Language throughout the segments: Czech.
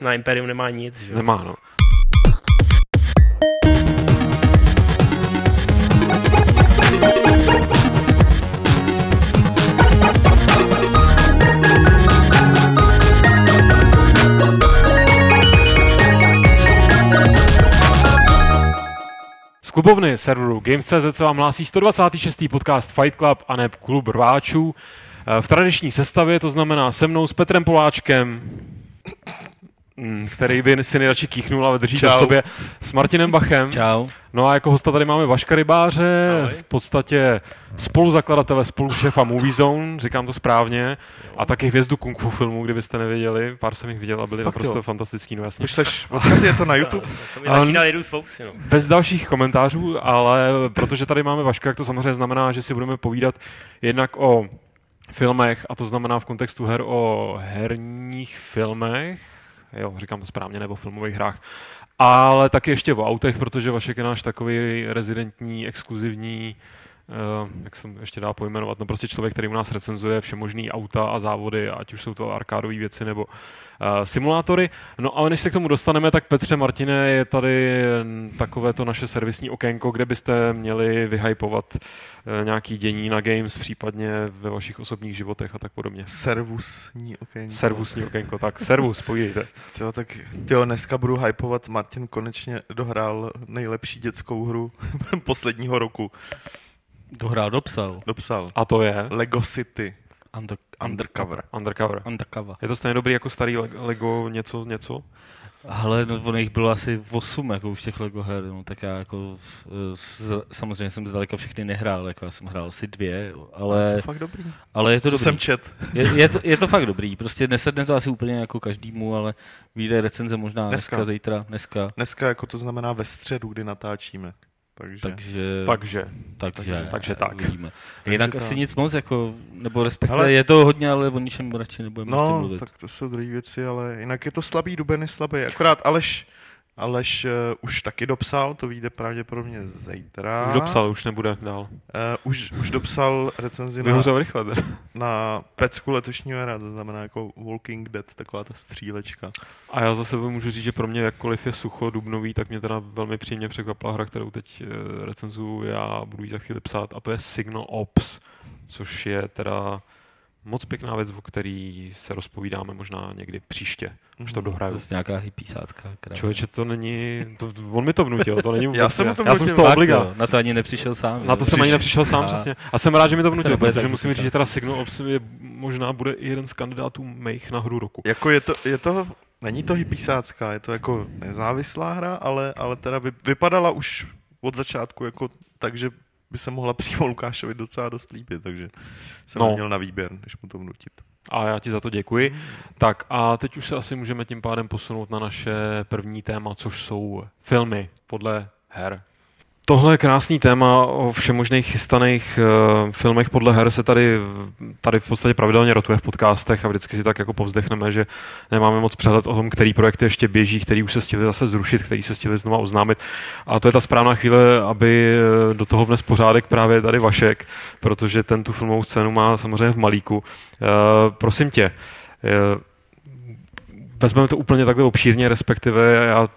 na Imperium nemá nic. Že? Nemá, no. Z klubovny serveru Games.cz se vám hlásí 126. podcast Fight Club a ne klub rváčů. Eh, V tradiční sestavě, to znamená se mnou, s Petrem Poláčkem, který by si nejradši kýchnul, ale drží to v Čau. sobě, s Martinem Bachem. Čau. No a jako hosta tady máme Vaška Rybáře, Ahoj. v podstatě spoluzakladatele, spolušefa Movie Zone, říkám to správně, a taky hvězdu kung fu filmu, kdybyste nevěděli, pár jsem jich viděl a byli Fakt naprosto jo. fantastický, no jasně. Už seš, odkaz je to na YouTube? To mi spousty, no. Bez dalších komentářů, ale protože tady máme Vaška, tak to samozřejmě znamená, že si budeme povídat jednak o filmech, a to znamená v kontextu her o herních filmech, jo, říkám to správně, nebo filmových hrách, ale taky ještě o autech, protože Vašek je náš takový rezidentní, exkluzivní, jak jsem ještě dá pojmenovat, no prostě člověk, který u nás recenzuje všemožný auta a závody, ať už jsou to arkádové věci nebo uh, simulátory. No ale než se k tomu dostaneme, tak Petře Martine je tady mm, takové to naše servisní okénko, kde byste měli vyhypovat uh, nějaký dění na games, případně ve vašich osobních životech a tak podobně. Servusní okénko. Servusní okénko, tak servus, povídejte. Jo, tak tyjo, dneska budu hypovat. Martin konečně dohrál nejlepší dětskou hru posledního roku. Dohrál, dopsal. Dopsal. A to je Lego City. Under, Undercover. Undercover. undercover. Je to stejně dobrý jako starý Le- Lego něco, něco? Ale no, ono jich bylo asi 8 jako už těch Lego her, no, tak já jako eh, z, samozřejmě jsem zdaleka všechny nehrál, jako já jsem hrál asi dvě, To ale, je fakt dobrý. ale je to To dobrý. jsem čet. Je, je, to, je to fakt dobrý, prostě nesedne to asi úplně jako každému, ale vyjde recenze možná dneska, Dneska. dneska zítra, dneska, Dneska jako to znamená ve středu, kdy natáčíme. Takže, takže, Takže. takže, takže tak. Uvidíme. Jinak tak. asi nic moc, jako, nebo respektive je to hodně, ale o ničem radši nebudeme no, mluvit. tak to jsou druhé věci, ale jinak je to slabý, Duben je slabý. Akorát Aleš, Aleš uh, už taky dopsal, to vyjde pravděpodobně zítra. Už dopsal, už nebude dál. Uh, už, už dopsal recenzi na, rychle. teda. na pecku letošního hra, to znamená jako Walking Dead, taková ta střílečka. A já za sebe můžu říct, že pro mě jakkoliv je sucho dubnový, tak mě teda velmi příjemně překvapila hra, kterou teď eh, recenzuju, já budu ji za chvíli psát, a to je Signal Ops, což je teda moc pěkná věc, o který se rozpovídáme možná někdy příště, až to Mhm. dohraju. Zase nějaká která- Člověče, to není, to, on mi to vnutil, to není vůbec. Já jsem mu to já jsem z vnutil. toho obliga. jo, Na to ani nepřišel sám. Na to jsem ani Přiš- nepřišel sám, A- přesně. A jsem rád, že mi to vnutil, nebude protože musím říct, že teda Signal Ops je, možná bude i jeden z kandidátů mých na hru roku. Jako je to, je to, není to hypísácká, je to jako nezávislá hra, ale, ale teda vy, vypadala už od začátku jako tak, že by se mohla přímo Lukášovi docela dost líbit, takže jsem No. měl na výběr, než mu to vnutit. A já ti za to děkuji. Tak a teď už se asi můžeme tím pádem posunout na naše první téma, což jsou filmy podle her. Tohle je krásný téma o všemožných chystaných uh, filmech podle her se tady, tady v podstatě pravidelně rotuje v podcastech a vždycky si tak jako povzdechneme, že nemáme moc přehled o tom, který projekty ještě běží, který už se stihli zase zrušit, který se stihli znova oznámit. A to je ta správná chvíle, aby eh, do toho vnes pořádek právě tady Vašek, protože ten tu filmovou scénu má samozřejmě v malíku. Uh, prosím tě, uh, vezmeme to úplně takhle obšírně, respektive já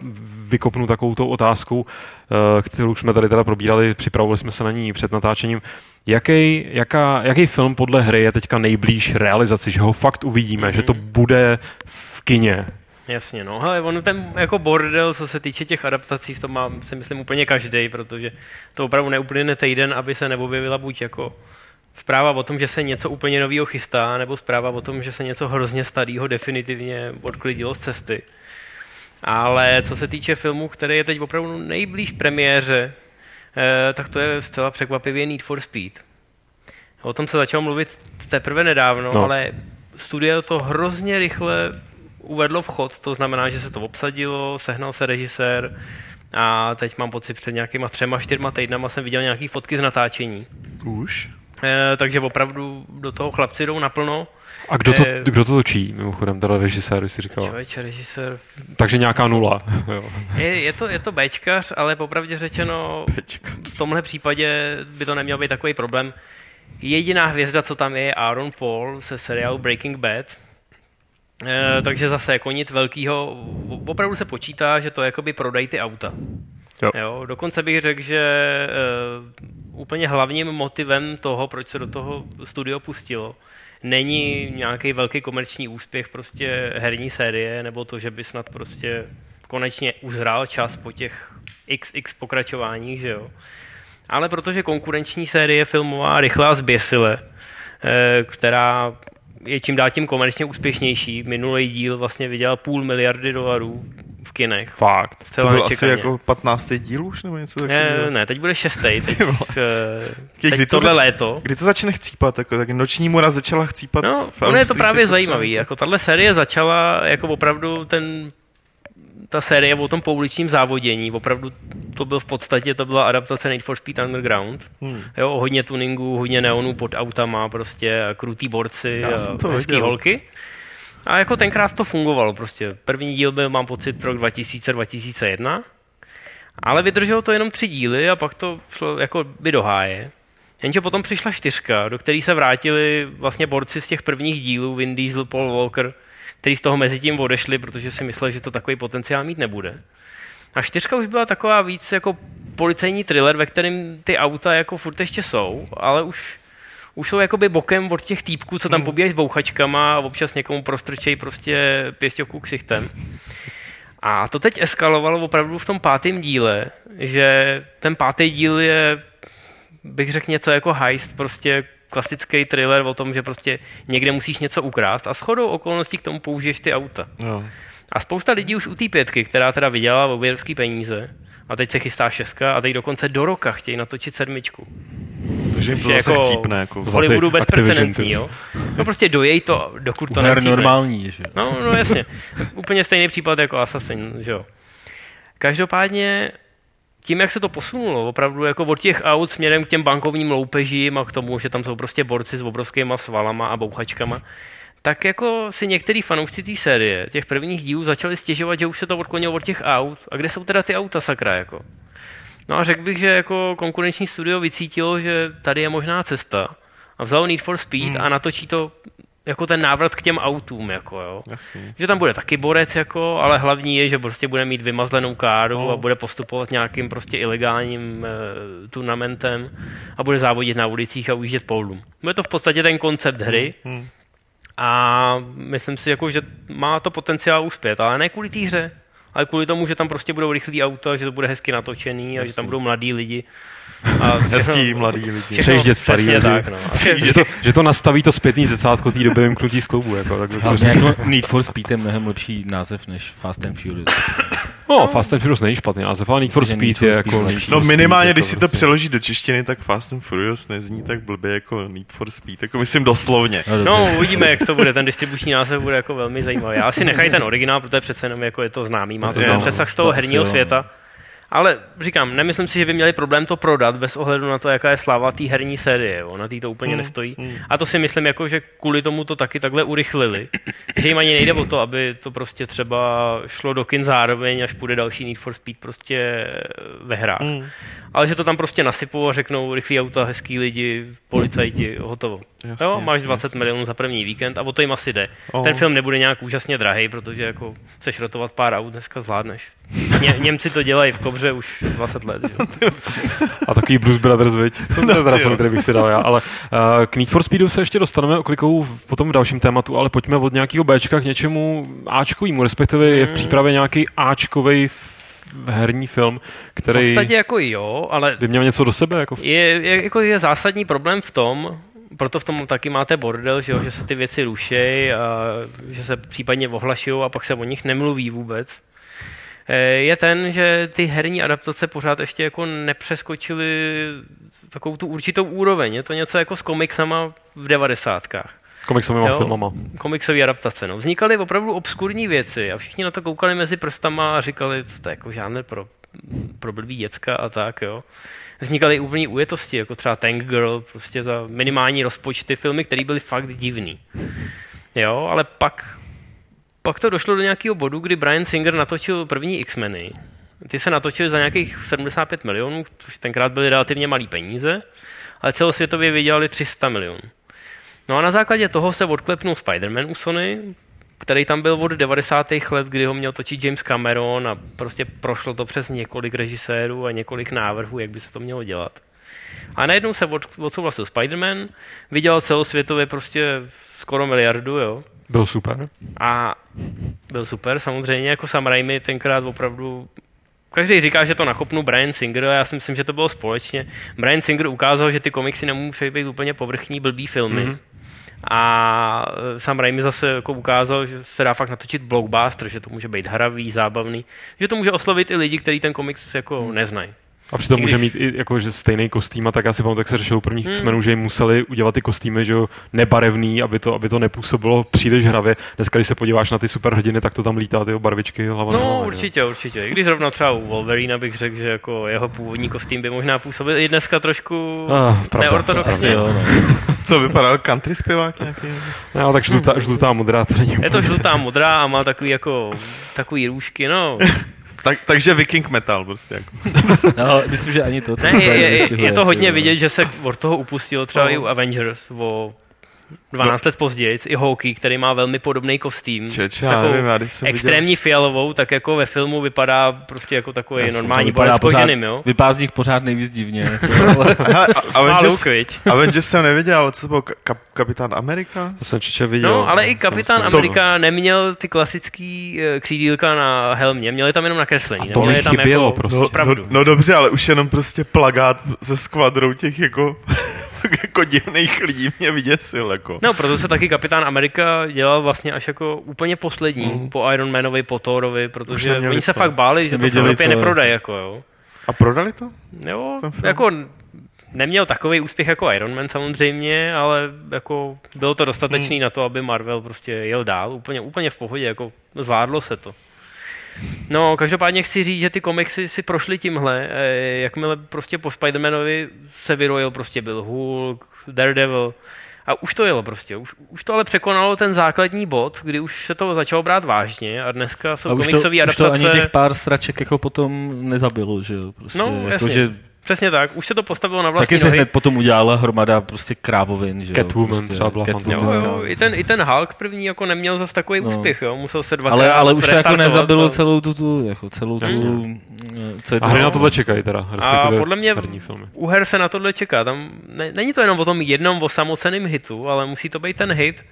vykopnu takovou tou otázkou, eh, kterou už jsme tady teda probírali, připravovali jsme se na ní před natáčením. Jaký, jaká, jaký film podle hry je teďka nejblíž realizaci, že ho fakt uvidíme, Mhm. že to bude v kině? Jasně, no. Hele, on ten jako bordel, co se týče těch adaptací, v tom má, si myslím, úplně každý, protože to opravdu neuplyne týden, aby se neobjevila buď jako zpráva o tom, že se něco úplně nového chystá, nebo zpráva o tom, že se něco hrozně starého definitivně odklidilo z cesty. Ale co se týče filmu, který je teď opravdu nejblíž premiéře, eh, tak to je zcela překvapivě Need for Speed. O tom se začalo mluvit teprve nedávno, No. no. ale studio to hrozně rychle uvedlo v chod, to znamená, že se to obsadilo, sehnal se režisér a teď mám pocit před nějakýma třema, čtyřma týdnama jsem viděl nějaký fotky z natáčení. Už? E, takže opravdu do toho chlapci jdou naplno. A kdo to, Eh, kdo to točí, mimochodem, teda režisér, si říkal. Člověče, režisér. Takže nějaká nula. jo. Je, je, to, je to Bčkař, ale popravdě řečeno, Pečka. v tomhle případě by to neměl být takový problém. Jediná hvězda, co tam je, je Aaron Paul se seriálu Breaking Bad. E, takže zase jako nic velkého, opravdu se počítá, že to jakoby prodají ty auta. Jo. Jo, dokonce bych řekl, že e, úplně hlavním motivem toho, proč se do toho studio pustilo, není nějaký velký komerční úspěch prostě herní série, nebo to, že by snad prostě konečně uzrál čas po těch XX pokračováních, že jo. Ale protože konkurenční série filmová Rychlá zběsile, eh, která je čím dál tím komerčně úspěšnější. Minulý díl vlastně vydělal půl miliardy dolarů v kinech. Fakt. To byl asi nečekaně. jako 15. díl už, nebo něco takového? ne, ne, teď bude šestý. Teď, Ty vole. eh, Kdy teď to tohle zač- léto. Kdy to začne chcípat? Jako, tak noční mora začala chcípat. No, ono je to právě jako zajímavý. třeba. Jako tahle série začala jako opravdu ten ta série o tom pouličním závodění, opravdu to byl v podstatě, to byla adaptace Need for Speed Underground. Hmm. Jo, hodně tuningu, hodně neonů pod autama, prostě krutý borci Já a to hezký viděl. holky. A jako tenkrát to fungovalo prostě. První díl byl, mám pocit, rok 2000-2001. Ale vydrželo to jenom tři díly a pak to šlo jako by do háje. Jenže potom přišla čtyřka, do které se vrátili vlastně borci z těch prvních dílů, Vin Diesel, Paul Walker, který z toho mezi tím odešli, protože si mysleli, že to takový potenciál mít nebude. A čtyřka už byla taková víc jako policejní thriller, ve kterém ty auta jako furt ještě jsou, ale už, už jsou jakoby bokem od těch týpků, co tam Hmm. pobíjají s bouchačkama a občas někomu prostrčejí prostě pěsťovku ksichtem. A to teď eskalovalo opravdu v tom pátém díle, že ten pátý díl je, bych řekl něco jako heist, prostě klasický thriller o tom, že prostě někde musíš něco ukrást a shodou okolností k tomu použiješ ty auta. Jo. A spousta lidí už u té pětky, která teda vydělala obrovský peníze, a teď se chystá šestka a teď dokonce do roka chtějí natočit sedmičku. Takže to zase jako- chcípne. Jako. V Hollywoodu bezprecedentní, jo. No prostě dojej to, dokud to nechcípne. normální, že? No, no jasně. Úplně stejný případ jako Assassin, že jo. Každopádně tím, jak se to posunulo, opravdu jako od těch aut směrem k těm bankovním loupežím a k tomu, že tam jsou prostě borci s obrovskýma svalama a bouchačkama, tak jako si některý fanoušci té série, těch prvních dílů, začali stěžovat, že už se to odklonilo od těch aut. A kde jsou teda ty auta, sakra, jako? No a řekl bych, že jako konkurenční studio vycítilo, že tady je možná cesta a vzalo Need for Speed Hmm. a natočí to jako ten návrat k těm autům, jako jo. Jasný. Že tam bude taky borec, jako, ale hlavní je, že prostě bude mít vymazlenou káru No. a bude postupovat nějakým prostě ilegálním e, turnamentem a bude závodit na ulicích a ujíždět po lům. Bude to v podstatě ten koncept hry Hmm. a myslím si, jako, že má to potenciál uspět, ale ne kvůli té hře, ale kvůli tomu, že tam prostě budou rychlý auta, že to bude hezky natočený a že tam budou mladí lidi. A Hezký mladý lidi. všechno Přejíždět starý lidi. tak, no. že, to, že to nastaví to zpětný zrcátko té doby vymknutí z klubu. Jako, tak to Hlavně jako Need for Speed je mnohem lepší název než Fast and Furious. no, Fast and Furious není špatný název, ale Need for že Need Speed for je Speed jako... je lepší. No Speed minimálně, jako když si to prostě- přeloží do češtiny, tak Fast and Furious nezní tak blbě jako Need for Speed. Jako myslím doslovně. No, No, uvidíme, jak to bude. Ten distribuční název bude jako velmi zajímavý. Já si nechají ten originál, protože přece jenom jako je to známý, má to Je, ten no, přesah z toho to herního jo. světa. Ale říkám, nemyslím si, že by měli problém to prodat bez ohledu na to, jaká je sláva té herní série. Jo. Na té to úplně Mm, nestojí. mm. A to si myslím, jako, že kvůli tomu to taky takhle urychlili. že jim ani nejde o to, aby to prostě třeba šlo do kin zároveň, až půjde další Need for Speed prostě ve hrách. Mm. Ale že to tam prostě nasypou a řeknou rychlý auta, hezký lidi, policajti, hotovo. Jasně, jo, máš jasně, 20 jasně. milionů za první víkend a o to jim asi jde. Oh. Ten film nebude nějak úžasně drahý, protože jako chceš rotovat pár aut, dneska zvládneš. Ně, Němci to dělají v kobře už 20 let. Že? A takový Blues Brothers, viď? To je No, ty jo. film, který bych si dal já. Ale uh, k Need for Speedu se ještě dostaneme oklikou v- potom v dalším tématu, ale pojďme od nějakého Bčka k něčemu Ačkovému, respektive je v Mm. přípravě nějaký Ačkový herní film, V který podstatě jako jo, ale by měl něco do sebe. Jako... je, je, jako je zásadní problém v tom, proto v tom taky máte bordel, že, jo, že se ty věci rušejí a že se případně ohlašují a pak se o nich nemluví vůbec. Eh, Je ten, že ty herní adaptace pořád ještě jako nepřeskočily takovou tu určitou úroveň. Je to něco jako s komiksama v devadesátkách. Komiksovými filmama. Komiksové adaptace. No. Vznikaly opravdu obskurní věci a všichni na to koukali mezi prstama a říkali, to je jako žádné pro, pro blbý děcka a tak, jo. Vznikaly úplný ujetosti, jako třeba Tank Girl, prostě za minimální rozpočty, filmy, které byly fakt divný. Jo, ale pak, pak to došlo do nějakého bodu, kdy Brian Singer natočil první X-meny. Ty se natočily za nějakých 75 milionů, což tenkrát byly relativně malé peníze, ale celosvětově vydělali 300 milionů. No a na základě toho se odklepnul Spider-Man u Sony, který tam byl od 90. let, kdy ho měl točit James Cameron a prostě prošlo to přes několik režisérů a několik návrhů, jak by se to mělo dělat. A najednou se od, odsouhlasil Spider-Man, vydělal celosvětově prostě skoro miliardu, jo. Byl super. A byl super, samozřejmě, jako Sam Raimi tenkrát opravdu Každý říká, že to nakopnu Brian Singer, a já si myslím, že to bylo společně. Brian Singer ukázal, že ty komiksy nemusí být úplně povrchní, blbý filmy. Mm-hmm. A Sam Raimi zase jako ukázal, že se dá fakt natočit blockbuster, že to může být hravý, zábavný, že to může oslovit i lidi, kteří ten komiks jako neznají. A přitom může mít i jako, že stejný kostým a tak já si pamatuju, tak se řešilo prvních hmm. X-menů, že jim museli udělat ty kostýmy, že jo, nebarevný, aby to, aby to nepůsobilo příliš hravě. Dneska, když se podíváš na ty superhrdiny, tak to tam lítá ty barvičky hlava. No, hlava, určitě, jo. určitě. I když zrovna třeba u Wolverine bych řekl, že jako jeho původní kostým by možná působil i dneska trošku ah, neortodoxně. No. Co vypadal country zpěvák nějaký? No, tak žlutá, žlutá modrá to není Je to žlutá modrá a má takový jako takový růžky, no. Tak, takže viking metal prostě. Jako. No, myslím, že ani to. Ne, je, je, je, to hodně vidět, že se od toho upustilo třeba no. i u Avengers o 12 let později, i Hawkey, který má velmi podobný kostým. Čeče, takovou nevím, já extrémní viděl. fialovou, tak jako ve filmu vypadá prostě jako takový Jasně, normální borec s koženým, jo? Vypadá z nich pořád nejvíc divně. Avengers, Avengers jsem neviděl, ale co to byl kap, Kapitán Amerika? To jsem čiče viděl. No, ale i Kapitán Amerika neměl ty klasický uh, křídílka na helmě, měli tam jenom nakreslení. A to mi chybělo jako, prostě. No, no, no, dobře, ale už jenom prostě plagát se skvadrou těch jako jako divných lidí mě vyděsil. Jako. No, proto se taky Kapitán Amerika dělal vlastně až jako úplně poslední mm. po Iron Manovi, po Thorovi, protože oni se fakt báli, že to v Evropě neprodají. Jako, jo. A prodali to? Jo, jako neměl takový úspěch jako Iron Man samozřejmě, ale jako bylo to dostatečný mm. na to, aby Marvel prostě jel dál, úplně, úplně v pohodě, jako zvládlo se to. No, každopádně chci říct, že ty komiksy si prošly tímhle. Eh, jakmile prostě po Spider-Manovi se vyrojil prostě byl Hulk, Daredevil, a už to jelo prostě. Už, už to ale překonalo ten základní bod, kdy už se to začalo brát vážně a dneska jsou komiksové adaptace... Už to ani těch pár sraček jako potom nezabilo, že jo? Prostě, no, jako, jasně. Že Přesně tak, už se to postavilo na vlastní Taky se hned potom udělala hromada prostě krávovin, že Catwoman prostě, třeba byla fantastická. Jo, jo, i, ten, I ten Hulk první jako neměl zase takový no. úspěch, jo, musel se dvakrát Ale, ale už to jako nezabilo to... celou tu, tu, jako celou tu, eh, co je to A hry na tohle čekají teda, A podle mě filmy. u her se na tohle čeká, tam ne, není to jenom o tom jednom osamoceném hitu, ale musí to být ten hit,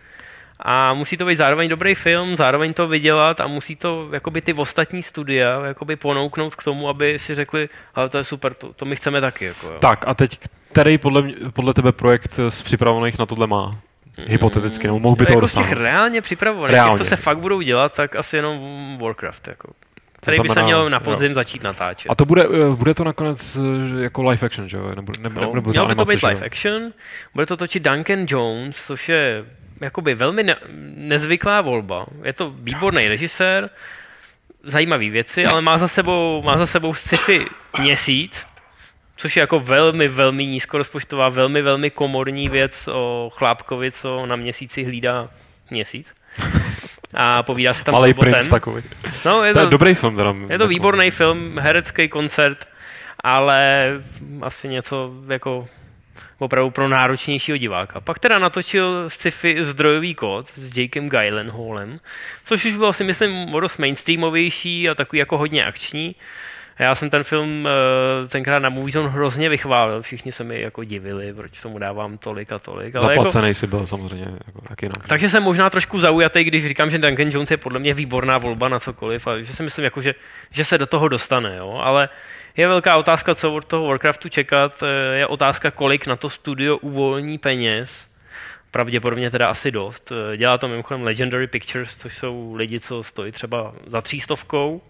a musí to být zároveň dobrý film, zároveň to vydělat a musí to jakoby ty ostatní studia jakoby ponouknout k tomu, aby si řekli, ale to je super, to, to my chceme taky. Jako, jo. Tak a teď, který podle, podle tebe projekt z připravených na tohle má? Hypoteticky, nebo mohl by to jako z těch reálně připravovaných, reálně. těch, co se fakt budou dělat, tak asi jenom Warcraft. Jako který by se měl na podzim jo. začít natáčet. A to bude, eh, bude to nakonec eh, jako live action, že jo? Nebo, nebo, no, nebo mělo by to být live action, bude to točit Duncan Jones, což je jakoby velmi ne- nezvyklá volba. Je to výborný režisér, zajímavý věci, ale má za sebou, má za sebou sci měsíc, což je jako velmi, velmi nízkorozpočtová, velmi, velmi komorní věc o chlápkovi, co na měsíci hlídá měsíc. A povídá se tam Malý princ takový. No, je to, to je dobrý film. Teda, je to výborný film, herecký koncert, ale asi něco jako opravdu pro náročnějšího diváka. Pak teda natočil sci-fi zdrojový kód s Jakem Gyllenhaalem, což už bylo si myslím dost mainstreamovější a takový jako hodně akční. Já jsem ten film eh, tenkrát na Moviezone hrozně vychválil, všichni se mi jako divili, proč tomu dávám tolik a tolik. Ale Zaplacený jako... si byl samozřejmě, jako, jak jinak. Takže jsem možná trošku zaujatý, když říkám, že Duncan Jones je podle mě výborná volba na cokoliv a že si myslím, jako, že, že se do toho dostane, jo? ale je velká otázka, co od toho Warcraftu čekat. Eh, je otázka, kolik na to studio uvolní peněz. Pravděpodobně teda asi dost. Eh, dělá to mimochodem Legendary Pictures, což jsou lidi, co stojí třeba za třístovkou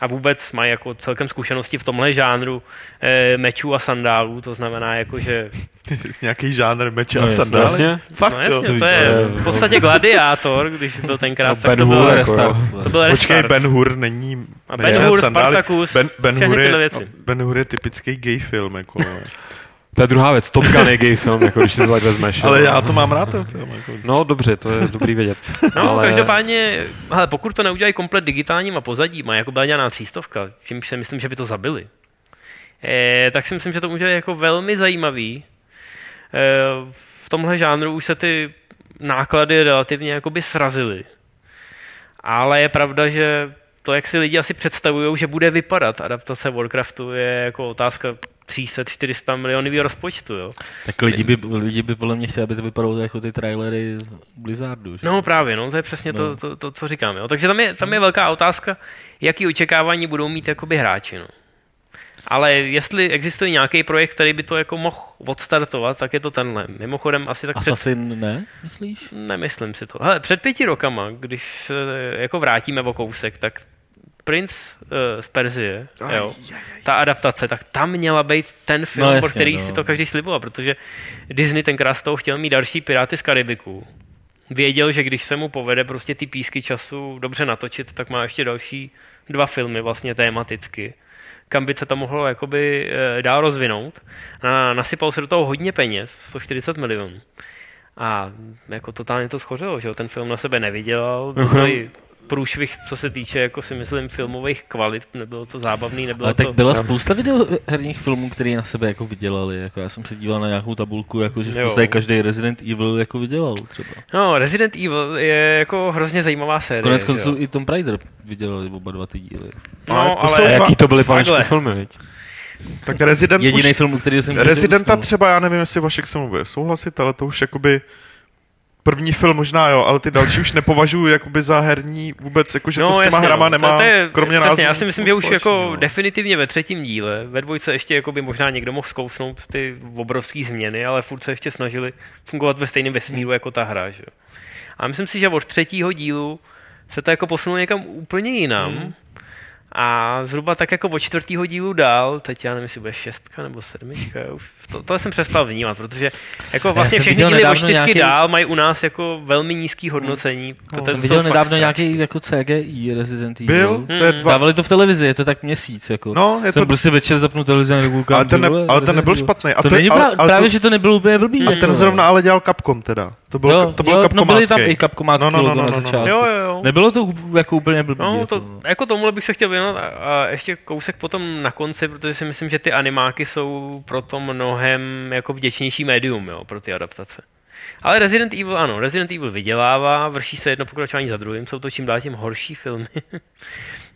a vůbec mají jako celkem zkušenosti v tomhle žánru e, mečů a sandálů, to znamená jako, že... Nějaký žánr meče no, a sandálů? Jasně? Fakt, no jasně, to, to je v podstatě gladiátor, když byl tenkrát, no, tak to byl restart. Jako, to byl Počkej, Ben Hur není a Ben Hur, Spartacus, ben, ben, Hur je, ben Hur je typický gay film, jako. To je druhá věc. Top Gun je gay film, jako když si to tak vezmeš. Ale já to mám rád ten film. Jako. No dobře, to je dobrý vědět. No, ale... každopádně, hele, pokud to neudělají komplet digitálním a pozadím, a jako byla dělaná třístovka, čímž si myslím, že by to zabili, eh, tak si myslím, že to může být jako velmi zajímavý. Eh, v tomhle žánru už se ty náklady relativně jakoby srazily. Ale je pravda, že to, jak si lidi asi představují, že bude vypadat adaptace Warcraftu, je jako otázka 300-400 milionového rozpočtu. Jo. Tak lidi by, lidi by podle mě chtěli, aby to vypadalo jako ty trailery Blizzardu. Že? No právě, no, to je přesně no. To, to, to, co říkám. Jo. Takže tam je, tam je velká otázka, jaký očekávání budou mít jakoby hráči. No. Ale jestli existuje nějaký projekt, který by to jako mohl odstartovat, tak je to tenhle. Mimochodem asi tak Assassin před... ne, myslíš? Nemyslím si to. Hele, před pěti rokama, když se jako vrátíme o kousek, tak Prince uh, z Perzie, aj, jo, aj, aj. ta adaptace, tak tam měla být ten film, no, jasně, který no. si to každý sliboval, protože Disney tenkrát z toho chtěl mít další Piráty z Karibiku. Věděl, že když se mu povede prostě ty písky času dobře natočit, tak má ještě další dva filmy vlastně tematicky kam by se to mohlo jakoby eh, dál rozvinout. Na, nasypal se do toho hodně peněz, 140 milionů. A jako totálně to schořilo, že ten film na sebe nevydělal, byly průšvih, co se týče, jako si myslím, filmových kvalit, nebylo to zábavný, nebylo Ale to... tak byla spousta videoherních filmů, které na sebe jako vydělali, jako já jsem se díval na nějakou tabulku, jako že v podstatě každý Resident Evil jako vydělal třeba. No, Resident Evil je jako hrozně zajímavá série. Konec konců i Tom Raider vydělali oba dva ty díly. No, ale, to ale... Jsou jaký to byly panečky filmy, viď? Tak Resident Jediný už, film, který jsem Residenta třeba, já nevím, jestli Vašek se mu bude souhlasit, ale to už jakoby První film možná jo, ale ty další už nepovažuji jakoby za herní vůbec, jakože no, to s těma jasně, hrama no. nemá, to, to je, kromě nás. Já si myslím, že už jako no. definitivně ve třetím díle, ve dvojce ještě jakoby možná někdo mohl zkousnout ty obrovské změny, ale furt se ještě snažili fungovat ve stejném vesmíru jako ta hra. Že? A myslím si, že od třetího dílu se to jako posunulo někam úplně jinam. Hmm. A zhruba tak jako od čtvrtého dílu dál, teď já nevím, jestli bude šestka nebo sedmička, už to, to jsem přestal vnímat, protože jako vlastně všechny díly od čtyřky nějaký... dál mají u nás jako velmi nízký hodnocení. No, jsem viděl nedávno nějaký jako CGI Resident Evil. Byl? To je dva... Dávali to v televizi, je to tak měsíc. Jako. No, je jsem to... prostě večer zapnul televizi a nekoukám. Ale ten, ne, ale ten nebyl špatný. A to, to není ale, ale právě, to... že to nebyl úplně blbý. A ten jako. zrovna ale dělal Capcom teda. To bylo, jo, to bylo jo, no byly tam i Capcomácký no, no, no, no, no, na začátku. Jo, jo, jo. Nebylo to jako úplně blbý. No, to, jako, jako tomuhle bych se chtěl věnovat a ještě kousek potom na konci, protože si myslím, že ty animáky jsou proto mnohem jako vděčnější médium jo, pro ty adaptace. Ale Resident Evil, ano, Resident Evil vydělává, vrší se jedno pokračování za druhým, jsou to čím dál tím horší filmy.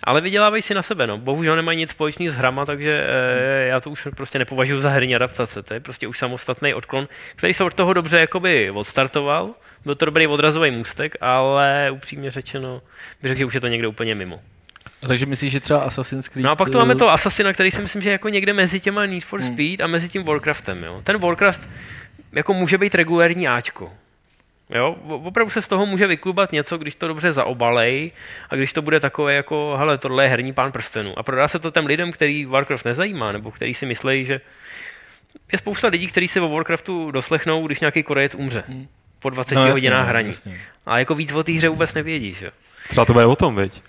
Ale vydělávají si na sebe, no. Bohužel nemají nic společného s hrama, takže e, já to už prostě nepovažuji za herní adaptace. To je prostě už samostatný odklon, který se od toho dobře jakoby odstartoval. Byl to dobrý odrazový můstek, ale upřímně řečeno, bych řekl, že už je to někde úplně mimo. A takže myslíš, že třeba Assassin's Creed... No a pak tu máme to Assassina, který si myslím, že je jako někde mezi těma Need for hmm. Speed hmm. a mezi tím Warcraftem. Jo. Ten Warcraft jako může být regulérní Ačko. Jo, opravdu se z toho může vyklubat něco, když to dobře zaobalej a když to bude takové jako, hele, tohle je herní pán prstenů. A prodá se to těm lidem, který Warcraft nezajímá, nebo který si myslí, že je spousta lidí, kteří se o Warcraftu doslechnou, když nějaký Korejec umře. Hmm. Po 20 no, hodinách no, hraní. Jasně. A jako víc o té hře vůbec nevědí, že? Třeba to bude o tom, veď?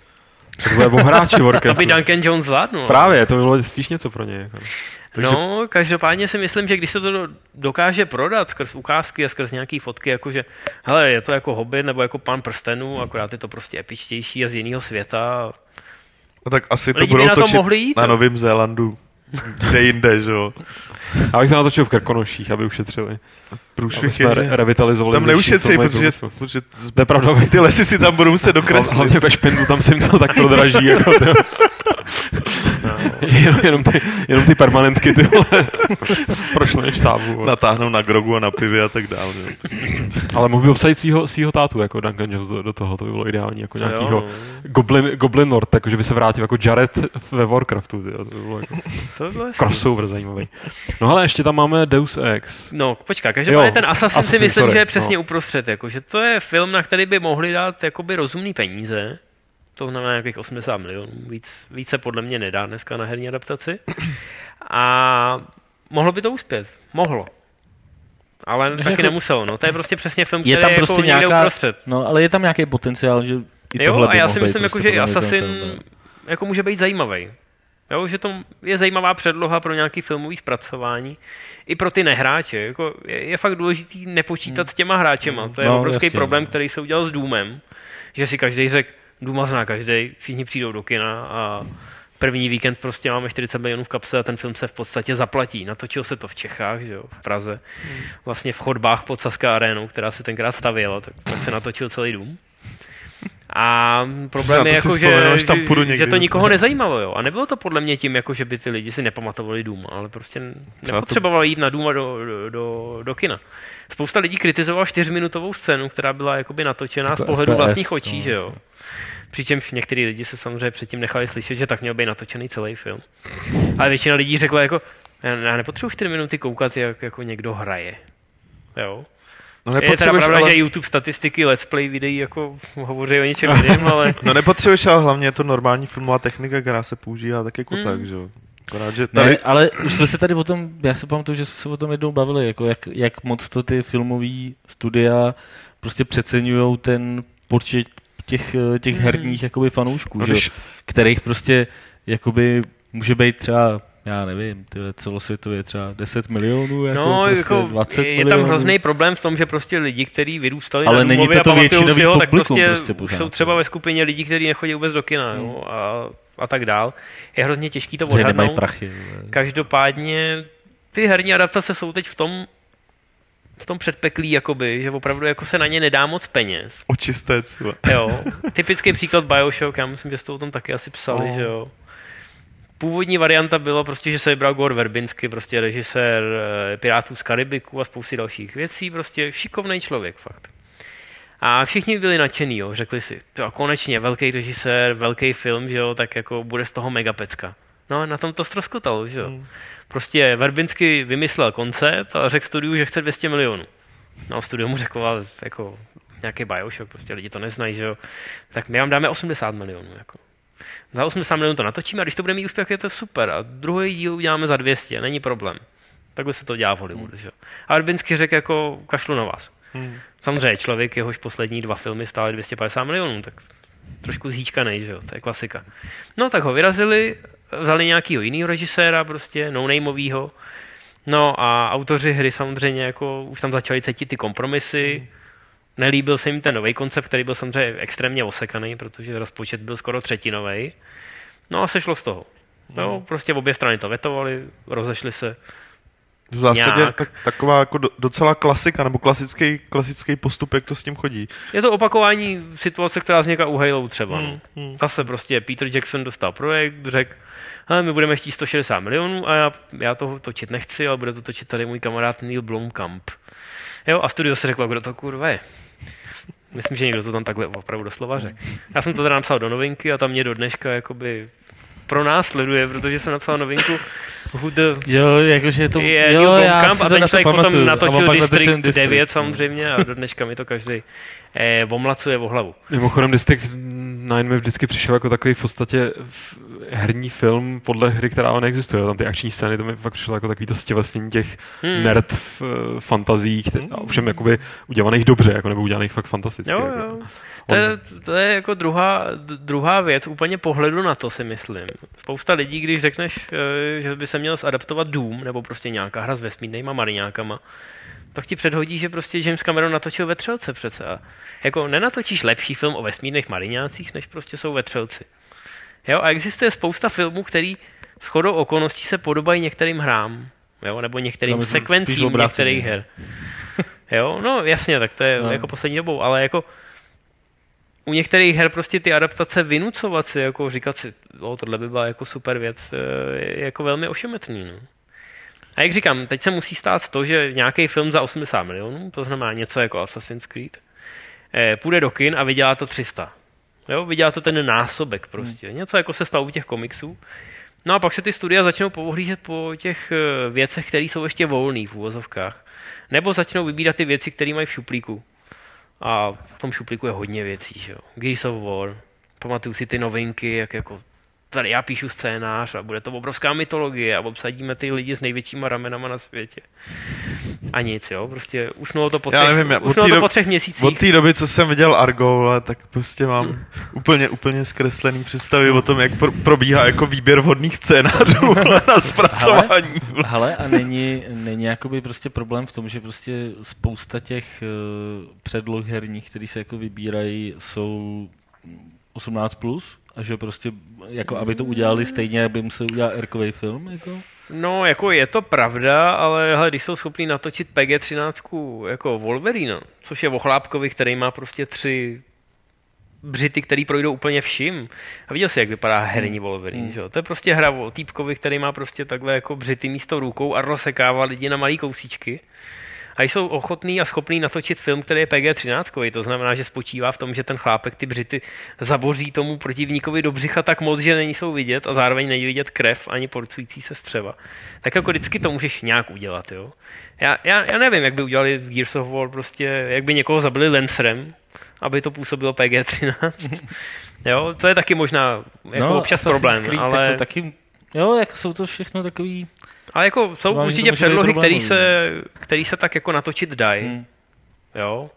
To bude o hráči Warcraftu. to by Duncan Jones zvládnul. Právě, to by bylo spíš něco pro ně. Jako. Takže... No, každopádně si myslím, že když se to dokáže prodat skrz ukázky a skrz nějaký fotky, jakože, hele, je to jako hobby nebo jako pan prstenů, akorát je to prostě epičtější a z jiného světa. No tak asi to budou na to točit mohli jít, na Novém Zélandu, kde jinde, že jo. Já bych to natočil v Krkonoších, aby ušetřili. Průšvih je, že... revitalizovali. Tam neušetří, protože, protože z... pravda, ty lesy si tam budou muset dokreslit. Hlavně ve Špendu, tam se jim to tak prodraží. Jako, jenom, jenom, ty, jenom ty permanentky, ty vole, prošly štábu. Vole. Natáhnou na grogu a na pivě a tak dále. Ale mohl by obsadit svýho, svýho tátu, jako Duncan Jones do, do toho, to by bylo ideální, jako nějakýho Goblin, Goblin Lord, takže by se vrátil jako Jared ve Warcraftu, tyjo, to by bylo jako to by bylo crossover zajímavý. No ale ještě tam máme Deus Ex. No, počkej, každopádně ten Assassin, Assassin si myslím, sorry, že je přesně no. uprostřed, jako, že to je film, na který by mohli dát jakoby rozumný peníze, to znamená nějakých 80 milionů. Víc, více podle mě nedá dneska na herní adaptaci. A mohlo by to uspět. Mohlo. Ale Takže taky jako, nemuselo. No. To je prostě přesně film, je tam prostě je jako nějaká, uprostřed. No, ale je tam nějaký potenciál, že i jo, a já si myslím, jako, že Assassin jako může být zajímavý. Jo, že to je zajímavá předloha pro nějaký filmový zpracování. I pro ty nehráče. Jako je, je fakt důležitý nepočítat hmm. s těma hráčema. To je no, obrovský jasně, problém, no. který se udělal s Doomem. Že si každý řekl, Duma zná každý, všichni přijdou do kina a první víkend prostě máme 40 milionů v kapse a ten film se v podstatě zaplatí. Natočil se to v Čechách, že jo, v Praze, vlastně v chodbách pod Saská arénou, která se tenkrát stavěla, tak, tak se natočil celý dům. A problém to je jako, že, až tam že, půjdu že někdy to zase. nikoho nezajímalo. Jo. A nebylo to podle mě tím, jako, že by ty lidi si nepamatovali Dům, ale prostě to- nepotřebovali jít na Dům a do, do, do, do kina. Spousta lidí kritizovala čtyřminutovou scénu, která byla jakoby natočená z pohledu FPS, vlastních očí, no, že jo. Přičemž některý lidi se samozřejmě předtím nechali slyšet, že tak měl být natočený celý film. Ale většina lidí řekla jako, já já nepotřebuji 4 minuty koukat, jak jako někdo hraje. Jo. No Je teda pravda, ale, že YouTube statistiky Let's Play videí jako hovoří o něčem jiném, ale no nepotřebuješ, ale hlavně je to normální filmová technika, která se používá tak jako Hmm. tak, že jo. Akorát, že Ne, tady, ale už jsme se tady o tom, já si pamatuju, že jsme se o tom jednou bavili, jako jak, jak moc to ty filmové studia prostě přeceňují ten počet těch, těch Mhm. herních jakoby fanoušků, no, že? jo, když, kterých prostě jakoby může být třeba já nevím, tyhle celosvětově třeba 10 milionů, jako, no, prostě jako 20 je milionů. tam hrozný problém v tom, že prostě lidi, kteří vyrůstali Ale na není to to většinový ho, tak prostě, prostě pořád, jsou jo. třeba ve skupině lidí, kteří nechodí vůbec do kina Hmm. jo, a, a tak dál. Je hrozně těžký to že nemají odhadnout. prachy. Každopádně ty herní adaptace jsou teď v tom v tom předpeklí, jakoby, že opravdu jako se na ně nedá moc peněz. očistec, vole. Jo. Typický příklad Bioshock, já myslím, že jste o tom taky asi psali, No. že jo. Původní varianta byla prostě, že se vybral Gore Verbinsky, prostě režisér eh, Pirátů z Karibiku a spousty dalších věcí, prostě šikovný člověk fakt. A všichni byli nadšený, jo, řekli si, to konečně velký režisér, velký film, že jo, tak jako bude z toho mega pecka. No a na tom to ztroskotalo, že jo. Hmm. Prostě Verbinsky vymyslel koncept a řekl studiu, že chce 200 milionů. No studio mu řekl, ale jako nějaký Bioshock, prostě lidi to neznají, že jo. Tak my vám dáme 80 milionů, jako. Za 80 milionů to natočíme a když to bude mít úspěch, je to super. A druhý díl uděláme za 200, není problém. Takhle se to dělá v Hollywoodu, že jo. A Verbinsky řekl jako kašlu na vás. Hmm. Samozřejmě člověk, jehož poslední dva filmy stály 250 milionů, tak trošku zhýčkanej, že jo, to je klasika. No tak ho vyrazili, vzali nějakýho jiného režiséra, prostě no-nameovýho, no a autoři hry samozřejmě jako už tam začali cítit ty kompromisy, nelíbil se jim ten nový koncept, který byl samozřejmě extrémně osekaný, protože rozpočet byl skoro třetinový. No a sešlo z toho. No, prostě obě strany to vetovaly, rozešly se. V zásadě Nějak. tak, taková jako do, docela klasika, nebo klasický, klasický postup, jak to s tím chodí. Je to opakování situace, která vznikla u Halo třeba. No. Hmm, hmm. Zase prostě Peter Jackson dostal projekt, řekl, hele, my budeme chtít 160 milionů a já, já to točit nechci, ale bude to točit tady můj kamarád Neil Blomkamp. Jo, a studio se řeklo, kdo to kurva je. Myslím, že někdo to tam takhle opravdu doslova řekl. Já jsem to teda napsal do novinky a tam mě do dneška jakoby pro nás sleduje, protože jsem napsal novinku Who the Jo, jakože je to... je jo, já si a to ten na to člověk pamatuju. potom natočil District, natočil 9 no. samozřejmě a do dneška mi to každý eh, omlacuje o hlavu. Mimochodem District 9 mi vždycky přišel jako takový v podstatě herní film podle hry, která neexistuje. Tam ty akční scény, to mi fakt přišlo jako takový to stělesnění těch Hmm. hmm. nerd f- fantazí, které, a ovšem jakoby udělaných dobře, jako nebo udělaných fakt fantasticky. Jo, jako. jo. To je, to je jako druhá, druhá věc, úplně pohledu na to si myslím. Spousta lidí, když řekneš, eh, že by se měl zadaptovat Doom, nebo prostě nějaká hra s vesmírnýma mariňákama, tak ti předhodí, že prostě James Cameron natočil vetřelce přece. A jako nenatočíš lepší film o vesmírných mariňácích, než prostě jsou vetřelci. Jo, a existuje spousta filmů, který s chodou okolností se podobají některým hrám, jo, nebo některým sekvencím některých her. Jo, no jasně, tak to je No. jako poslední dobou, ale jako u některých her prostě ty adaptace vynucovat si, jako říkat si, o, tohle by byla jako super věc, eh, je jako velmi ošemetný. No. A jak říkám, teď se musí stát to, že nějaký film za 80 milionů, to znamená něco jako Assassin's Creed, eh, půjde do kin a vydělá to 300. Jo, vydělá to ten násobek prostě. Hmm. Něco jako se stalo u těch komiksů. No a pak se ty studia začnou pohlížet po těch eh, věcech, které jsou ještě volné v úvozovkách. Nebo začnou vybírat ty věci, které mají v šuplíku. A v tom šuplíku je hodně věcí, že jo. Gears of War, pamatuju si ty novinky, jak jako tady já píšu scénář a bude to obrovská mytologie a obsadíme ty lidi s největšíma ramenama na světě. A nic, jo, prostě usnulo to po Já třech, nevím, já- od usnulo to dob- po třech měsících. Od té doby, co jsem viděl Argo, ale tak prostě mám úplně, úplně zkreslený představy o tom, jak pro, probíhá jako výběr vhodných scénářů na zpracování. Hele, a není, není jakoby prostě problém v tom, že prostě spousta těch uh, předloh herních, které se jako vybírají, jsou 18+, plus, a že prostě, jako aby to udělali stejně, aby musel udělat erkový film, jako? No, jako je to pravda, ale hele, když jsou schopní natočit PG-13 jako Wolverine, což je o chlápkovi, který má prostě tři břity, který projdou úplně vším. A viděl jsi, jak vypadá herní Wolverine, Hmm. že jo? To je prostě hra o týpkovi, který má prostě takhle jako břity místo rukou a rozsekává lidi na malý kousíčky. A jsou ochotný a schopný natočit film, který je PG-13, to znamená, že spočívá v tom, že ten chlápek ty břity zaboří tomu protivníkovi do břicha tak moc, že není jsou vidět a zároveň není vidět krev ani porcující se střeva. Tak jako vždycky to můžeš nějak udělat, jo. Já, já, já nevím, jak by udělali v Gears of War prostě, jak by někoho zabili Lancerem, aby to působilo PG-13. jo, to je taky možná jako občas No, Assassin's problém, Creed ale... Jako taky, jo, jako jsou to všechno takový... Ale jako jsou Vám, určitě předlohy, které se, který se tak jako natočit dají, Hmm. jo.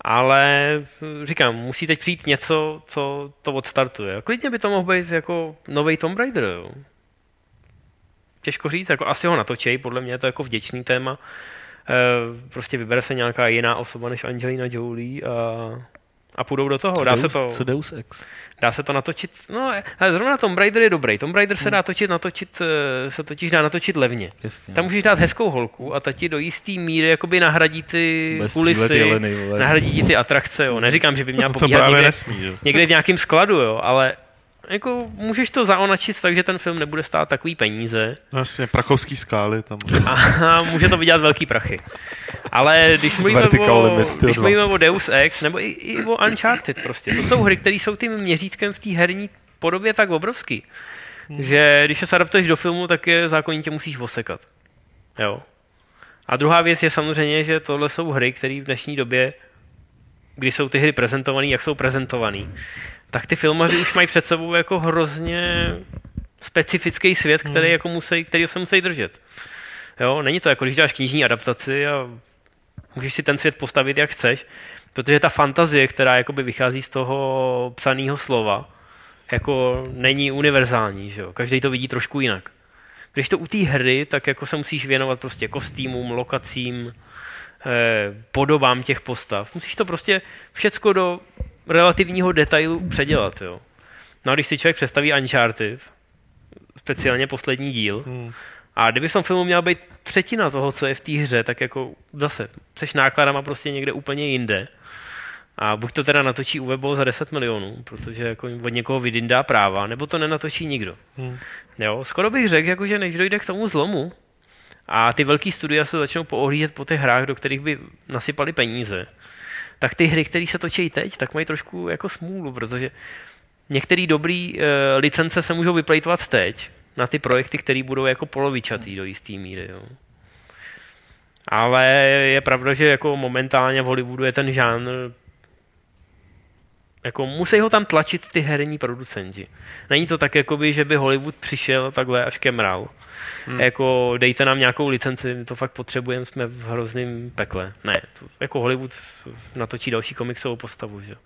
Ale říkám, musí teď přijít něco, co to odstartuje. Klidně by to mohl být jako nový Tomb Raider, jo. Těžko říct, jako asi ho natočej, podle mě je to jako vděčný téma. E, prostě vybere se nějaká jiná osoba než Angelina Jolie a, a půjdou do toho. Co Dá Deus, se to, Co Deus Ex? Dá se to natočit, no, ale zrovna Tomb Raider je dobrý. Tomb Raider se dá točit, natočit, eh, se totiž dá natočit levně. Jasně. Tam můžeš dát hezkou holku a ta ti do jistý míry jakoby nahradí ty střílet kulisy, jeleny, nahradí ti ty atrakce, jo. Neříkám, že by měla To pobíhat někde, nesmí, že? někde v nějakém skladu, jo, ale jako můžeš to zaonačit tak, že ten film nebude stát takový peníze No jasně, prachovský skály tam. a může to vydělat velký prachy. Ale když mluvíme, Vertical o, limit, když mluvíme o Deus Ex, nebo i, i o Uncharted prostě, to jsou hry, které jsou tím měřítkem v té herní podobě tak obrovský, že když se adaptuješ do filmu, tak je zákonitě musíš osekat. Jo. A druhá věc je samozřejmě, že tohle jsou hry, které v dnešní době, kdy jsou ty hry prezentované, jak jsou prezentované, tak ty filmaři už mají před sebou jako hrozně specifický svět, který jako musí, který se musí držet. Jo, není to jako, když děláš knižní adaptaci a můžeš si ten svět postavit, jak chceš, protože ta fantazie, která jakoby vychází z toho psaného slova, jako není univerzální, že jo? Každý to vidí trošku jinak. Když to u té hry, tak jako se musíš věnovat prostě kostýmům, lokacím, eh, podobám těch postav. Musíš to prostě všecko do relativního detailu předělat, jo. No a když si člověk představí Uncharted, speciálně poslední díl, Hmm. a kdyby v tom filmu měla být třetina toho, co je v té hře, tak jako zase, seš nákladama prostě někde úplně jinde. A buď to teda natočí UVBO za 10 milionů, protože jako od někoho vydindá práva, nebo to nenatočí nikdo. Hmm. Jo, skoro bych řekl, jako, že než dojde k tomu zlomu a ty velký studia se začnou poohlížet po těch hrách, do kterých by nasypali peníze, tak ty hry, které se točí teď, tak mají trošku jako smůlu, protože některé dobré e, licence se můžou vyplejtovat teď na ty projekty, které budou jako polovičatý do jisté míry. Jo. Ale je pravda, že jako momentálně v Hollywoodu je ten žánr jako musí ho tam tlačit ty herní producenti. Není to tak, jakoby, že by Hollywood přišel takhle až kemral. Hmm. Jako dejte nám nějakou licenci, my to fakt potřebujeme, jsme v hrozném pekle. Ne, to, jako Hollywood natočí další komiksovou postavu, že? jo.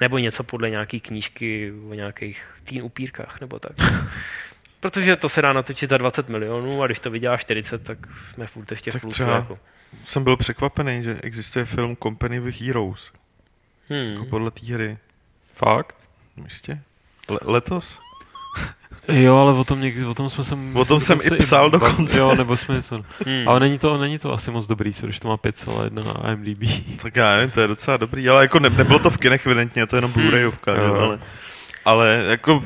Nebo něco podle nějaký knížky o nějakých teen upírkách, nebo tak. Protože to se dá natočit za 20 milionů a když to vydělá 40, tak jsme furt ještě v Tak plusu. třeba- Jako. Jsem byl překvapený, že existuje film Company with Heroes. Jako Hmm. podle té hry. Fakt? Jistě? Le- letos? Jo, ale o tom, někdy, o tom jsme se... O tom jsem i psal dokonce. Jo, nebo jsme něco... Hmm. Ale není to, není to asi moc dobrý, co když to má 5,1 na IMDb. Tak já nevím, to je docela dobrý, ale jako ne, nebylo to v kinech evidentně, to je jenom Blu-rayovka, Jo. jo, ale, ale jako,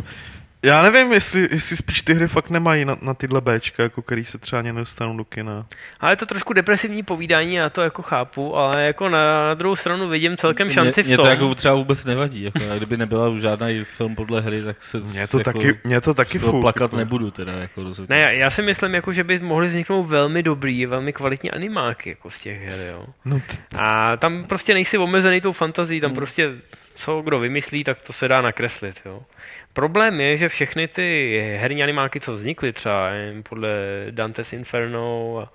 já nevím, jestli, jestli spíš ty hry fakt nemají na, na tyhle Bčka, jako který se třeba ani nedostanou do kina. Ale je to trošku depresivní povídání, já to jako chápu, ale jako na, na druhou stranu vidím celkem šanci mě, v tom. Mě to jako třeba vůbec nevadí. Jako, a kdyby nebyla už žádný film podle hry, tak se Mně to jako, taky, mě to taky to fuk, plakat jako. nebudu teda. Jako, rozhodně. Ne, já- já si myslím, jako, že by mohly vzniknout velmi dobrý, velmi kvalitní animáky jako z těch her, jo. No, t- A tam prostě nejsi omezený tou fantazí, Hmm. tam prostě co kdo vymyslí, tak to se dá nakreslit, jo. Problém je, že všechny ty herní animáky, co vznikly třeba nevím, podle Dante's Inferno a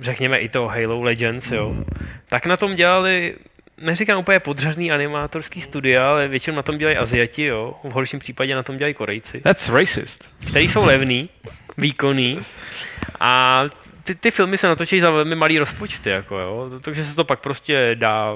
řekněme i to Halo Legends, jo, tak na tom dělali neříkám úplně podřadný animátorský studia, ale většinou na tom dělají Aziati, jo. V horším případě na tom dělají Korejci That's racist. který jsou levný, výkonný a ty, ty filmy se natočí za velmi malý rozpočty, jako jo, takže se to pak prostě dá,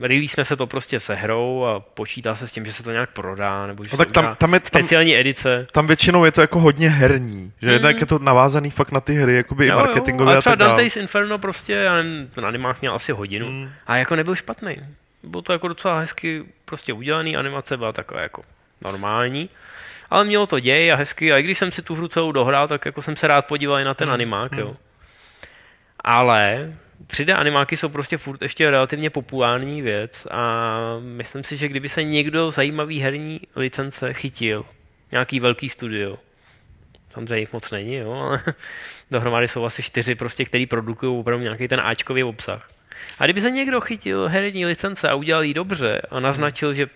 release se to prostě se hrou a počítá se s tím, že se to nějak prodá, nebo že no tak tam, tam, je, tam, speciální edice. tam většinou je to jako hodně herní, že Mhm. jednak je to navázaný fakt na ty hry, jakoby i Jo, jo, marketingově ale a třeba tak. Dante's Inferno prostě, já nevím, ten animák měl asi hodinu Mm. a jako nebyl špatný. Bylo to jako docela hezky prostě udělaný, animace byla taková jako normální. Ale mělo to děj a hezky, a i když jsem si tu hru celou dohrál, tak jako jsem se rád podíval i na ten Hmm. animák, jo. Ale 3D animáky jsou prostě furt ještě relativně populární věc a myslím si, že kdyby se někdo zajímavý herní licence chytil, nějaký velký studio, samozřejmě jich moc není, jo, ale dohromady jsou asi čtyři prostě, který produkují opravdu nějaký ten Ačkový obsah. A kdyby se někdo chytil herní licence a udělal ji dobře a naznačil, že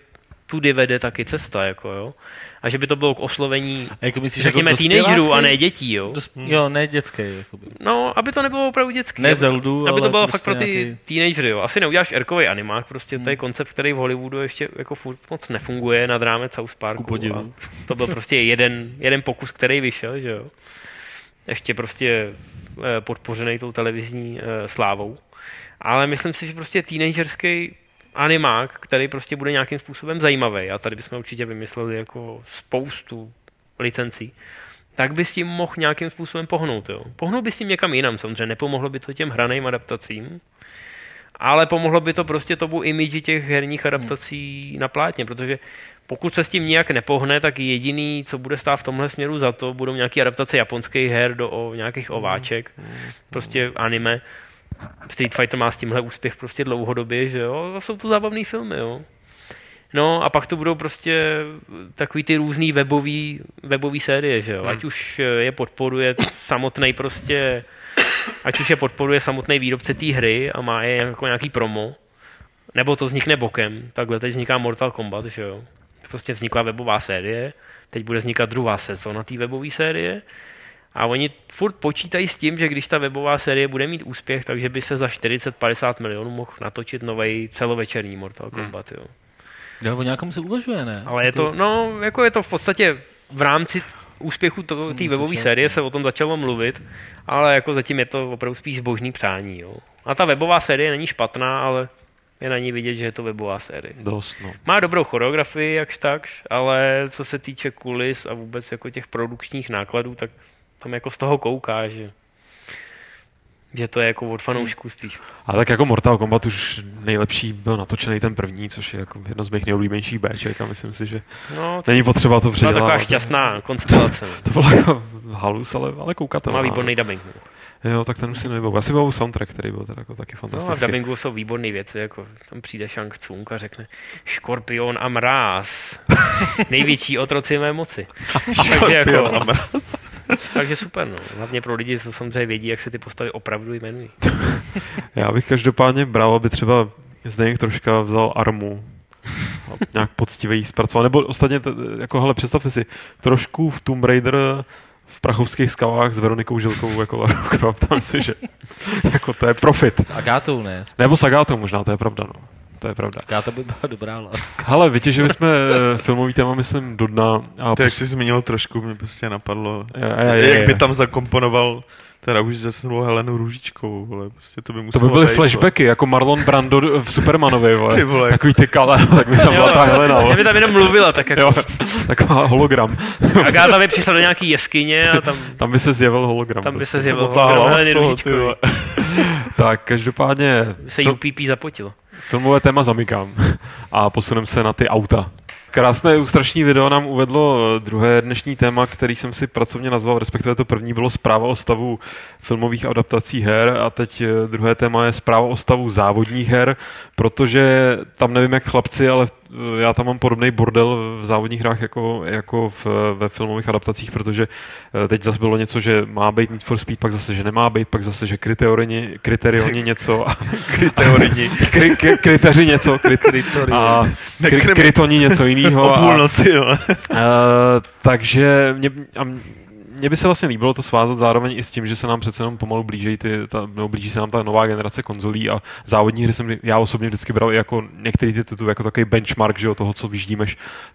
tudy vede taky cesta, jako jo, a že by to bylo k oslovení, A jako myslíš, řekněme, jako teenagerů a ne dětí, jo. Dos- jo, ne dětský. Jakoby. No, aby to nebylo opravdu dětský. Ne aby, Zeldu, aby to bylo prostě fakt pro ty nějaký- teenagery, jo. Asi neuděláš erkový animák, prostě to je Hmm. koncept, který v Hollywoodu ještě jako furt moc nefunguje nad rámec South Parku. To byl prostě jeden, jeden pokus, který vyšel, že jo. Ještě prostě eh, podpořený tou televizní eh, slávou. Ale myslím si, že prostě teenagerský animák, který prostě bude nějakým způsobem zajímavý, a tady bychom určitě vymysleli jako spoustu licencí, tak by s tím mohl nějakým způsobem pohnout. Jo. Pohnul by s tím někam jinam, samozřejmě nepomohlo by to těm hraným adaptacím, ale pomohlo by to prostě tomu imidži těch herních adaptací na plátně, protože pokud se s tím nijak nepohne, tak jediný, co bude stát v tomhle směru za to, budou nějaké adaptace japonských her do o, nějakých ováček, prostě anime. Street Fighter má s tímhle úspěch prostě dlouhodobě, že jo, a jsou to zábavné filmy, jo. No a pak to budou prostě takový ty různý webový, webový série, že jo. Ať už je podporuje samotný prostě, ať už je podporuje samotný výrobce té hry a má je jako nějaký promo, nebo to vznikne bokem. Takhle teď vzniká Mortal Kombat, že jo. Prostě vznikla webová série, teď bude vznikat druhá sezóna té webové série a oni furt počítají s tím, že když ta webová série bude mít úspěch, takže by se za 40-50 milionů mohl natočit nový celovečerní Mortal Kombat, jo. Jo, o nějakom se uvažuje, ne? Ale je to, no, jako je to v podstatě v rámci úspěchu té webové série se o tom začalo mluvit, ale jako zatím je to opravdu spíš zbožný přání. Jo. A ta webová série není špatná, ale je na ní vidět, že je to webová série. Dost, no. Má dobrou choreografii, jakž takž, ale co se týče kulis a vůbec jako těch produkčních nákladů, tak tam jako z toho kouká, že, že to je jako od fanoušků spíš. A tak jako Mortal Kombat už nejlepší byl natočený ten první, což je jako jedno z mých nejoblíbenějších Bček a myslím si, že No, to není potřeba to byla předělat. taková šťastná konstelace. no. To bylo jako halus, ale, ale koukat To má výborný dubbing. no. Jo, tak ten už si nevybavu. Asi byl soundtrack, který byl teda jako taky No a v fantastický. dubbingu jsou výborné věci, jako tam přijde Shang Tsung a řekne Škorpion a mráz. Největší otroci mé moci. jako, a mráz. takže super, no. Hlavně pro lidi, co samozřejmě vědí, jak se ty postavy opravdu jmenují. Já bych každopádně bral, aby třeba Zdeněk troška vzal armu a nějak poctivě jí zpracoval. Nebo ostatně, t- jako hele, představte si, trošku v Tomb Raider v prachovských skalách s Veronikou Žilkovou jako Lara Croft, tam si, že jako to je profit. S Agátou, ne? S Nebo s Agátou možná, to je pravda, no. To je pravda. Agáta by byla dobrá, ale... Hele, vytěžili jsme eh, filmový téma, myslím, do dna. A To, jak jsi zmínil trošku, mě prostě napadlo, Je, je, je, jak je. by tam zakomponoval teda už zesnulou Helenu Růžičkovou, vole, prostě to by To muselo by byly být, flashbacky, jako Marlon Brando v Supermanovi, vole. Ty vole. Takový ty kale, tak by tam byla ta Helena, vole. by tam jenom mluvila, tak jako Jo, taková hologram. Agáta by přišla do nějaký jeskyně a tam, Tam by se zjevil hologram. tam by prostě. se zjevil hlava Heleny ty vole. Tak, každopádně se fil- UPP zapotilo. Filmové téma zamykám a posuneme se na ty auta. Krásné ilustrační video nám uvedlo druhé dnešní téma, který jsem si pracovně nazval, respektive to první bylo zpráva o stavu filmových adaptací her a teď eh, druhé téma je zpráva o stavu závodních her, protože tam nevím jak chlapci, ale eh, já tam mám podobný bordel v závodních hrách jako, jako v, ve filmových adaptacích, protože eh, teď zase bylo něco, že má být Need for Speed, pak zase, že nemá být, pak zase, že kriterioni, kriterioni něco a Kriteorini. kri, kri, kriteři něco, kri, a kri, krytoni něco jiného. O A, půlnoci, jo. uh, takže mě, a mně by se vlastně líbilo to svázat zároveň i s tím, že se nám přece jenom pomalu blíží ty, ta, nebo blíží se nám ta nová generace konzolí a závodní hry jsem já osobně vždycky bral i jako některý ty tituly jako takový benchmark, že jo, toho, co vyždíme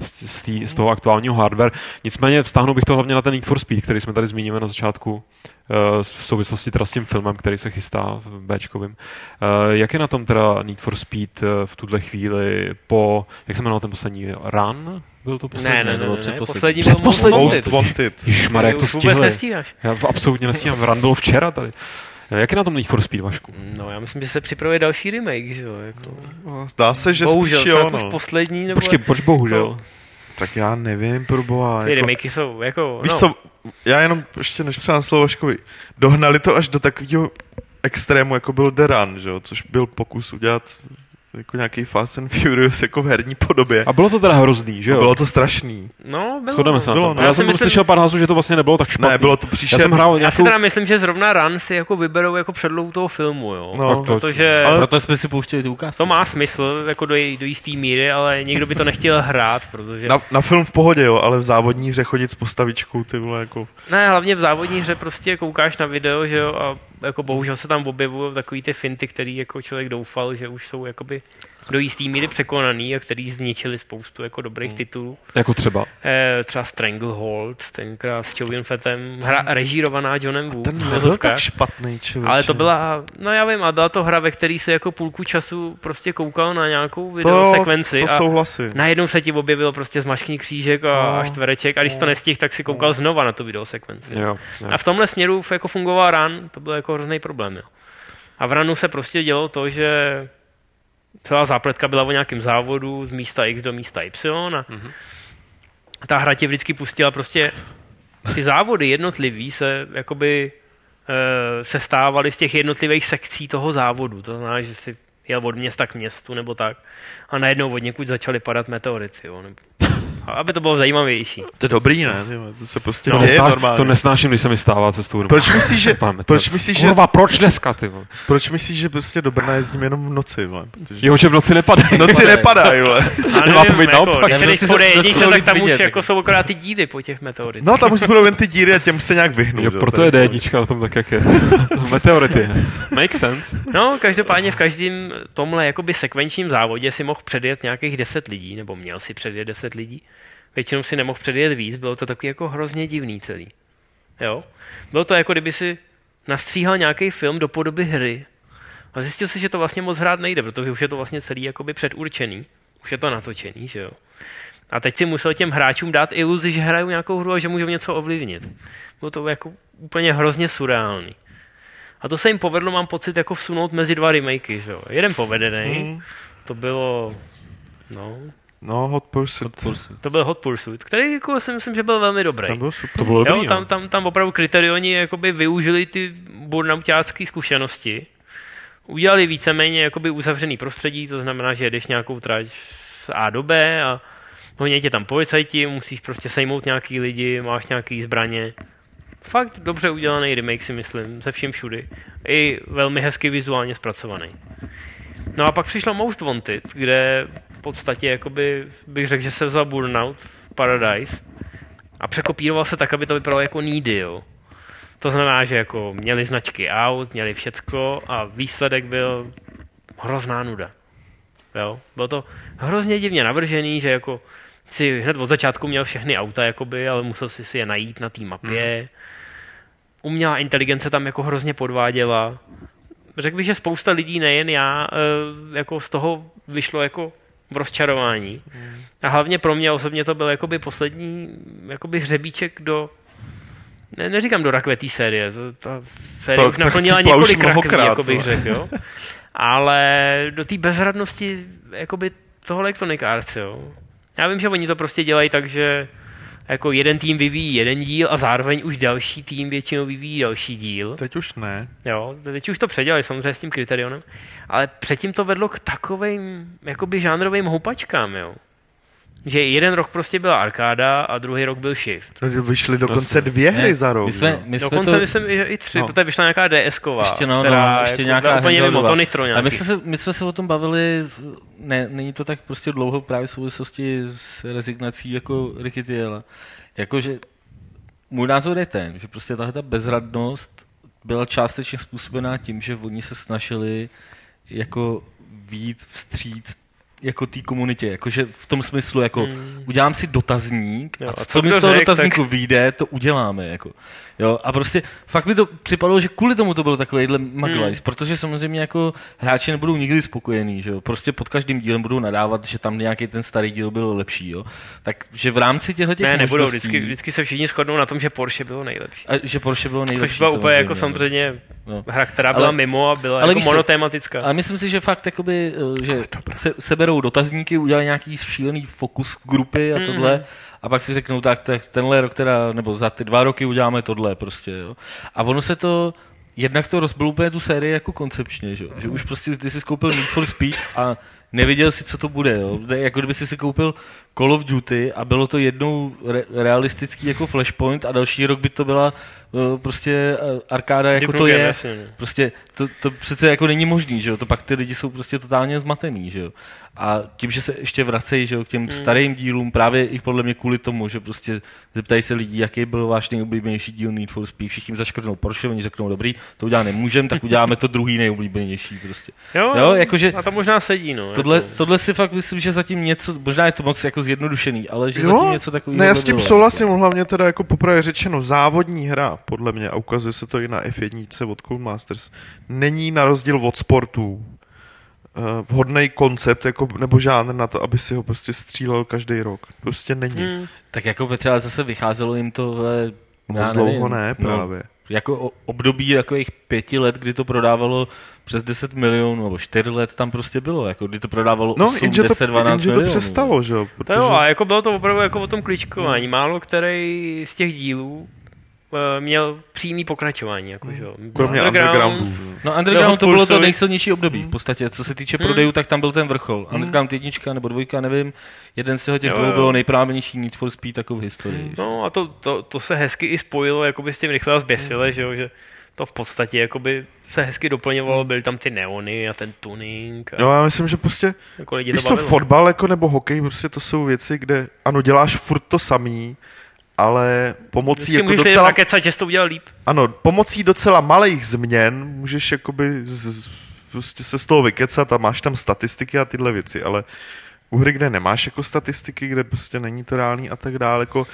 z, z, tý, z toho aktuálního hardware. Nicméně vztáhnu bych to hlavně na ten Need for Speed, který jsme tady zmínili na začátku eh, v souvislosti teda s tím filmem, který se chystá v Bčkovým. Eh, Jak je na tom teda Need for Speed eh, v tuhle chvíli po, jak se jmenoval ten poslední, Run? Byl to poslední? Ne, ne, ne, nebo ne, ne. předposlední. poslední byl Předposlední. Most Wanted. Ježišmarja, jak to stihli. Já absolutně nestíhám, Run bylo včera tady. Jak je na tom Need for Speed, Vašku? No, já myslím, že se připravuje další remake, že jo? Jako, No, Zdá se, že bohužel, spíš jo, jako no. poslední, nebo... Počkej, proč bohužel? Tak já nevím, pro boha. Ty Jako, remakey jsou jako, víš no, co, já jenom ještě než předám slovo Vaškovi, dohnali to až do takového extrému, jako byl The Run, že jo, což byl pokus udělat jako nějaký Fast and Furious jako v herní podobě. A bylo to teda hrozný, že A jo? bylo to strašný. no, bylo, Shodneme se na bylo, tom. no. Já, Já jsem myslím- slyšel pár hlasů, že to vlastně nebylo tak špatný. Ne, bylo to Já příšerný. jsem hrál Já si nějakou... teda myslím, že zrovna Run si jako vyberou jako předlohu toho filmu, jo. No, Tak to- Protože Ale- Proto jsme si pouštěli ty ukázky. to má smysl jako do, do jisté míry, ale nikdo by to nechtěl hrát, protože... Na, na film v pohodě, jo, ale v závodní hře chodit s postavičkou, ty vole, jako... Ne, hlavně v závodní hře prostě koukáš na video, že jo, a jako bohužel se tam objevují takový ty finty, který jako člověk doufal, že už jsou jakoby do jistý míry překonaný a který zničili spoustu jako dobrých titulů. Jako třeba. Eh, třeba Stranglehold, tenkrát s Joey Fettem, hra režírovaná Johnem Wu. Ten nebyl vozovkách. tak špatný, člověče. Ale to byla, no já vím, a byla to hra, ve které se jako půlku času prostě koukal na nějakou to, video jo, sekvenci to a souhlasím. najednou se ti objevilo prostě zmaškný křížek a, No. a čtvereček a když to No. nestihl, tak si koukal znova na tu video sekvenci. Jo, jo. A v tomhle směru jako fungoval RAN, to byl jako hrozný problém. Jo. A v RANu se prostě dělo to, že celá zápletka byla o nějakém závodu z místa X do místa Y a Mhm. ta hra tě vždycky pustila prostě ty závody jednotlivý se jakoby e, se stávaly z těch jednotlivých sekcí toho závodu. To znamená, že si jel od města k městu nebo tak a najednou od někud začaly padat meteority. Jo, nebo, aby to bylo zajímavější. To je dobrý, ne? vole, To se prostě To, děje nesnáš, normálně. to nesnáším, když se mi stává cestou. Proč myslíš, že, proč myslíš, že, Kurva, proč dneska, ty vole? proč myslíš, že prostě do Brna jezdím jenom v noci, vole? Protože Jo, že v noci nepadá. v noci nepadá, jo. A Nemá to být naopak. Když se- D1, se to tak tam už vidět, jako jsou akorát ty díry po těch meteoritech. No tam už budou jen ty díry a těm se nějak vyhnu. Jo, proto To je v pohodě. D1 na tom tak, jak je. Meteority. Make sense. No, každopádně v každém tomhle jakoby sekvenčním závodě si mohl předjet nějakých 10 lidí, nebo měl si předjet 10 lidí. Většinou si nemohl předjet víc, bylo to takový jako hrozně divný celý. Jo? Bylo to jako kdyby si nastříhal nějaký film do podoby hry a zjistil si, že to vlastně moc hrát nejde, protože už je to vlastně celý jakoby předurčený, už je to natočený, že jo. A teď si musel těm hráčům dát iluzi, že hrajou nějakou hru a že můžou něco ovlivnit. Bylo to jako úplně hrozně surreální. A to se jim povedlo, mám pocit, jako vsunout mezi dva remakey, že jo. Jeden povedený, Hmm. to bylo, no, No, Hot Pursuit. to byl Hot Pursuit, který jako si myslím, že byl velmi dobrý. Tam byl super. To bylo dobrý, jo, tam, jo. tam, tam opravdu kriterioni jakoby využili ty burnoutácké zkušenosti. Udělali víceméně jakoby uzavřený prostředí, to znamená, že jedeš nějakou trať z A do B a honí tě tam policajti, musíš prostě sejmout nějaký lidi, máš nějaký zbraně. Fakt dobře udělaný remake si myslím, ze vším všudy. I velmi hezky vizuálně zpracovaný. No a pak přišlo Most Wanted, kde v podstatě jakoby bych řekl, že se vzal Burnout Paradise a překopíroval se tak, aby to vypadalo jako Needy, jo. To znamená, že jako měli značky aut, měli všecko a výsledek byl hrozná nuda. Jo? Bylo to hrozně divně navržený, že jako si hned od začátku měl všechny auta, jakoby, ale musel si si je najít na té mapě. Umělá inteligence tam jako hrozně podváděla. Řekl bych, že spousta lidí, nejen já, eh, jako z toho vyšlo jako v rozčarování. A hlavně pro mě osobně to byl jakoby poslední jakoby hřebíček do ne, neříkám do rakve té série, to, ta série To- už naplnila několik rakví, jako bych no. řekl, jo. Ale do té bezradnosti jakoby toho Electronic Arts, jo. Já vím, že oni to prostě dělají tak, že jako jeden tým vyvíjí jeden díl a zároveň už další tým většinou vyvíjí další díl. Teď už ne. Jo, teď už to předělali samozřejmě s tím kriteriónem, ale předtím to vedlo k takovým jakoby žánrovým houpačkám, jo. Že jeden rok prostě byla arkáda a druhý rok byl shift. No, Vyšly dokonce dvě hry za rok. My jsme, my jsme Dokonce to... myslím, že i tři, No. protože vyšla nějaká DS-ková, Ještě no, která no, ještě jako nějaká úplně mimo, to nitro A nějaký. my jsme, se, my jsme se o tom bavili, ne, není to tak prostě dlouho právě v souvislosti s rezignací jako Ricky Tiela. Jakože můj názor je ten, že prostě tahle ta bezradnost byla částečně způsobená tím, že oni se snažili jako víc vstříc jako té komunitě, jakože v tom smyslu, jako Hmm. udělám si dotazník Jo, a a co, mi z toho řek, dotazníku vyjde, to uděláme. Jako. Jo, a prostě fakt mi to připadalo, že kvůli tomu to byl takovýhle maglajs, Hmm. protože samozřejmě jako hráči nebudou nikdy spokojení, že jo? prostě pod každým dílem budou nadávat, že tam nějaký ten starý díl byl lepší. Jo? Takže v rámci těchto těch Ne, nebudou, možností, vždycky, vždycky se všichni shodnou na tom, že Porsche bylo nejlepší. a že Porsche bylo nejlepší. Což bylo úplně jako samozřejmě, samozřejmě No. hra, která byla Ale- mimo a byla ale jako monotematická. Ale myslím si, že fakt jakoby, eh, že se, seberou dotazníky, udělají nějaký šílený fokus grupy a Mhm. tohle a pak si řeknou, tak, tak tenhle rok teda, nebo za ty dva roky uděláme tohle prostě, jo. A ono se to, jednak to rozbilo úplně tu sérii jako koncepčně, že, jo. že už prostě ty si koupil Need for Speed a nevěděl si, co to bude, jo. Jako kdyby si si koupil Call of Duty a bylo to jednou re- realistický jako Flashpoint a další rok by to byla eh, prostě eh, arkáda jako Duke to je. no. Prostě to, to přece jako není možný, že jo? To pak ty lidi jsou prostě totálně zmatený, že jo? A tím, že se ještě vracejí, že jo, k těm Hmm. starým dílům, právě i podle mě kvůli tomu, že prostě zeptají se lidí, jaký byl váš nejoblíbenější díl Need for Speed, všichni zaškrtnou Porsche, oni řeknou, dobrý, to udělat nemůžem, tak uděláme to druhý nejoblíbenější prostě. Jo, Jo, jakože- a to možná sedí, no. Tohle, jako. tohle si fakt myslím, že zatím něco, možná je to moc jako zjednodušený, ale že Jo, zatím něco takového Ne, já s tím bylo. souhlasím, hlavně teda jako poprvé řečeno, závodní hra, podle mě, a ukazuje se to i na F1 od Codemasters, není na rozdíl od sportů vhodný koncept jako, nebo žádný na to, aby si ho prostě střílel každý rok. Prostě není. Hmm. Tak jako Petra, ale zase vycházelo jim to, ve, Moc já dlouho ne, no, právě. jako o- období takových pěti let, kdy to prodávalo přes 10 milionů, nebo 4 let tam prostě bylo, jako kdy to prodávalo No, 8, jenže 10, to, 12 jenže to milionů. přestalo, že jo? To Protože... jo, a jako bylo to opravdu jako o tom kličkování. Málo který z těch dílů eh, měl přímý pokračování, jako, že jo. Kromě undergroundu. jo. No Underground No, to bylo to nejsilnější období v podstatě, co se týče Hmm. prodejů, tak tam byl ten vrchol. Underground jednička nebo dvojka, nevím, jeden z těch dvou bylo nejprávěnější Need for Speed jako v historii. No a to, to, to se hezky i spojilo jakoby s tím rychle a zběsile, že jo, že to v podstatě jakoby se hezky doplňovalo, byly tam ty neony a ten tuning a Jo, já myslím, že prostě, jako lidi víš to co, fotbal jako nebo hokej, prostě to jsou věci, kde, ano, děláš furt to samý, ale pomocí Vždycky jako můžeš docela nakecat, že jsi to udělal líp. Ano, pomocí docela malých změn můžeš jakoby z- prostě se z toho vykecat a máš tam statistiky a tyhle věci, ale u hry, kde nemáš jako statistiky, kde prostě není to reálný a tak dále, jako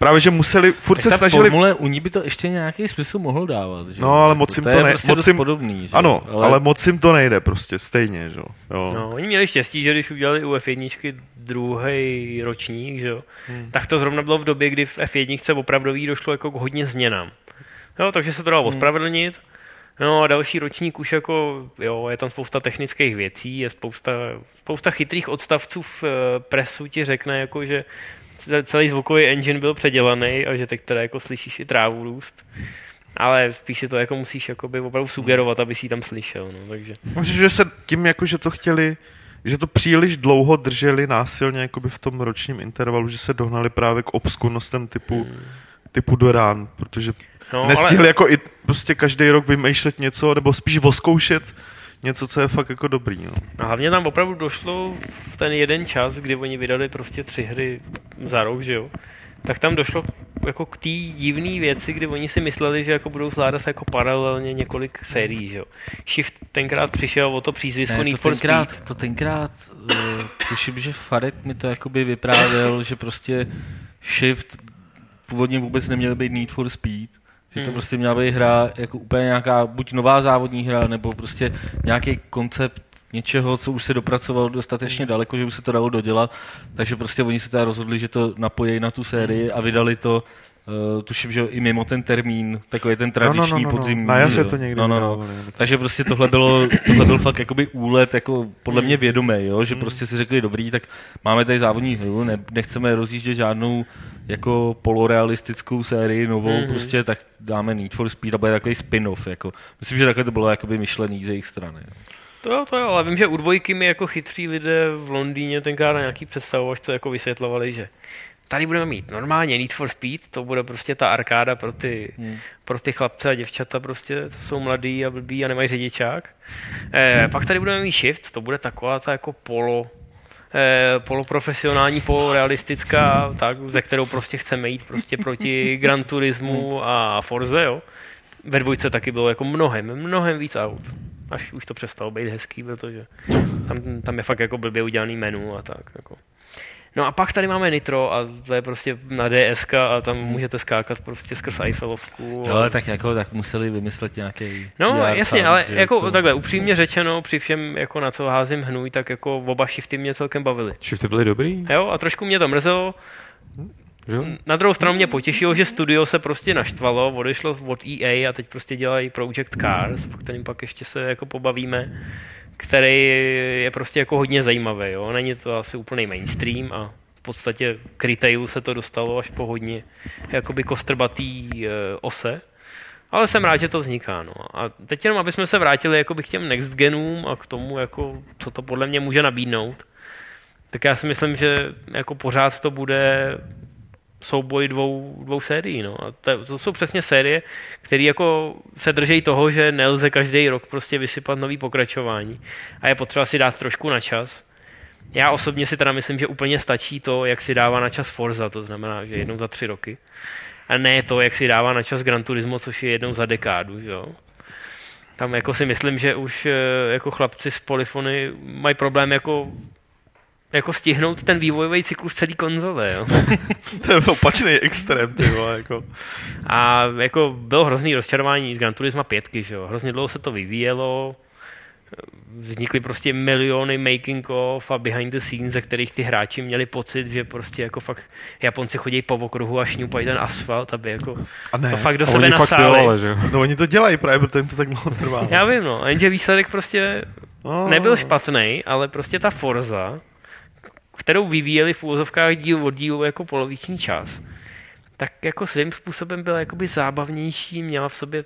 právě, že museli, furt Tak se ta snažili, formule u ní by to ještě nějaký smysl mohl dávat. Že? No, ale moc jim to to je ne- prostě moc jim- podobný. Že? ano, ale... ale moc jim to nejde prostě, stejně, že jo. No, oni měli štěstí, že když udělali u F1 druhý ročník, že jo, hmm. tak to zrovna bylo v době, kdy v F1 opravdový došlo jako k hodně změnám. Jo, takže se to dalo ospravedlnit. No a další ročník už jako, jo, je tam spousta technických věcí, je spousta, spousta chytrých odstavců v eh, presu ti řekne, jako, že celý zvukový engine byl předělaný a že teď teda jako slyšíš i trávu růst. Ale spíš si to jako musíš jakoby opravdu sugerovat, aby si tam slyšel, no, takže. Myslím, že se tím, jako, že to chtěli, že to příliš dlouho drželi násilně jakoby v tom ročním intervalu, že se dohnali právě k obskurnostem typu, typu Dorán, protože No, nestihli jako i prostě každý rok vymýšlet něco, nebo spíš voskoušet něco, co je fakt jako dobrý. No. A hlavně tam opravdu došlo v ten jeden čas, kdy oni vydali prostě tři hry za rok, že jo? Tak tam došlo jako k té divné věci, kdy oni si mysleli, že jako budou zvládat jako paralelně několik sérií, že jo? Shift tenkrát přišel o to přízvisko Ne, Need to for tenkrát, Speed. to tenkrát uh, tuším, že Faret mi to jakoby vyprávěl, že prostě Shift původně vůbec neměl být Need for Speed, že to Hmm. prostě měla být hra jako úplně nějaká buď nová závodní hra, nebo prostě nějaký koncept něčeho, co už se dopracovalo dostatečně daleko, že by se to dalo dodělat, takže prostě oni se teda rozhodli, že to napojí na tu sérii a vydali to Uh, tuším, že i mimo ten termín, takový ten tradiční podzimní. Na jaře to někdy no, no, no. Takže prostě tohle bylo, tohle byl fakt jakoby úlet, jako podle mě vědomý, jo? že Mm. prostě si řekli, dobrý, tak máme tady závodní hru, ne, nechceme rozjíždět žádnou jako polorealistickou sérii novou, Mhm. mm-hmm. prostě tak dáme Need for Speed a bude takový spin-off. Jako. Myslím, že takhle to bylo jakoby myšlený z jejich strany. To jo, to jo, ale vím, že u dvojky mi jako chytří lidé v Londýně tenkrát na nějaký představovačce jako vysvětlovali, že tady budeme mít normálně Need for Speed, to bude prostě ta arkáda pro ty, Hmm. pro ty chlapce a děvčata prostě, co jsou mladí a blbí a nemají řidičák. Eh, pak tady budeme mít Shift, to bude taková ta jako polo, poloprofesionální, polorealistická, tak, ze kterou prostě chceme jít prostě proti Gran Turismu a Forze, jo. Ve dvojce taky bylo jako mnohem, mnohem víc aut. Až už to přestalo být hezký, protože tam, tam je fakt jako blbě udělaný menu a tak. Jako. No a pak tady máme Nitro a to je prostě na DSK a tam můžete skákat prostě skrz Eiffelovku. Jo, a... ale tak jako tak museli vymyslet nějaký. No jasně, ale že jako to- takhle upřímně řečeno, při všem jako na co házím hnůj, tak jako oba shifty mě celkem bavily. Shifty byly dobrý? Jo, a trošku mě to mrzelo, že? Na druhou stranu mě potěšilo, že studio se prostě naštvalo, odešlo od EA a teď prostě dělají Project Cars, o kterým pak ještě se jako pobavíme, který je prostě jako hodně zajímavý, jo. Není to asi úplný mainstream a v podstatě k retailu se to dostalo až po hodně jakoby kostrbatý e, ose. Ale jsem rád, že to vzniká. No. A teď jenom, aby jsme se vrátili k těm next genům a k tomu, jako, co to podle mě může nabídnout, tak já si myslím, že jako pořád to bude souboj dvou, dvou sérií. No. A to, to, jsou přesně série, které jako se drží toho, že nelze každý rok prostě vysypat nový pokračování. A je potřeba si dát trošku na čas. Já osobně si teda myslím, že úplně stačí to, jak si dává na čas Forza, to znamená, že jednou za tři roky. A ne to, jak si dává na čas Gran Turismo, což je jednou za dekádu. Že jo? Tam jako si myslím, že už eh, jako chlapci z Polyfony mají problém jako jako stihnout ten vývojový cyklus celý konzole, jo. to je opačný extrém, ty vole, jako. A jako bylo hrozný rozčarování z Gran Turismo 5, že jo. Hrozně dlouho se to vyvíjelo, vznikly prostě miliony making of a behind the scenes, ze kterých ty hráči měli pocit, že prostě jako fakt Japonci chodí po okruhu a šňupají ten asfalt, aby jako a ne. to fakt do A sebe oni fakt nasáli. jo, ale, že jo? No oni to dělají právě, protože jim to tak dlouho trvá. Já vím, no. Jenže výsledek prostě no, nebyl špatný, ale prostě ta Forza, kterou vyvíjeli v úvozovkách díl od dílu jako poloviční čas, tak jako svým způsobem byla jakoby zábavnější, měla v sobě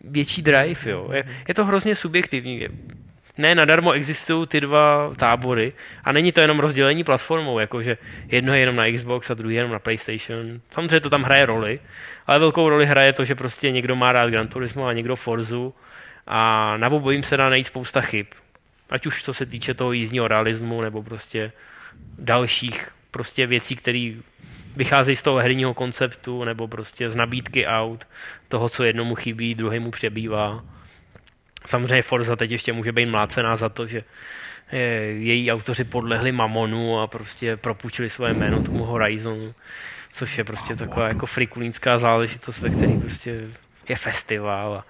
větší drive, jo. Je, je to hrozně subjektivní. Ne nadarmo existují ty dva tábory a není to jenom rozdělení platformou, jakože jedno je jenom na Xbox a druhý je jenom na PlayStation. Samozřejmě to tam hraje roli, ale velkou roli hraje to, že prostě někdo má rád Gran Turismo a někdo Forzu a na obojím se dá najít spousta chyb. Ať už co se týče toho jízdního realismu nebo prostě dalších prostě věcí, které vycházejí z toho herního konceptu nebo prostě z nabídky aut, toho, co jednomu chybí, druhému přebývá. Samozřejmě Forza teď ještě může být mlácená za to, že eh, její autoři podlehli Mamonu a prostě propůjčili svoje jméno tomu Horizonu, což je prostě taková jako frikulínská záležitost, ve které prostě je festival.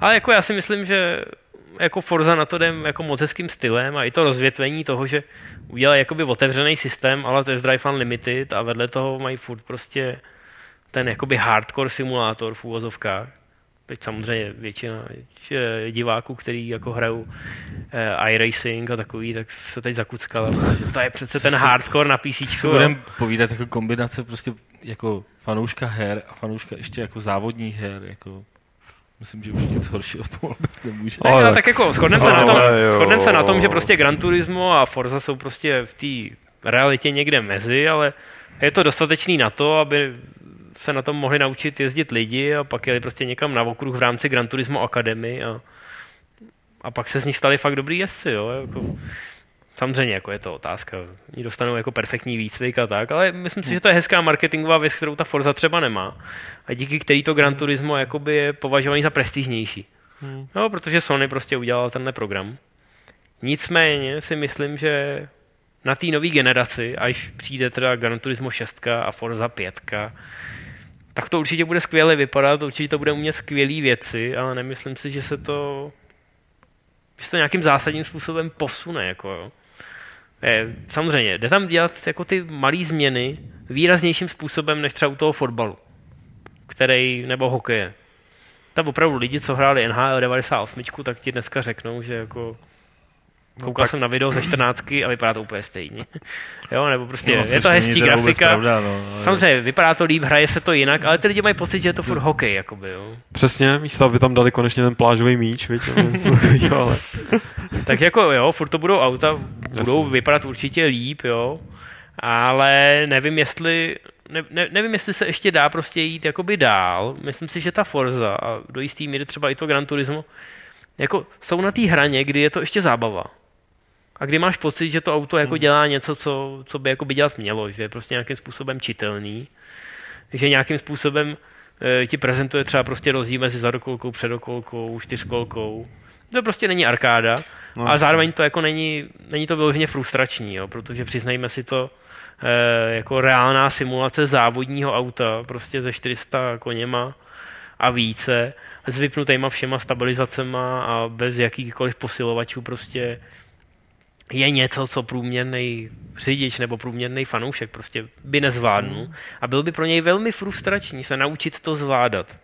Ale jako já si myslím, že jako Forza na to jdem jako moc hezkým stylem a i to rozvětvení toho, že udělají jakoby otevřený systém, ale Test Drive Unlimited a vedle toho mají furt prostě ten jakoby hardcore simulátor v úvozovkách. Teď samozřejmě většina diváků, který jako hrajou eh, iRacing a takový, tak se teď zakuckala, že to je přece ten hardcore na PC. Si budeme povídat jako kombinace prostě jako fanouška her a fanouška ještě jako závodních her, jako Myslím, že už nic horšího nemůže. Ne, ale, tak jako shodneme se, na tom, shodnem se na tom, že prostě Gran Turismo a Forza jsou prostě v té realitě někde mezi, ale je to dostatečný na to, aby se na tom mohli naučit jezdit lidi a pak jeli prostě někam na okruh v rámci Gran Turismo Academy a, a pak se z nich stali fakt dobrý jezdci, jo, jako, Samozřejmě, jako je to otázka. Oni dostanou jako perfektní výcvik a tak, ale myslím si, že to je hezká marketingová věc, kterou ta Forza třeba nemá. A díky který to Gran Turismo jakoby je považovaný za prestižnější. Hmm. No, protože Sony prostě udělal tenhle program. Nicméně si myslím, že na té nové generaci, až přijde teda Gran Turismo 6 a Forza 5, tak to určitě bude skvěle vypadat, určitě to bude umět skvělé věci, ale nemyslím si, že se to, že se to nějakým zásadním způsobem posune. Jako, jo. Je, samozřejmě, jde tam dělat jako ty malé změny výraznějším způsobem než třeba u toho fotbalu, který, nebo hokeje. Tam opravdu lidi, co hráli NHL 98, tak ti dneska řeknou, že jako Koukal no, jsem na video ze 14 a vypadá to úplně stejně. jo, nebo prostě no, je to hezčí grafika. Pravda, no, ale... Samozřejmě, vypadá to líp, hraje se to jinak, ale ty lidi mají pocit, že je to furt hokej, jakoby, jo. Přesně, místo, aby tam dali konečně ten plážový míč, víš, ale... tak jako jo, furt to budou auta, budou Jasně. vypadat určitě líp, jo, ale nevím, jestli ne, ne, nevím, jestli se ještě dá prostě jít jakoby dál. Myslím si, že ta Forza a do jistý míry třeba i to Gran Turismo jako jsou na té hraně, kdy je to ještě zábava a kdy máš pocit, že to auto jako hmm. dělá něco, co, co by jako by dělat mělo, že je prostě nějakým způsobem čitelný, že nějakým způsobem e, ti prezentuje třeba prostě rozdíl mezi zadokolkou, předokolkou, čtyřkolkou. To prostě není arkáda, no, a zároveň to jako není, není to vyloženě frustrační, jo, protože přiznejme si to, e, jako reálná simulace závodního auta, prostě ze 400 koněma a více, s vypnutýma všema stabilizacema a bez jakýchkoliv posilovačů prostě je něco, co průměrný řidič nebo průměrný fanoušek prostě by nezvládnul a byl by pro něj velmi frustrační se naučit to zvládat.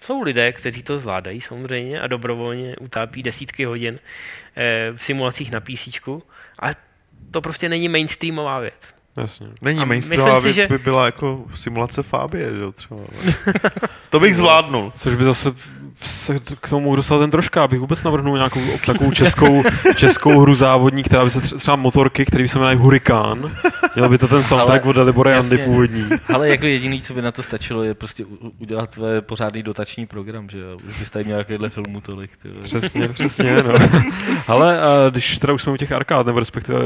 Jsou lidé, kteří to zvládají samozřejmě a dobrovolně utápí desítky hodin eh, v simulacích na PC, ale to prostě není mainstreamová věc. Jasně. Není A mainstreamová myslím si, věc, že- by byla jako simulace Fábie, že jo, třeba. to bych zvládnul. Což by zase se k tomu mohl dostat ten troška, abych vůbec navrhnul nějakou takovou českou, českou hru závodní, která by se tře- třeba motorky, který by se jmenuje Hurikán. Měl by to ten soundtrack Ale- od Dalibora Jandy původní. Ale jako jediný, co by na to stačilo, je prostě udělat tvé pořádný dotační program, že jo? Už bys tady měl takovýhle filmů tolik, ty vole. Přesně, přesně, no. Ale a když teda už jsme u těch arkád, nebo respektive,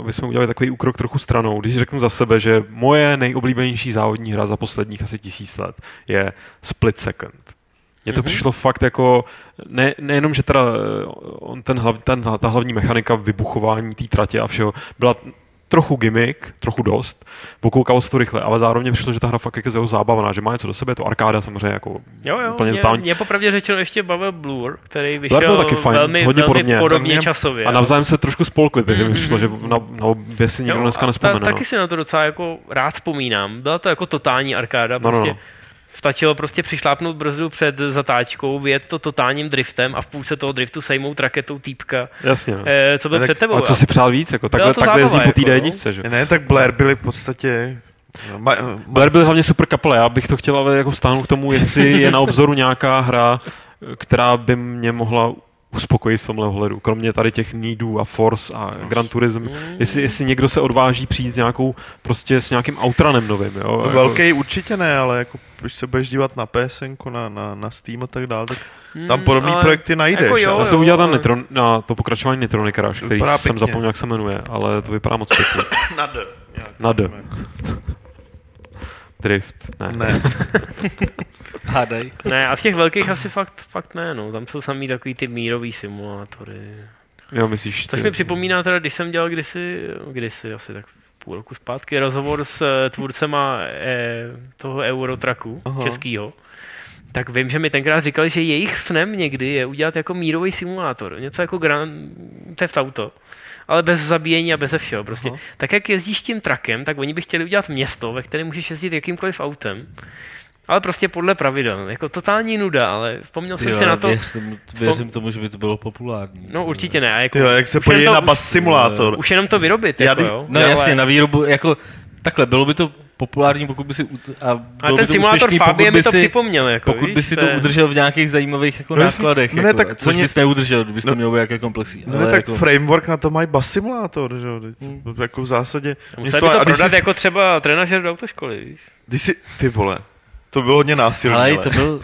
aby jsme udělali takový úkrok trochu stranou, když řeknu za sebe, že moje nejoblíbenější závodní hra za posledních asi tisíc let je Split Second. Mně to Mhm. přišlo fakt jako, ne, nejenom, že teda eh, on ten, hlav, ten, ta hlavní mechanika vybuchování té tratě a všeho byla trochu gimmick, trochu dost, pokoukalo se to rychle, ale zároveň přišlo, že ta hra fakt jako zábavná, že má něco do sebe, je to arkáda samozřejmě jako Jo, jo, úplně mě, totální. mě popravdě řečeno ještě bavil Blur, který vyšel byl taky fajn, velmi, hodně velmi podobně. podobně, časově. A navzájem se trošku spolkli, takže mi Mhm. přišlo, že na, na obě si nikdo dneska a nespomene. Ta, taky si na to docela jako rád vzpomínám. Byla to jako totální arkáda. No, no, Prostě no. Stačilo prostě přišlápnout brzdu před zatáčkou, vyjet to totálním driftem a v půlce toho driftu sejmout raketou týpka, Jasně. No. eh, co byl před tebou. Ale co si přál víc? Jako, takhle, to takhle jezdí zábava, po té jako, no. že? Ne, tak Blair byli v podstatě... no, Ma, ma, Blair byl hlavně super kapela, já bych to chtěl ale jako stáhnout k tomu, jestli je na obzoru nějaká hra, která by mě mohla uspokojit v tomhle ohledu. Kromě tady těch Needů a Force a Gran Turismo. Mm. Jestli, jestli někdo se odváží přijít s nějakou, prostě s nějakým outranem novým, jo? Jako, Velký určitě ne, ale jako, když se budeš dívat na PSN, na, na, na Steam a tak dále, tak tam Mm, podobné ale projekty najdeš. jako jo, ale- já jsem udělal na, ale- Nitron, na to pokračování Nitronic Rush, který jsem pěkně. zapomněl, jak se jmenuje, ale to vypadá moc pěkně. Na D. nějak. Na D. Drift, ne. Ne. Hádej. Ne, a v těch velkých asi fakt, fakt ne, no. Tam jsou samý takový ty mírový simulátory. Jo, myslíš, Což ty- mi připomíná teda, když jsem dělal kdysi, kdysi asi tak půl roku zpátky, rozhovor s eh, tvůrcema eh, toho Eurotraku Aha. českýho, tak vím, že mi tenkrát říkali, že jejich snem někdy je udělat jako mírový simulátor. Něco jako Grand Theft Auto. Ale bez zabíjení a bez všeho. Prostě. Aha. Tak jak jezdíš tím trakem, tak oni by chtěli udělat město, ve kterém můžeš jezdit jakýmkoliv autem. Ale prostě podle pravidel. Jako totální nuda, ale vzpomněl jsem Jo, si na to. Věřím, věřím tomu, že by to bylo populární. No určitě ne. a Jako, Tyjo, jak se podívej na bas simulátor. Už jenom to vyrobit, Já jako, jo. No Ale- jasně, na výrobu, jako takhle, bylo by to populární, pokud by si... A Ale bylo ten by to simulátor úspěšný, Fabie by to si, připomněl. Jako, Pokud víš, by si to je- udržel v nějakých zajímavých jako No nákladech, no ne, jako, tak což oni- bys neudržel, kdybys No- to měl být jako komplexní. No ale ne, tak jako, framework na to mají bus simulátor, že jo? Hmm. Jako v zásadě... Museli mě by to a prodat jsi- jako třeba trenažer do autoškoly, víš. Když si, ty vole, to bylo hodně násilné. ale ale. to byl,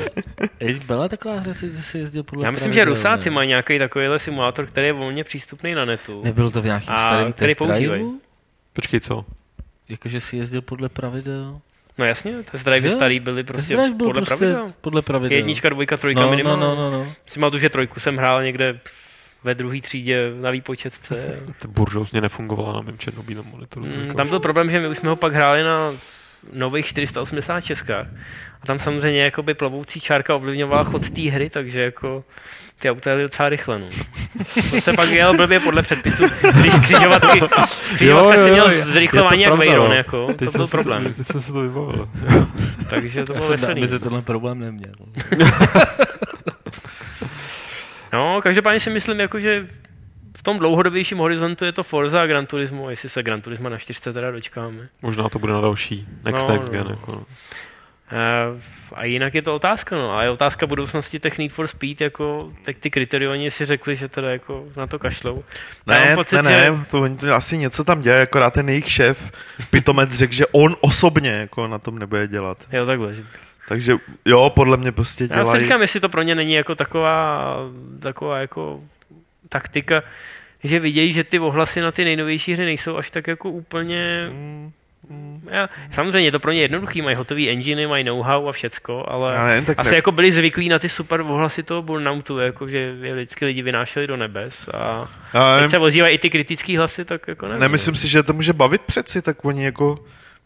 Ej, byla taková hra, že jsi jezdil podle Já myslím, že Rusáci ne? mají nějaký takovýhle simulátor, který je volně přístupný na netu. Nebylo to v nějakým A starém který test? Počkej, co? Jakože jsi jezdil podle pravidel? No jasně, test drive Jo, starý byly Test prostě drive byl podle prostě pravidel. podle pravidel. Jednička, dvojka, trojka no, no, minimálně. no, no, no. Si pamatuju, že trojku jsem hrál někde ve druhé třídě na výpočetce. Ta buržouzně nefungovala na mém černobílém monitoru. Mm, tam byl problém, že my už jsme ho pak hráli na nových 480 českách. A tam samozřejmě jakoby plovoucí čárka ovlivňovala chod té hry, takže jako ty auta jeli docela rychle. No. To se pak jel blbě podle předpisu, když křižovatky, křižovatka si měl zrychlování jak Veyron, jako, to jsem byl si problém. Teď jsem se to vybavil. Takže to Já bylo jsem veselý. mezi tenhle problém neměl. No, každopádně si myslím, jako, že v tom dlouhodobějším horizontu je to Forza a Gran Turismo, jestli se Gran Turismo na 4 teda dočkáme. Možná to bude na další. Next No, Next no. Gen. Jako. no. Eh, A jinak je to otázka, no. A je otázka budoucnosti těch Need for Speed, jako tak ty kriterioni si řekli, že teda jako na to kašlou. Já mám Ne, pocit, ne, že- ne, to, oni to asi něco tam dělají, akorát ten jejich šéf Pitomec řekl, že on osobně jako na tom nebude dělat. Jo, takhle. Že... Takže jo, podle mě prostě Já si dělají. říkám, jestli to pro ně není jako taková, taková jako taktika, že vidějí, že ty ohlasy na ty nejnovější hry nejsou až tak jako úplně... Mm, mm. Já, samozřejmě je to pro ně jednoduchý, mají hotový engine, mají know-how a všecko, ale Já nevím, tak asi ne, jako byli zvyklí na ty super ohlasy toho burnoutu, jako že je vždycky lidi vynášeli do nebes a já teď se ozývají i ty kritický hlasy, tak jako nevím. nemyslím si, že to může bavit přeci, tak oni jako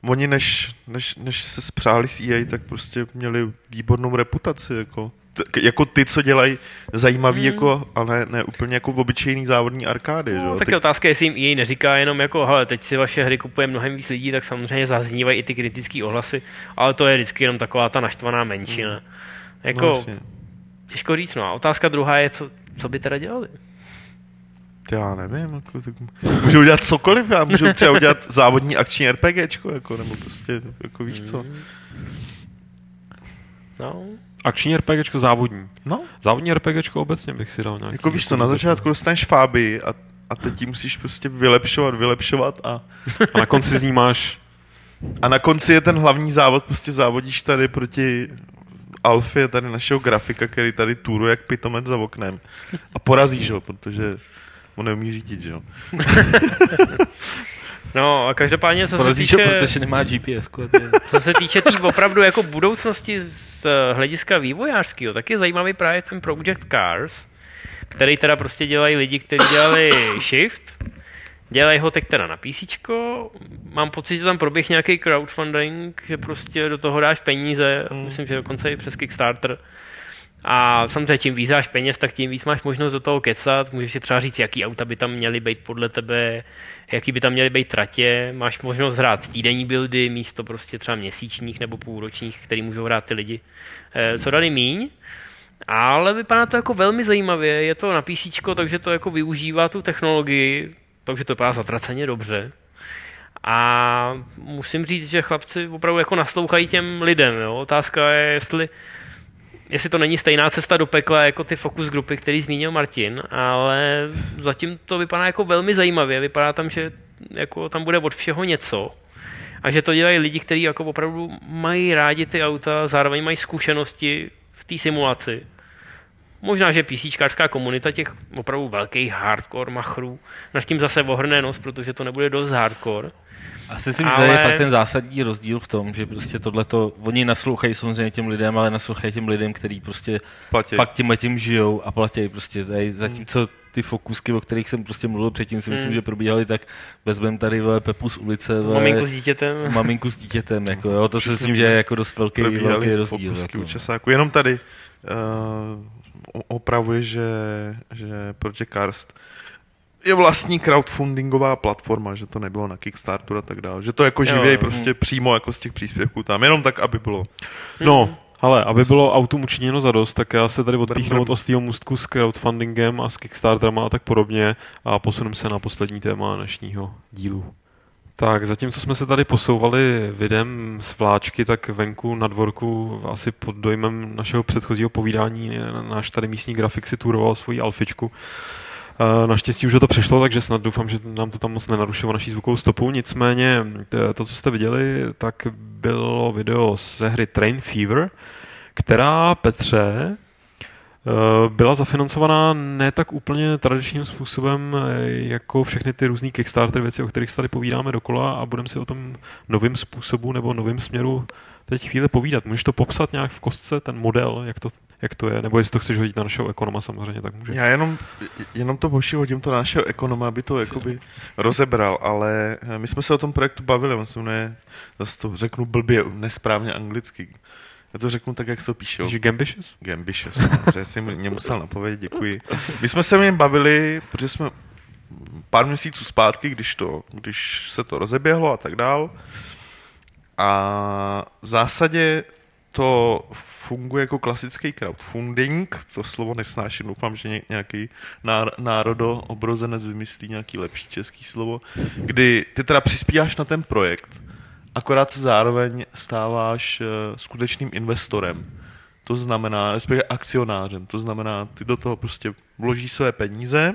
Oni než, než, než se spřáli s EA, tak prostě měli výbornou reputaci, jako. Jako ty, co dělají zajímavý, Hmm. jako, a ne, ne úplně jako v obyčejný závodní arkády, že No, jo? tak Ty- je otázka, jestli jim EA neříká jenom jako, hele, teď si vaše hry kupuje mnohem víc lidí, tak samozřejmě zaznívají i ty kritické ohlasy, ale to je vždycky jenom taková ta naštvaná menšina. Jako, no, jasně. těžko říct, no a otázka druhá je, co, co by teda dělali? Já nevím, jako, tak můžu udělat cokoliv, já můžu třeba udělat závodní akční RPGčko, jako, nebo prostě, jako víš co. Hmm. No, Akční RPGčko závodní. No, Závodní RPGčko obecně bych si dal nějaký. jako víš co, na začátku dostaneš fáby a, a teď ti musíš prostě vylepšovat, vylepšovat a, A na konci z ní máš a na konci je ten hlavní závod, prostě závodíš tady proti Alfě, tady našeho grafika, který tady turuje jak pitomec za oknem a porazíš ho, protože on neumí řídit, že jo. no a každopádně, co se Porazíš ho, týče... protože nemá GPS. Co se týče té tý opravdu jako budoucnosti z eh, hlediska vývojářského, tak je zajímavý právě ten Project Cars, který teda prostě dělají lidi, kteří dělali Shift, dělají ho teď teda na PC. Mám pocit, že tam proběh nějaký crowdfunding, že prostě do toho dáš peníze, Mm. myslím, že dokonce i přes Kickstarter. A samozřejmě, čím víc dáš peněz, tak tím víc máš možnost do toho kecat. Můžeš si třeba říct, jaký auta by tam měly být podle tebe, jaký by tam měly být tratě. Máš možnost hrát týdenní buildy místo prostě třeba měsíčních nebo půlročních, který můžou hrát ty lidi, eh, co dali míň. Ale vypadá to jako velmi zajímavě. Je to na PC, takže to jako využívá tu technologii, takže to vypadá zatraceně dobře. A musím říct, že chlapci opravdu jako naslouchají těm lidem. Jo? Otázka je, jestli jestli to není stejná cesta do pekla jako ty fokus grupy, který zmínil Martin, ale zatím to vypadá jako velmi zajímavě. Vypadá tam, že jako tam bude od všeho něco a že to dělají lidi, kteří jako opravdu mají rádi ty auta, zároveň mají zkušenosti v té simulaci. Možná, že PCčkářská komunita těch opravdu velkých hardcore machrů nad tím zase ohrne nos, protože to nebude dost hardcore. Asi si myslím, že Ale- je fakt ten zásadní rozdíl v tom, že prostě tohleto, oni naslouchají samozřejmě těm lidem, ale naslouchají těm lidem, kteří prostě Platí. fakt tím tím žijou a platí prostě. Tady, zatímco ty fokusky, o kterých jsem prostě mluvil předtím, si myslím, Hmm. že probíhaly, tak vezmeme tady vole, Pepu z ulice, vole, Maminku s dítětem. maminku s dítětem, jako, jo, to si myslím, že je jako dost velký, velký rozdíl. fokusky Jako. u časáku. Jenom tady uh, opravuje, že, že Project Karst je vlastní crowdfundingová platforma, že to nebylo na Kickstarteru a tak dále. Že to jako jo. prostě přímo jako z těch příspěvků tam. Jenom tak, aby bylo. No, ale aby bylo autům učiněno za dost, tak já se tady odpíchnu od ostýho můstku s crowdfundingem a s Kickstarterama a tak podobně a posuneme se na poslední téma dnešního dílu. Tak zatímco jsme se tady posouvali videem z vláčky, tak venku na dvorku asi pod dojmem našeho předchozího povídání náš tady místní grafik si turoval svoji alfičku. Eh, Naštěstí už to přešlo, takže snad doufám, že nám to tam moc nenarušilo naší zvukovou stopu. Nicméně to, co jste viděli, tak bylo video ze hry Train Fever, která, Petře, eh, byla zafinancovaná ne tak úplně tradičním způsobem, eh, jako všechny ty různé Kickstarter věci, o kterých tady povídáme dokola a budeme si o tom novým způsobu nebo novým směru teď chvíli povídat. Můžeš to popsat nějak v kostce, ten model, jak to, jak to je, nebo jestli to chceš hodit na našeho ekonoma samozřejmě, tak může. Já jenom, jenom to boši hodím to na našeho ekonoma, aby to jakoby rozebral, ale eh, my jsme se o tom projektu bavili, on se jmenuje, zase to řeknu blbě, nesprávně anglicky. Já to řeknu tak, jak se to píše. Že Gambitious? Gambitious, že jsem mě musel napovědět, děkuji. My jsme se o něm bavili, protože jsme pár měsíců zpátky, když, to, když se to rozeběhlo a tak dál. A v zásadě to funguje jako klasický crowdfunding, to slovo nesnáším, doufám, že ně- nějaký náro- národobrozenec vymyslí nějaký lepší český slovo, kdy ty teda přispíváš na ten projekt, akorát se zároveň stáváš eh, skutečným investorem. To znamená, respektive akcionářem, to znamená, ty do toho prostě vložíš své peníze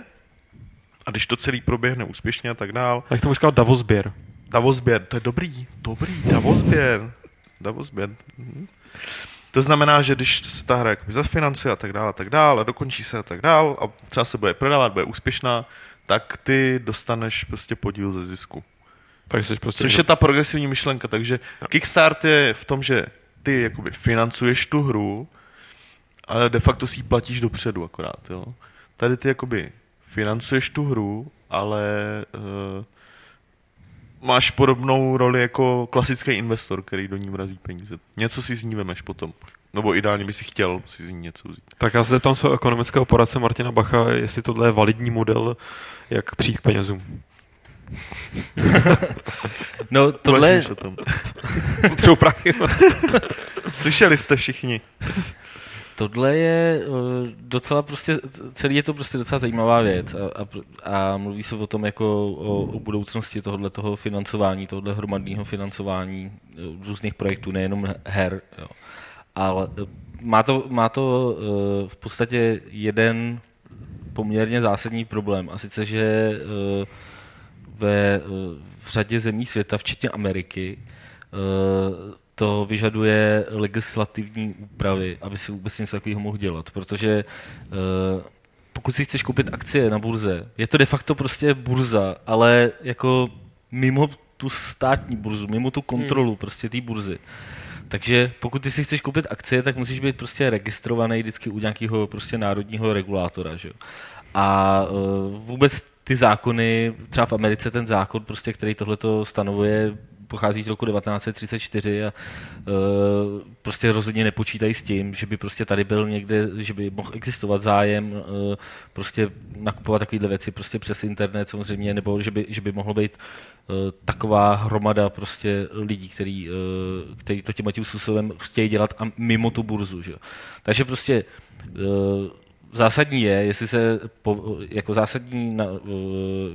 a když to celý proběhne úspěšně a tak dál, Tak to říkal Davosběr. Davosběr, to je dobrý, dobrý, Davosběr, Davosběr. Mhm. To znamená, že když se ta hra zafinancuje a tak dále, a tak dále, a dokončí se a tak dále, a třeba se bude prodávat, bude úspěšná, tak ty dostaneš prostě podíl ze zisku. Takže jsi prostě Což je ta progresivní myšlenka, takže Kickstart je v tom, že ty jakoby financuješ tu hru, ale de facto si ji platíš dopředu akorát, jo. Tady ty jakoby financuješ tu hru, ale uh, máš podobnou roli jako klasický investor, který do ní vrazí peníze. Něco si z ní vemeš potom. Nebo ideálně by si chtěl si z ní něco vzít. Tak já se zeptám svého ekonomického poradce Martina Bacha, jestli tohle je validní model, jak přijít k penězům. No tohle. Potřebuji prachy. Slyšeli jste všichni. Tohle je eh, docela prostě, celý je to prostě docela zajímavá věc a, a, a mluví se o tom jako o, o budoucnosti tohohle toho financování, tohohle hromadného financování eh, různých projektů, nejenom her. Jo. Ale eh, má to, má to v podstatě jeden poměrně zásadní problém a sice, že ve v řadě zemí světa, včetně Ameriky, to vyžaduje legislativní úpravy, aby si vůbec něco takového mohl dělat, protože eh, pokud si chceš koupit akcie na burze, je to de facto prostě burza, ale jako mimo tu státní burzu, mimo tu kontrolu prostě té burzy. Takže pokud ty si chceš koupit akcie, tak musíš být prostě registrovaný vždycky u nějakého prostě národního regulátora. Že? A uh, vůbec ty zákony, třeba v Americe ten zákon, prostě, který tohleto stanovuje, pochází z roku 1934 a uh, prostě rozhodně nepočítají s tím, že by prostě tady byl někde, že by mohl existovat zájem uh, prostě nakupovat takovéhle věci prostě přes internet samozřejmě, nebo že by, že by mohlo být uh, taková hromada prostě lidí, který, uh, který to tím způsobem chtějí dělat a mimo tu burzu. Že? Takže prostě uh, zásadní je, jestli se po, jako zásadní na, uh,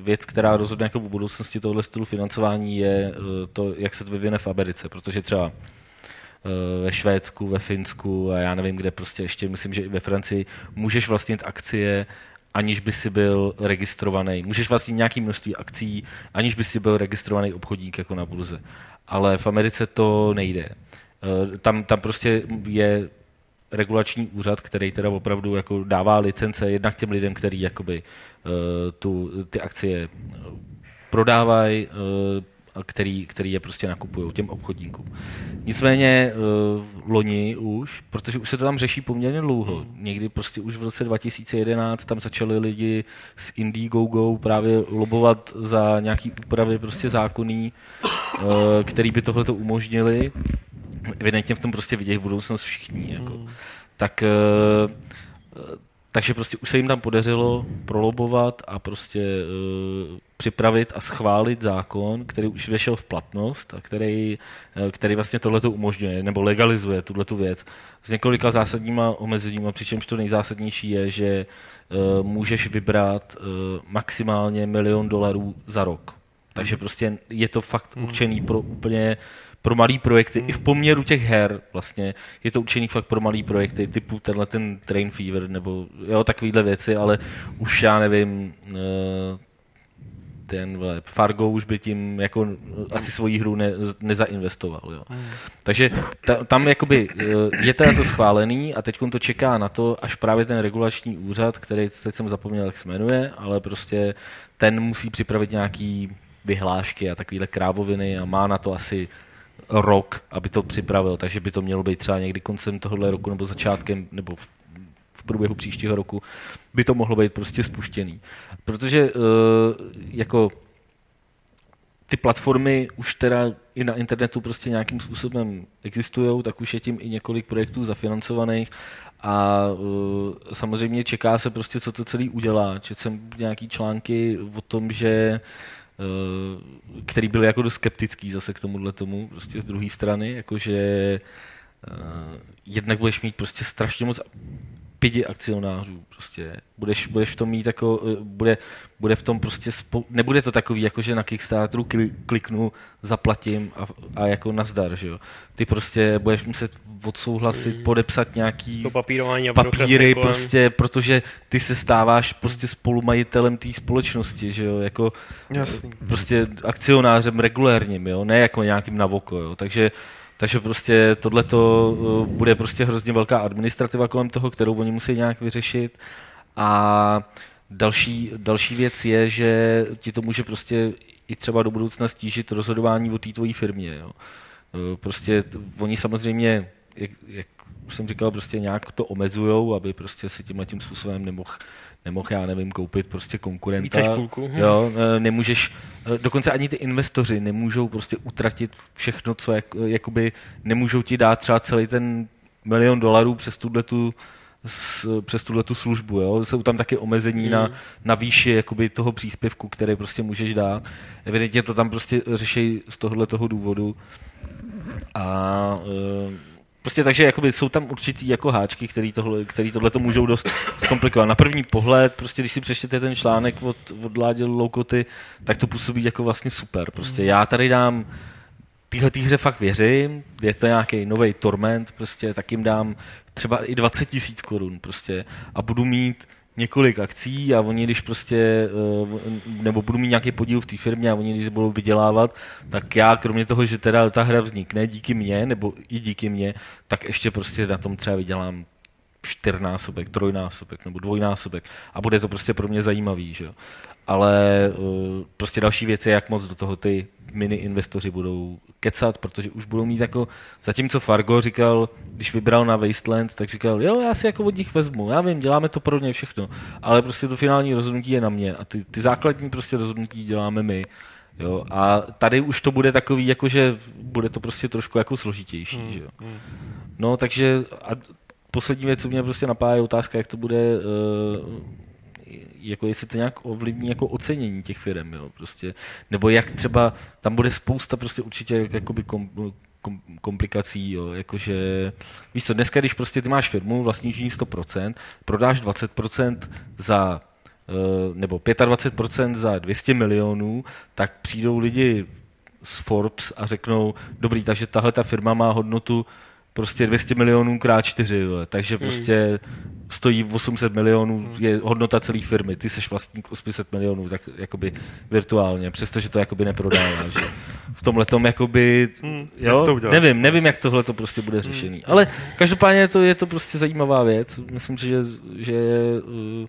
věc, která rozhodne jako v budoucnosti tohle stylu financování, je uh, to, jak se to vyvine v Americe, protože třeba uh, ve Švédsku, ve Finsku a já nevím kde, prostě ještě myslím, že i ve Francii můžeš vlastnit akcie, aniž by si byl registrovaný. Můžeš vlastnit nějaké množství akcí, aniž by si byl registrovaný obchodník jako na burze. Ale v Americe to nejde. Tam, tam prostě je regulační úřad, který teda opravdu jako dává licence jednak těm lidem, který jakoby uh, tu, ty akcie eh, prodávají, uh, a který, který je prostě nakupují těm obchodníkům. Nicméně uh, loni už, protože už se to tam řeší poměrně dlouho, někdy prostě už v roce 2011 tam začali lidi z Indiegogo právě lobovat za nějaký úpravy prostě zákonný, uh, který by tohle to umožnili evidentně v tom prostě vidějí budoucnost všichni. Jako. Tak, eh, eh, takže prostě už se jim tam podařilo prolobovat a prostě eh, připravit a schválit zákon, který už vešel v platnost a který, který vlastně tohleto umožňuje nebo legalizuje tuhle tu věc s několika zásadníma omezeníma, přičemž to nejzásadnější je, že můžeš vybrat maximálně milion dolarů za rok. Takže prostě je to fakt určený pro úplně pro malý projekty, i v poměru těch her vlastně, je to určený fakt pro malý projekty, typu tenhle ten Train Fever, nebo jo, takovýhle věci, ale už já nevím, eh, ten Fargo už by tím jako asi svoji hru ne, nezainvestoval. Jo. Takže ta, tam jakoby eh, je teda to schválený a teď to čeká na to, až právě ten regulační úřad, který teď jsem zapomněl, jak se jmenuje, ale prostě ten musí připravit nějaký vyhlášky a takovéhle krávoviny a má na to asi rok, aby to připravil, takže by to mělo být třeba někdy koncem tohohle roku nebo začátkem, nebo v, v průběhu příštího roku by to mohlo být prostě spuštěný. Protože uh, jako ty platformy už teda i na internetu prostě nějakým způsobem existují, tak už je tím i několik projektů zafinancovaných a uh, samozřejmě čeká se prostě, co to celý udělá. Četl jsem nějaký články o tom, že uh, který byl jako dost skeptický zase k tomuhle tomu, prostě z druhé strany, jakože uh, jednak budeš mít prostě strašně moc pěti akcionářů prostě. Budeš, budeš v tom mít jako, eh, bude, bude v tom prostě, spou- nebude to takový, jako že na Kickstarteru kli- kliknu, zaplatím a, a jako nazdar, že jo. Ty prostě budeš muset odsouhlasit, podepsat nějaký To papírování a papíry, prostě, protože ty se stáváš prostě spolumajitelem té společnosti, že jo, jako Jasný. prostě akcionářem regulérním, jo, ne jako nějakým navoko, jo, takže takže prostě tohleto uh, bude prostě hrozně velká administrativa kolem toho, kterou oni musí nějak vyřešit a další, další věc je, že ti to může prostě i třeba do budoucna stížit rozhodování o té tvojí firmě, jo. Uh, Prostě oni samozřejmě, jak, jak už jsem říkal, prostě nějak to omezujou, aby prostě si tímhle tím způsobem nemohl nemohl, já nevím, koupit prostě konkurenta. Více půlku. Jo, eh, nemůžeš, eh, dokonce ani ty investoři nemůžou prostě utratit všechno, co jak, jakoby nemůžou ti dát třeba celý ten milion dolarů přes tuhle tu s, přes tuhle tu službu. Jo? Jsou tam taky omezení hmm. na, na výši jakoby, toho příspěvku, který prostě můžeš dát. Evidentně to tam prostě řeší z tohohle toho důvodu. A e, Prostě takže jakoby, jsou tam určitý jako háčky, který tohle, který tohle to můžou dost zkomplikovat. Na první pohled, prostě když si přečtete ten článek od, od Ládě Loukoty, tak to působí jako vlastně super. Prostě hmm. já tady dám tyhle hře fakt věřím, je to nějaký nový torment, prostě tak jim dám třeba i 20 tisíc korun prostě a budu mít několik akcí a oni, když prostě, eh, nebo budu mít nějaký podíl v té firmě a oni, když budou vydělávat, tak já, kromě toho, že teda ta hra vznikne díky mně, nebo i díky mně, tak ještě prostě na tom třeba vydělám čtyřnásobek, trojnásobek nebo dvojnásobek a bude to prostě pro mě zajímavý, že Ale uh, prostě další věc je, jak moc do toho ty mini investoři budou kecat, protože už budou mít jako, zatímco Fargo říkal, když vybral na Wasteland, tak říkal, jo, já si jako od nich vezmu, já vím, děláme to pro ně všechno, ale prostě to finální rozhodnutí je na mě a ty, ty základní prostě rozhodnutí děláme my. Jo, a tady už to bude takový, jakože bude to prostě trošku jako složitější. Hmm, že jo. Hmm. No, takže a poslední věc, co mě prostě napáje, je otázka, jak to bude uh, jako jestli to nějak ovlivní jako ocenění těch firm, jo, prostě, nebo jak třeba, tam bude spousta prostě určitě jakoby kom, kom, komplikací, jo, jakože, víš co, dneska, když prostě ty máš firmu, vlastníš ní 100%, prodáš 20% za eh, nebo 25% za 200 milionů, tak přijdou lidi z Forbes a řeknou, dobrý, takže tahle ta firma má hodnotu prostě 200 milionů krát 4, jo. takže hmm. prostě stojí 800 milionů, hmm. je hodnota celé firmy, ty seš vlastník 800 milionů, tak jakoby virtuálně, přestože to jakoby neprodává, že? V tomhle tom jakoby, hmm. jo, to nevím, nevím, jak tohle to prostě bude řešený, hmm. ale každopádně to je to prostě zajímavá věc, myslím si, že, že uh,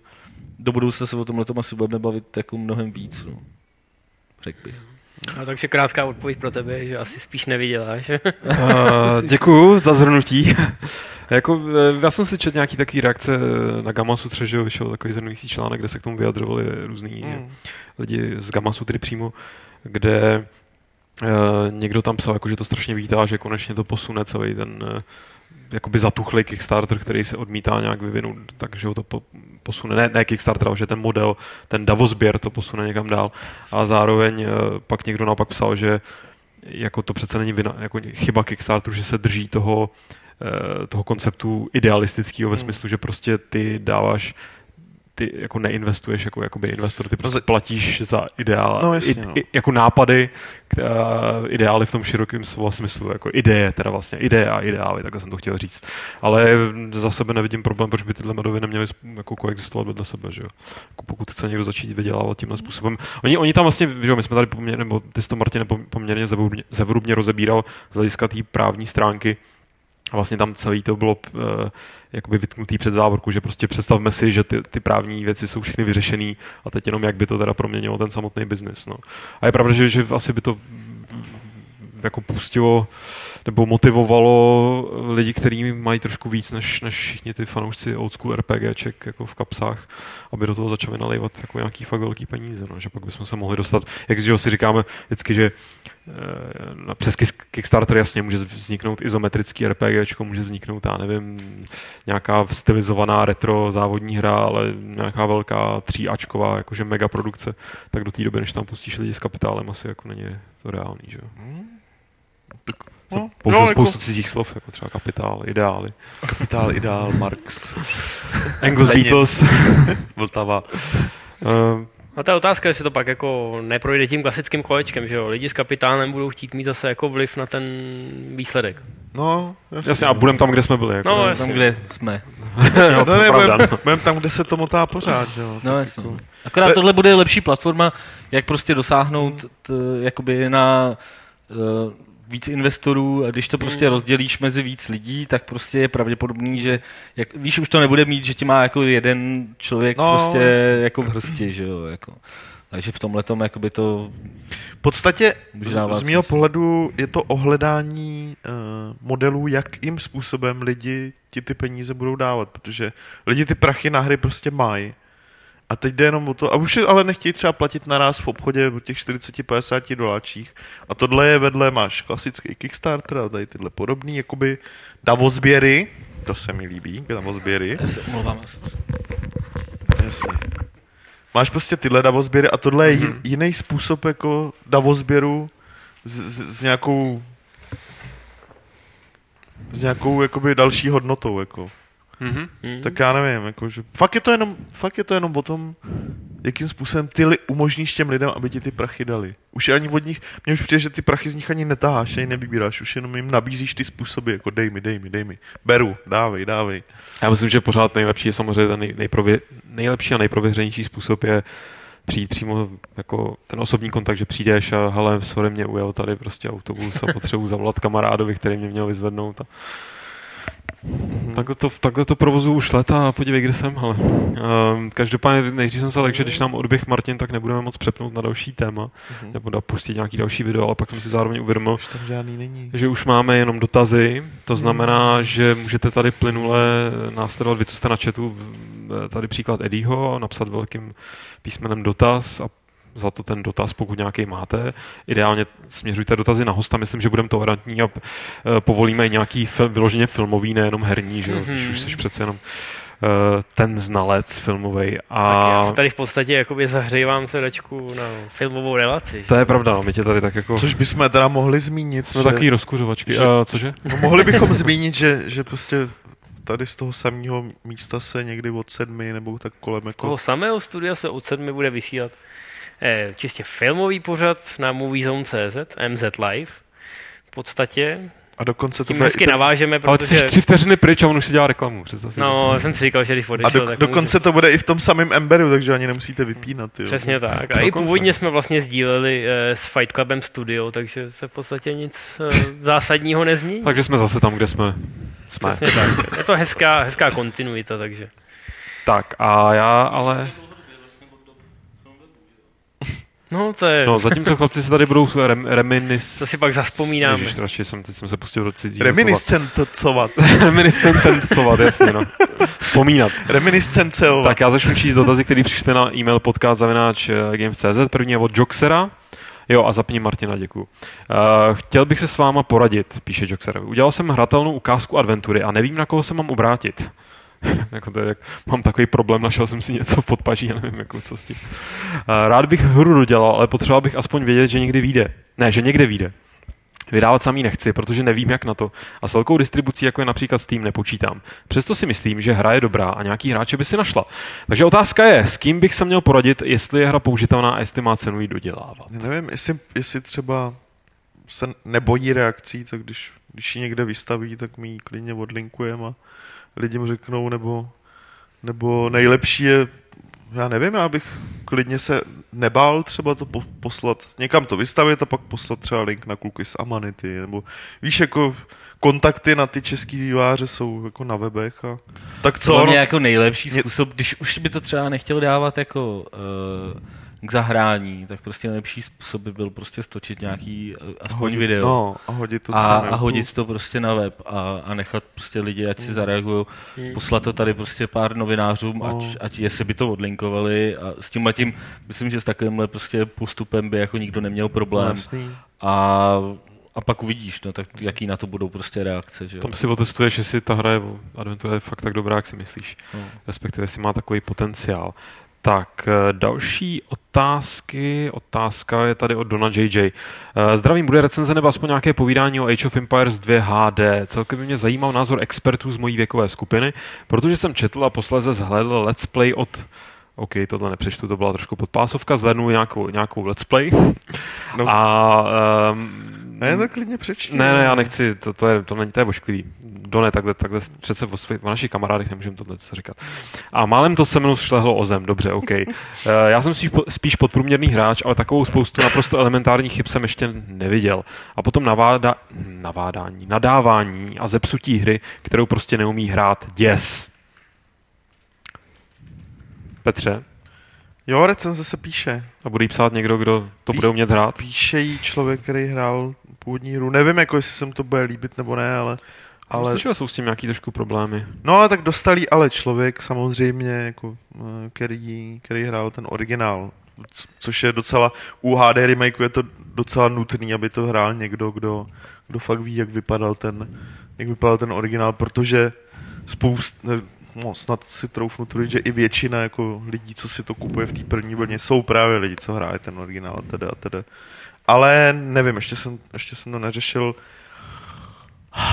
do budoucna se o tomhle tom asi budeme bavit jako mnohem víc, no. řekl bych. A takže krátká odpověď pro tebe, že asi spíš nevyděláš. uh, děkuju za zhrnutí. jako, eh, já jsem si četl nějaký takový reakce na Gamasu, třeba, že vyšel takový zhrnující článek, kde se k tomu vyjadřovali různí mm. lidi z Gamasu, tedy přímo, kde uh, někdo tam psal, jako, že to strašně vítá, že konečně to posune celý ten uh, jakoby zatuchlý Kickstarter, který se odmítá nějak vyvinout, takže ho to po, posune, ne, ne Kickstarter, ale že ten model, ten Davosběr to posune někam dál. A zároveň eh, pak někdo naopak psal, že jako to přece není vina, jako chyba Kickstarteru, že se drží toho, eh, toho konceptu idealistického ve hmm. smyslu, že prostě ty dáváš ty jako neinvestuješ jako jakoby investor, ty prostě platíš za ideál, no, jasně, no. I, jako nápady, která, ideály v tom širokém slova smyslu, jako ideje, teda vlastně ideje a ideály, takhle jsem to chtěl říct. Ale za sebe nevidím problém, proč by tyhle medovy neměly jako koexistovat vedle sebe, že jo. Jako pokud chce někdo začít vydělávat tímhle způsobem. Oni, oni tam vlastně, že jo, my jsme tady poměrně, nebo ty jsi to Martin poměrně zevrubně rozebíral z hlediska té právní stránky, a vlastně tam celý to bylo uh, jakoby vytknutý před závorku, že prostě představme si, že ty, ty právní věci jsou všechny vyřešené a teď jenom jak by to teda proměnilo ten samotný biznis. No. A je pravda, že, že asi by to jako pustilo nebo motivovalo lidi, kteří mají trošku víc než, než všichni ty fanoušci old school RPGček jako v kapsách, aby do toho začali nalévat jako nějaký fakt velký peníze, no, že pak bychom se mohli dostat, jak že si říkáme vždycky, že e, přes Kickstarter jasně může vzniknout izometrický RPG, může vzniknout, já nevím, nějaká stylizovaná retro závodní hra, ale nějaká velká tříačková, jakože mega produkce, tak do té doby, než tam pustíš lidi s kapitálem, asi jako není to reálný, že jo. No, použil no, spoustu jako... cizích slov, jako třeba kapitál, ideály. Kapitál, ideál, Marx. Anglos Beatles. Vltava. Uh, a ta otázka, jestli to pak jako neprojde tím klasickým kolečkem, že jo? Lidi s kapitálem budou chtít mít zase jako vliv na ten výsledek. No, jasně. jasně a budeme tam, kde jsme byli. Jako. No, jasně. tam, kde jsme. no, no ne, budeme budem tam, kde se to motá pořád, že jo? No, jasně. Jako... Akorát tohle bude lepší platforma, jak prostě dosáhnout t, jakoby na uh, víc investorů a když to prostě hmm. rozdělíš mezi víc lidí, tak prostě je pravděpodobný, že jak, víš, už to nebude mít, že ti má jako jeden člověk no, prostě jasný. jako v hrsti, že jo, jako. Takže v tomhle tom jakoby to... V podstatě z, z mého pohledu je to ohledání uh, modelů, jakým způsobem lidi ti ty peníze budou dávat, protože lidi ty prachy na hry prostě mají a teď jde jenom o to, a už je, ale nechtějí třeba platit naraz v obchodě o těch 40-50 doláčích. A tohle je vedle, máš klasický Kickstarter a tady tyhle podobný, jakoby davozběry, To se mi líbí, davozběry. Já se omlouvám. Jasně. Máš prostě tyhle davozběry a tohle je mm-hmm. jiný způsob jako davozběru s, s, s nějakou s nějakou jakoby další hodnotou, jako. Mhm. Hmm. Tak já nevím, jako, že fakt je to jenom, fakt je to jenom o tom, jakým způsobem ty li, umožníš těm lidem, aby ti ty prachy dali. Už je ani od nich, mně už přijde, že ty prachy z nich ani netaháš, ani nevybíráš, už jenom jim nabízíš ty způsoby, jako dej mi, dej mi, dej mi, beru, dávej, dávej. Já myslím, že pořád nejlepší je samozřejmě ten nej, nejprově, nejlepší a nejprověřenější způsob je přijít přímo jako ten osobní kontakt, že přijdeš a hele, sorry, mě ujel tady prostě autobus a potřebuji zavolat kamarádovi, který mě měl vyzvednout. A... Takhle to, takhle to provozu už leta a podívej, kde jsem, ale um, každopádně nejdřív jsem se lekl, že když nám odběh Martin, tak nebudeme moc přepnout na další téma, Mhm. nebo dá pustit nějaký další video, ale pak jsem si zároveň uvědomil, Už tam žádný není. že už máme jenom dotazy, to znamená, že můžete tady plynule následovat, vy, co jste na chatu, tady příklad Eddieho, napsat velkým písmenem dotaz a za to ten dotaz, pokud nějaký máte. Ideálně směřujte dotazy na hosta, myslím, že budeme tolerantní a eh, povolíme i nějaký fil, vyloženě filmový, nejenom herní, že jo, když Mhm. už jsi přece jenom eh, ten znalec filmový. A Tak já se tady v podstatě jakoby zahřejvám sedačku na filmovou relaci. to je pravda, no, my tě tady tak jako... Což bychom teda mohli zmínit, jsme že, takový rozkuřovačky. že- Uh, cože? no, mohli bychom zmínit, že, že prostě tady z toho samého místa se někdy od sedmi nebo tak kolem jako... Toho samého studia se od sedmi bude vysílat čistě filmový pořad na MovieZone.cz, MZ Live. V podstatě. A dokonce to Tím hezky ten, navážeme, Ale ty jsi protože... tři vteřiny pryč a on už si dělá reklamu, představ si. No, jsem si říkal, že když a odešel, do, tak dokonce to bude i v tom samém Emberu, takže ani nemusíte vypínat. Jo. Přesně tak. Co A i původně jsme vlastně sdíleli eh, s Fight Clubem studio, takže se v podstatě nic eh, zásadního nezmění. Takže jsme zase tam, kde jsme. jsme. Přesně tak. Je to hezká, hezká kontinuita, takže. Tak a já ale... No, to je... No, zatímco chlapci se tady budou rem, reminis... To si pak zaspomínáme. Ježiš, radši jsem, teď jsem se pustil do cizího Reminiscencovat. slova. Reminiscentencovat, jasně, no. Vzpomínat. Reminiscencovat. Tak já začnu číst dotazy, které přišly na e-mail podcast zavináč eh, games.cz. První je od Joxera. Jo, a zapni Martina, děkuju. Uh, chtěl bych se s váma poradit, píše Joxer. Udělal jsem hratelnou ukázku adventury a nevím, na koho se mám obrátit. jako to je, jak, mám takový problém, našel jsem si něco v podpaží, já nevím, jako, co s tím. Rád bych hru dodělal, ale potřeboval bych aspoň vědět, že někdy vyjde. Ne, že někde vyjde. Vydávat samý nechci, protože nevím, jak na to. A s velkou distribucí, jako je například Steam, nepočítám. Přesto si myslím, že hra je dobrá a nějaký hráče by si našla. Takže otázka je, s kým bych se měl poradit, jestli je hra použitelná a jestli má cenu ji dodělávat. Já nevím, jestli, jestli třeba se nebojí reakcí, tak když, když ji někde vystaví, tak my ji klidně odlinkujeme a lidi mu řeknou, nebo, nebo nejlepší je, já nevím, já bych klidně se nebál třeba to po, poslat, někam to vystavit a pak poslat třeba link na kluky z Amanity, nebo víš, jako kontakty na ty český výváře jsou jako na webech a tak co, ono, mě jako nejlepší způsob, když už by to třeba nechtěl dávat jako uh, k zahrání, tak prostě nejlepší způsob by byl prostě stočit nějaký uh, aspoň hodit, video. no, a hodit to a, a hodit to prostě na web a, a nechat prostě lidi, ať si zareagují, Hmm. poslat to tady prostě pár novinářům, No. ať, ať jestli by to odlinkovali a s tím tím, myslím, že s takovýmhle prostě postupem by jako nikdo neměl No, problém jasný. a, a pak uvidíš, no, tak jaký na to budou prostě reakce, že jo. Tam si otestuješ, jestli ta hra je, adventura je fakt tak dobrá, jak si myslíš. No. Respektive, jestli má takový potenciál. Tak, eh, další otázky. Otázka je tady od Dona JJ. Eh, Zdravím, bude recenze nebo aspoň nějaké povídání o Age of Empires 2 HD. Celkem by mě zajímal názor expertů z mojí věkové skupiny, protože jsem četl a posléze zhlédl let's play od OK, tohle nepřečtu, to byla trošku podpásovka, zhlédnu nějakou, nějakou let's play. No. A um, Ne, tak klidně přečti. ne, ne, já nechci, to, to, je, to, není, to je ošklivý. Done, takhle, takhle přece o, svých, o našich kamarádech nemůžeme tohle co říkat. A málem to se mnou šlehlo o zem, dobře, OK. Uh, já jsem spíš, spíš podprůměrný hráč, ale takovou spoustu naprosto elementárních chyb jsem ještě neviděl. A potom naváda, navádání, nadávání a zepsutí hry, kterou prostě neumí hrát děs. Petře, Jo, recenze se píše. a bude jí psát někdo, kdo to bude umět hrát? Píše jí člověk, který hrál původní hru. Nevím, jako jestli se mu to bude líbit nebo ne, ale... Ale... Slyšel, jsou s tím nějaký trošku problémy. no ale tak dostalý ale člověk samozřejmě, jako, eh, který, který hrál ten originál. Což je docela, u HD remakeu je to docela nutný, aby to hrál někdo, kdo, kdo fakt ví, jak vypadal ten, jak vypadal ten originál, protože spoust, no, snad si troufnu tvrdit, že i většina jako lidí, co si to kupuje v té první vlně, jsou právě lidi, co hráli ten originál a teda a teda. Ale nevím, ještě jsem, ještě jsem to neřešil.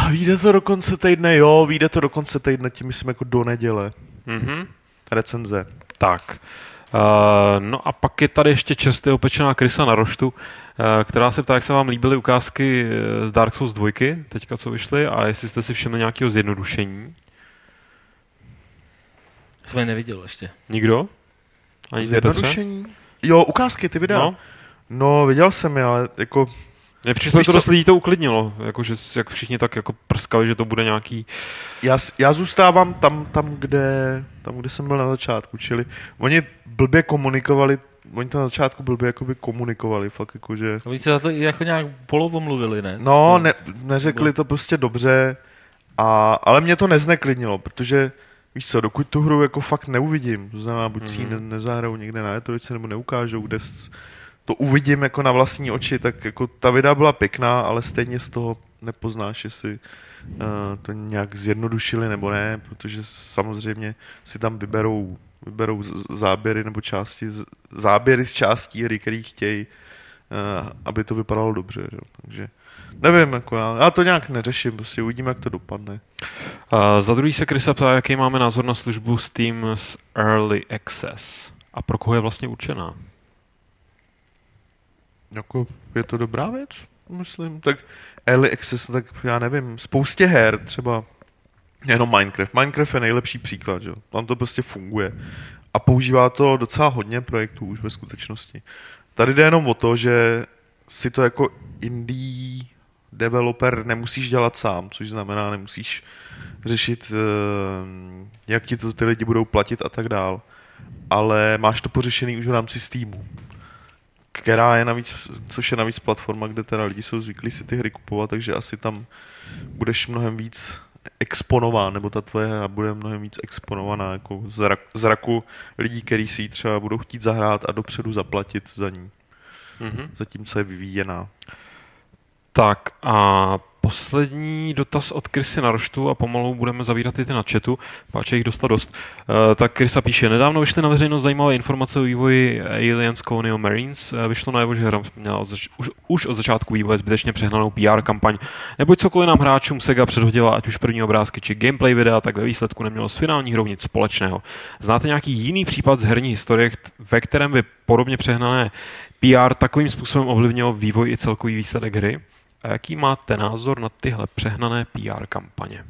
Vyjde to do konce týdne, jo, vyjde to do konce týdne, tím myslím jako do neděle. Mhm. Recenze. Tak. Uh, no a pak je tady ještě čerstvě opečená krysa na roštu, uh, která se ptá, jak se vám líbily ukázky eh, z Dark Souls 2, teďka co vyšly, a jestli jste si všimli nějakého zjednodušení. Jsem je neviděl ještě. Nikdo? Ani? Zjednodušení? Jo, ukázky, ty videa. No, No, no viděl jsem je, ale jako mně přišlo, že to co? dost lidí to uklidnilo, jako, že jak všichni tak jako prskali, že to bude nějaký... já, já zůstávám tam, tam, kde, tam, kde jsem byl na začátku, čili oni blbě komunikovali, oni to na začátku blbě jakoby komunikovali, fakt jako, že A Oni se za to i jako nějak polovo mluvili, ne? no, ne, neřekli to prostě dobře, a, ale mě to nezneklidnilo, protože víš co, dokud tu hru jako fakt neuvidím, to znamená, buď si ji ne, Mhm. nezahrajou někde na E3 nebo neukážou, kde s- to uvidím jako na vlastní oči, tak jako ta videa byla pěkná, ale stejně z toho nepoznáš, jestli uh, to nějak zjednodušili nebo ne, protože samozřejmě si tam vyberou, vyberou z- záběry nebo části, z- záběry z částí hry, který chtějí, uh, aby to vypadalo dobře. Že? Takže nevím, jako já, já to nějak neřeším, prostě uvidíme, jak to dopadne. Uh, za druhý se Krysa ptá, jaký máme názor na službu Steam s Early Access a pro koho je vlastně určená. Jako, je to dobrá věc, myslím. Tak Early Access, tak já nevím, spoustě her, třeba jenom Minecraft. Minecraft je nejlepší příklad, že? jo. Tam to prostě funguje. A používá to docela hodně projektů už ve skutečnosti. Tady jde jenom o to, že si to jako indie developer nemusíš dělat sám, což znamená, nemusíš řešit, eh, jak ti to ty lidi budou platit a tak dál. Ale máš to pořešený už v rámci Steamu která je navíc, což je navíc platforma, kde teda lidi jsou zvyklí si ty hry kupovat, takže asi tam budeš mnohem víc exponován, nebo ta tvoje hra bude mnohem víc exponovaná jako zrak, zraku lidí, kteří si ji třeba budou chtít zahrát a dopředu zaplatit za ní, Mhm. zatímco je vyvíjená. Tak a poslední dotaz od Krysy na roštu a pomalu budeme zavírat i ty na chatu, páče jich dostat dost. Uh, tak Krysa píše, nedávno vyšly na veřejnost zajímavé informace o vývoji Aliens Colonial Marines. Uh, vyšlo najevo, že hra měla od zač- už, už od začátku vývoje zbytečně přehnanou PR kampaň, neboť cokoliv nám hráčům Sega předhodila, ať už první obrázky či gameplay videa, tak ve výsledku nemělo s finální hrou nic společného. Znáte nějaký jiný případ z herní historie, ve kterém by podobně přehnané PR takovým způsobem ovlivnilo vývoj i celkový výsledek hry? A jaký máte názor na tyhle přehnané PR kampaně?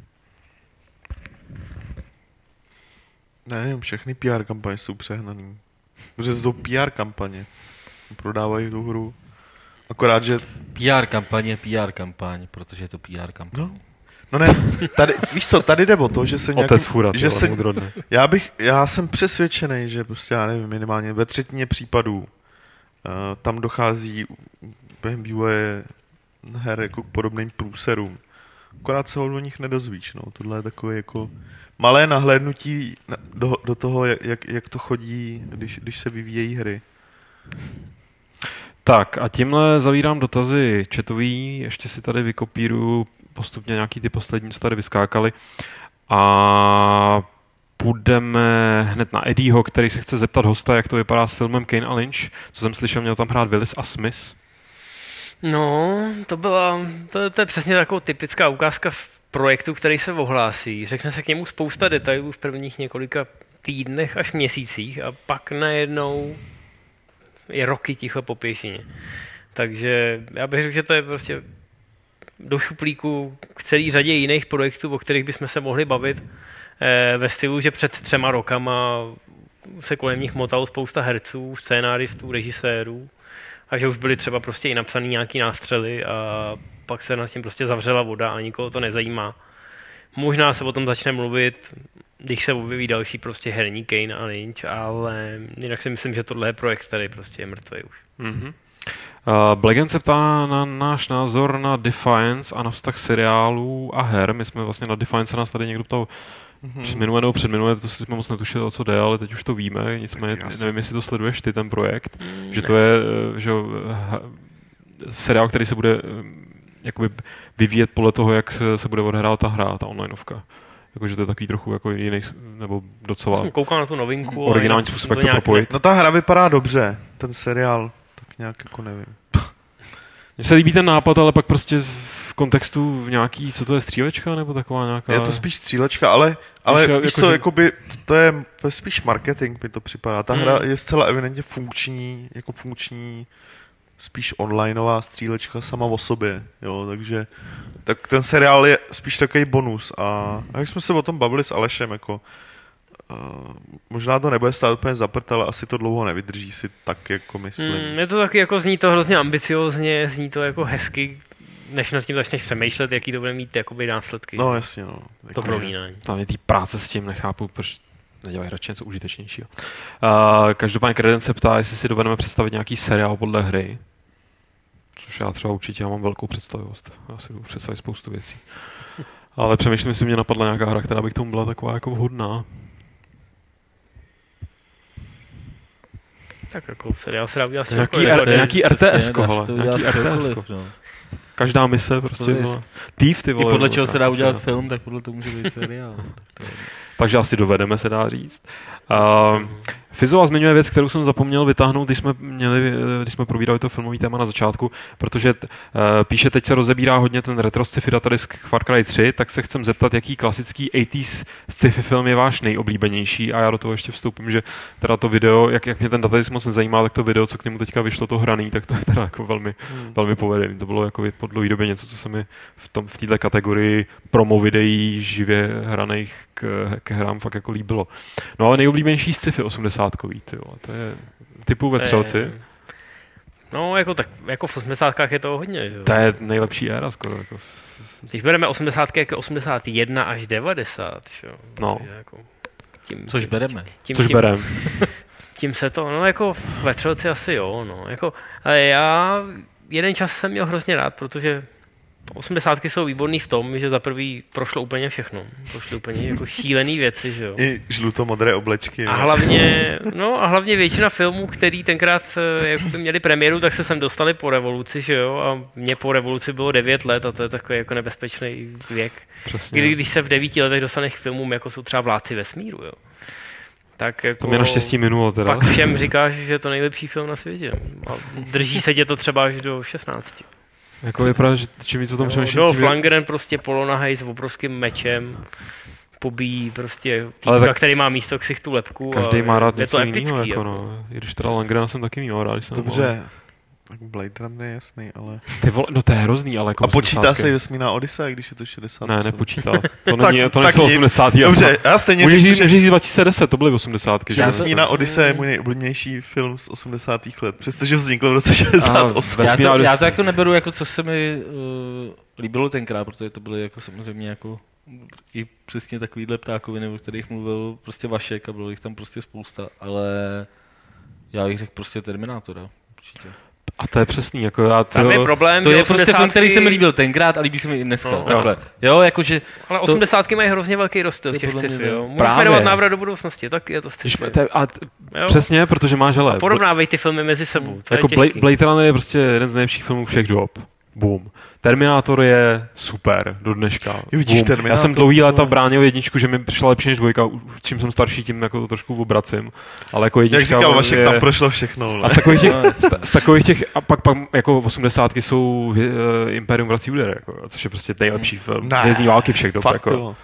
Ne, všechny PR kampaně jsou přehnaný. Protože jsou PR kampaně. Prodávají tu hru. Akorát, že PR kampaň je PR kampaň, protože je to PR kampaň. No. No ne, tady, víš co, tady jde o to, že se nějaký, Otec fura, že se, já bych, já jsem přesvědčený, že prostě, já nevím, minimálně ve třetině případů uh, tam dochází během vývoje her jako k podobným průserům. Akorát se o nich nedozvíš, no. Tohle je takové jako malé nahlédnutí na- do, do toho, jak, jak, to chodí, když, když se vyvíjejí hry. Tak a tímhle zavírám dotazy chatový, ještě si tady vykopíruju postupně nějaký ty poslední, co tady vyskákali a půjdeme hned na Eddieho, který se chce zeptat hosta, jak to vypadá s filmem Kane a Lynch. Co jsem slyšel, měl tam hrát Willis a Smith. No, to byla, to, to je přesně taková typická ukázka v projektu, který se ohlásí. Řekne se k němu spousta detailů v prvních několika týdnech až měsících a pak najednou je roky ticho po pěšině. Takže já bych řekl, že to je prostě do šuplíku k celý řadě jiných projektů, o kterých bychom se mohli bavit eh, ve stylu, že před třema rokama se kolem nich motalo spousta herců, scénáristů, režisérů a že už byly třeba prostě i napsaný nějaký nástřely a pak se nad tím prostě zavřela voda a nikoho to nezajímá. Možná se o tom začne mluvit, když se objeví další prostě herní Kane a Lynch, ale jinak si myslím, že tohle je projekt, který prostě je mrtvý už. Mm-hmm. Uh, Blagen se ptá na náš názor na Defiance a na vztah seriálů a her. My jsme vlastně na Defiance nás tady někdo ptal. Mm-hmm. minulé nebo předminulé, to jsme moc netušili, o co jde, ale teď už to víme, nicméně nevím, jestli to sleduješ ty, ten projekt, že Ne. to je eh, že, ha- seriál, který se bude eh, jakoby vyvíjet podle toho, jak se, se bude odhrát ta hra, ta onlineovka. Jakože to je takový trochu jako jiný, nebo docela Jsem koukal na tu novinku. originální způsob, jak to nějak propojit. No ta hra vypadá dobře, ten seriál, tak nějak jako nevím. Mně se líbí ten nápad, ale pak prostě v kontextu nějaký, co to je, střílečka, nebo taková nějaká... Je to spíš střílečka, ale, ale Víš, jako, co, že- jakoby, to je, to je spíš marketing, mi to připadá. Ta Hmm. hra je zcela evidentně funkční, jako funkční, spíš onlineová střílečka sama o sobě, jo, takže tak ten seriál je spíš takový bonus a, a jak jsme se o tom bavili s Alešem, jako uh, možná to nebude stát úplně za prd, ale asi to dlouho nevydrží si tak, jako myslím. Hmm, je to taky jako zní to hrozně ambiciozně, zní to jako hezky, než nad tím začneš přemýšlet, jaký to bude mít jakoby následky. No jasně, no. to Jako, že- prolínání. Tam je té práce s tím, nechápu, proč nedělají radši něco užitečnějšího. Uh, každopádně Kreden se ptá, jestli si dovedeme představit nějaký seriál podle hry. Což já třeba určitě já mám velkou představivost. Já si budu představit spoustu věcí. Ale přemýšlím, jestli mě napadla nějaká hra, která by k tomu byla taková jako vhodná. Tak jako seriál se dá udělat Nějaký. R- To je nějaký RTS to nějaký RTS no. Každá mise prostě je- byla. Thief, ty I vole. podle byl čeho se dá udělat film, tak podle toho může být seriál. Tak to je- Takže asi dovedeme, se dá říct. Uh, Fizova zmiňuje věc, kterou jsem zapomněl vytáhnout, když jsme, měli, eh, když jsme probírali to filmový téma na začátku, protože t, uh, píše, teď se rozebírá hodně ten retro sci-fi datadisk Far Cry 3, tak se chcem zeptat, jaký klasický 80s sci-fi film je váš nejoblíbenější a já do toho ještě vstoupím, že teda to video, jak, jak mě ten datadisk moc nezajímá, tak to video, co k němu teďka vyšlo, to hraný, tak to je teda jako velmi, Hmm. velmi povedený. To bylo jako po dlouhé době něco, co se mi v, tom, v této kategorii promo videí živě hraných k, k hrám fakt jako líbilo. No ale nejoblíbenější sci-fi 80-kový, ty vole, to je typu ve Třelci. Eh, No, jako, tak, jako v 80. je to hodně. Že? jo. To je nejlepší éra skoro. Jako. Když bereme 80. jako 81 až 90, že? jo, No. Jako, tím, Což bereme. Tím, Což tím, berem. tím se to, no jako ve Třelci asi jo, no. Jako, ale já jeden čas jsem měl hrozně rád, protože 80. jsou výborný v tom, že za prvý prošlo úplně všechno. Prošly úplně jako šílený věci, že jo. I žluto-modré oblečky. A hlavně, no a hlavně většina filmů, který tenkrát eh, jakoby měli premiéru, tak se sem dostali po revoluci, že jo, a mě po revoluci bylo 9 let a to je takový jako nebezpečný věk. Přesně. Kdy, když se v devíti letech dostaneš k filmům, jako jsou třeba Vládci vesmíru, jo. Tak jako, To mě naštěstí minulo teda. Pak všem říkáš, že je to nejlepší film na světě. A drží se tě to třeba až do 16. Jako je pravda, že čím víc o tom Jo, přemýšlím, Dolph tím je- Lundgren prostě polonahej s obrovským mečem pobíjí prostě Ale týpka, tak- který má místo ksichtu lepku. každý a má rád je něco to jiného, epický, jako, no. I když teda Langrena jsem taky měl rád, když jsem Dobře. Tak Blade Runner je jasný, ale... Ty vole, no to je hrozný, ale jako A počítá 80. se i vesmírná Odyssej, když je to 60. Ne, nepočítá. To Tak- není, to tak nejsou nic. 80. Dobře, já stejně Můžeš říct, že, můžeš říct 2010, to byly 80. že že? Já vesmírná Odyssey je můj nejoblíbenější film z 80. let, přestože vznikl v roce 68. Ve- Já to, já Odyssey. to jako neberu, jako co se mi uh, líbilo tenkrát, protože to byly jako samozřejmě jako i přesně takovýhle ptákoviny, o kterých mluvil prostě Vašek a bylo jich tam prostě spousta, ale já bych řekl prostě Terminátora. Určitě. A to je přesný, jako já Tam je to, problém, To je prostě film, který se mi 80. líbil tenkrát a líbí se mi i dneska. No. No, takhle. Jo, jakože Ale To- 80. mají hrozně velký rozptyl To je těch sci-fi, jo. to- Můžeš Právě. jmenovat návrat do budoucnosti, tak je to sci-fi. to a t-? Přesně, protože máš, hele, Porovnávej ty filmy mezi sebou, to jako je těžký. Blade Runner je prostě jeden z nejlepších filmů všech dob. Boom. Terminátor je super do dneška. Jo, vidíš. Terminátor, Já jsem dlouhý léta bránil jedničku, že mi přišla lepší než dvojka. Čím jsem starší, tím jako to trošku obracím. Ale jako jednička Jak říkal Vašek, je... tam prošlo všechno. A z Ne? takových těch, z, z takových těch a pak, pak jako 80 jsou uh, Imperium vrací úder, jako, což je prostě nejlepší film. Ne. Hvězdní války všech dob. Fakt Jako, to.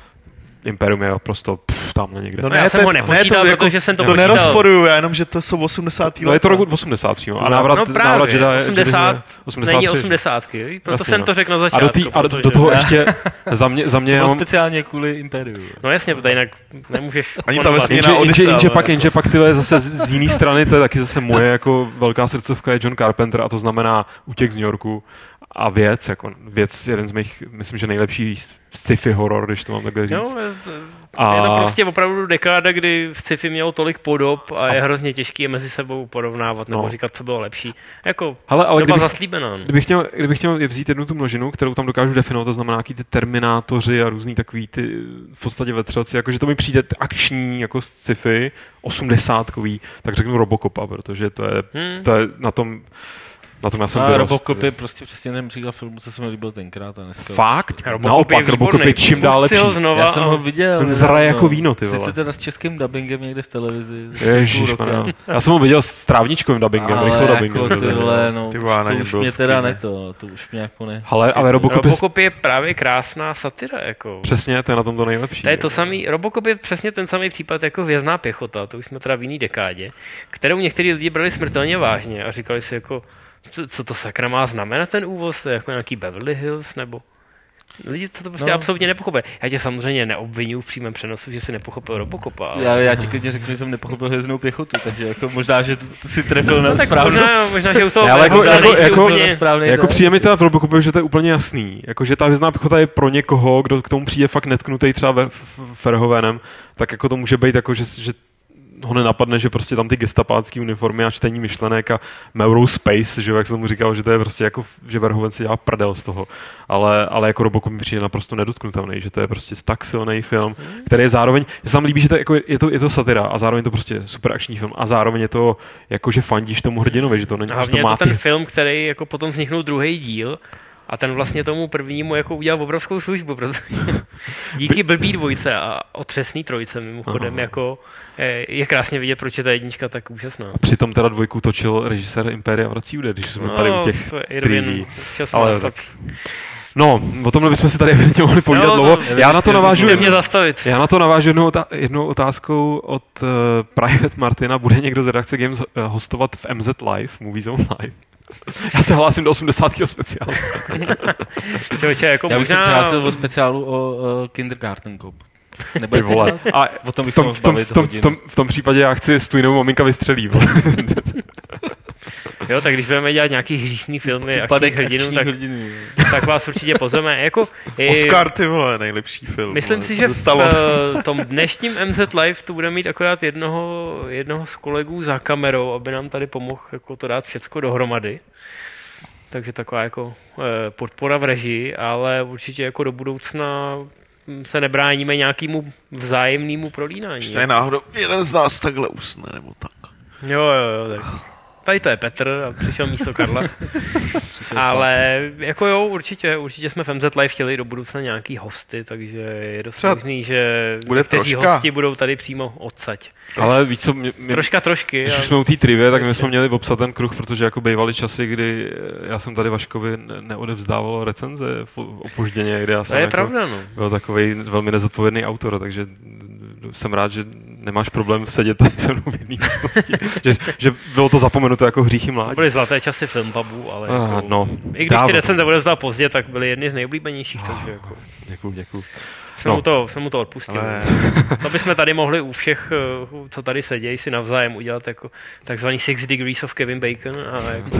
Imperium je prostě pff, tamhle někde. No No já jsem to ho nepočítal, to jako- protože jsem to To počítal. nerozporuju, já jenom, že to jsou 80. No je to roku 80 přímo. A No, návrat, no právě, návrat Jedi, 80 Jedi, 83, Není že? 80, proto Jasně, jsem no. to řekl na A začátku. do, tý, a do, protože- do toho ještě za mě, za mě to mám, speciálně kvůli Imperiu. No jasně, protože jinak nemůžeš... Ani ta vesmírná jenže, jenže, pak, jako- jenže pak ty vole, zase z, z jiné strany, to je taky zase moje jako velká srdcovka je John Carpenter a to znamená útěk z New Yorku a věc, jako věc, jeden z mých, myslím, že nejlepší sci-fi horor, když to mám takhle říct. To, A- je to prostě opravdu dekáda, kdy sci-fi mělo tolik podob a je hrozně těžké je mezi sebou porovnávat nebo No. říkat, co bylo lepší. Jako Hele, ale doba kdybych, zaslíbená. No. kdybych, chtěl, kdybych chtěl vzít jednu tu množinu, kterou tam dokážu definovat, to znamená nějaký ty terminátoři a různý takový ty v podstatě vetřelci, jakože to mi přijde akční jako sci-fi, osmdesátkový, tak řeknu Robocopa, protože to je, Hmm. to je na tom Na tom já jsem A vyrost. Robocop je prostě přesně ten příklad filmu, co se mi líbil tenkrát a dneska. Fakt? Robocop je Naopak, výborný. Robocop je čím dál lepší. znova Já jsem ho viděl. Ten zraje jako víno, ty vole. Sice teda s českým dubbingem někde v televizi. Ježíš, já jsem ho viděl s trávničkovým dubbingem, Ale rychlo jako dubbingem. ty vole, no, Ty vole, to už byl mě teda ne to, to už mě jako ne. Ale, ale Robocop, je Robocop je právě krásná satira. Jako. přesně, to je na tom to nejlepší. To je to samý, Robocop je přesně ten samý případ jako vězná pěchota, to už jsme teda v jiný dekádě, kterou někteří lidi brali smrtelně vážně a říkali si jako, co, co to sakra má znamenat ten úvoz, to je jako nějaký Beverly Hills, nebo Lidi to, to prostě no. Absolutně nepochopili. Já tě samozřejmě neobvinuju v přímém přenosu, že si nepochopil Robocopa. Ale... Já, já ti klidně řeknu, že jsem nepochopil hvězdnou pěchotu, takže jako možná, že to, to si trefil na no, tak správnou. možná, možná, že u toho ale jako- možná jako- nejsi jako- úplně... na správný Jako přijde mi teda v Robocopu, že to je úplně jasný. Jako, že ta hvězdná pěchota je pro někoho, kdo k tomu přijde fakt netknutý třeba ve Ferhovenem, tak jako to může být jako, že, že ho nenapadne, že prostě tam ty gestapácký uniformy a čtení myšlenek a Melrose Space, že jak se tomu říkal, že to je prostě jako, že Verhoeven si dělá prdel z toho. Ale, ale jako Robocop mi přijde naprosto nedotknutelný, že to je prostě tak silný film, který je zároveň, se tam líbí, že to je, jako, je, to, je to satira a zároveň to prostě super akční film a zároveň je to jako, že fandíš tomu hrdinovi, že to, není, A že to je má to ten ty film, který jako potom vzniknul druhý díl a ten vlastně tomu prvnímu jako udělal obrovskou službu, protože díky blbý dvojce a otřesný trojce mimochodem Aha. jako je, je krásně vidět, proč je ta jednička tak úžasná. A přitom teda dvojku točil režisér Impéria vrací úde, když jsme tady u těch No, čas Ale tak- No, o tomhle bychom si tady evidentně mohli povídat No, to- dlouho. Já na to navážu, mě jednou, zastavit. já na to navážu jednou, otá- jednou otázkou od uh, Private Martina. Bude někdo z redakce Games uh, hostovat v MZ Live, Movie Zone Live? Já se hlásím do 80. speciálu. Člověče, jako Já bych se možná... přihlásil o speciálu o uh, Kindergarten Cop. Ty vole. A O tom bych v se tom, v, tom, v, tom, v, tom, v tom případě já chci stůjnou maminka vystřelí. Jo, tak když budeme dělat nějaký hříšný filmy akčních hrdinů, akčních tak, hrdinů. tak vás určitě pozveme. Jako, i- Oscar, ty vole, nejlepší film. Myslím si, že v eh, tom dnešním MZ Live tu bude mít akorát jednoho, jednoho z kolegů za kamerou, aby nám tady pomohl jako to dát všecko dohromady. Takže taková jako eh, podpora v režii, ale určitě jako do budoucna hm, se nebráníme nějakému vzájemnému prolínání. Když náhodou jeden z nás takhle usne, nebo tak. Jo, jo, jo, tak. Tady to je Petr a přišel místo Karla. Ale jako jo, určitě, určitě jsme v MZ Live chtěli do budoucna nějaký hosty, takže je dost Třeba možný, že bude někteří troška. hosti budou tady přímo odsaď. Ale víš co, mě, mě, Troška trošky. Když a- už jsme u té trivie, tak my jsme měli obsat ten kruh, protože jako bývaly časy, kdy eh, já jsem tady Vaškovi ne- neodevzdával recenze opožděně, kde já to jsem je jako pravda, no. byl takový velmi nezodpovědný autor, takže jsem rád, že nemáš problém sedět tady se mnou v jedné místnosti. že, že, bylo to zapomenuto jako hříchy To mládí. byly zlaté časy filmpubu, ale Ah, jako, no, i když dávno. ty recenze odevzdal pozdě, tak byly jedny z nejoblíbenějších, takže jako, Děkuju, děkuju. Jsem, No. mu to, jsem mu to odpustil. Ale To bychom tady mohli u všech, eh, co tady sedějí, si navzájem udělat jako takzvaný Six Degrees of Kevin Bacon a jako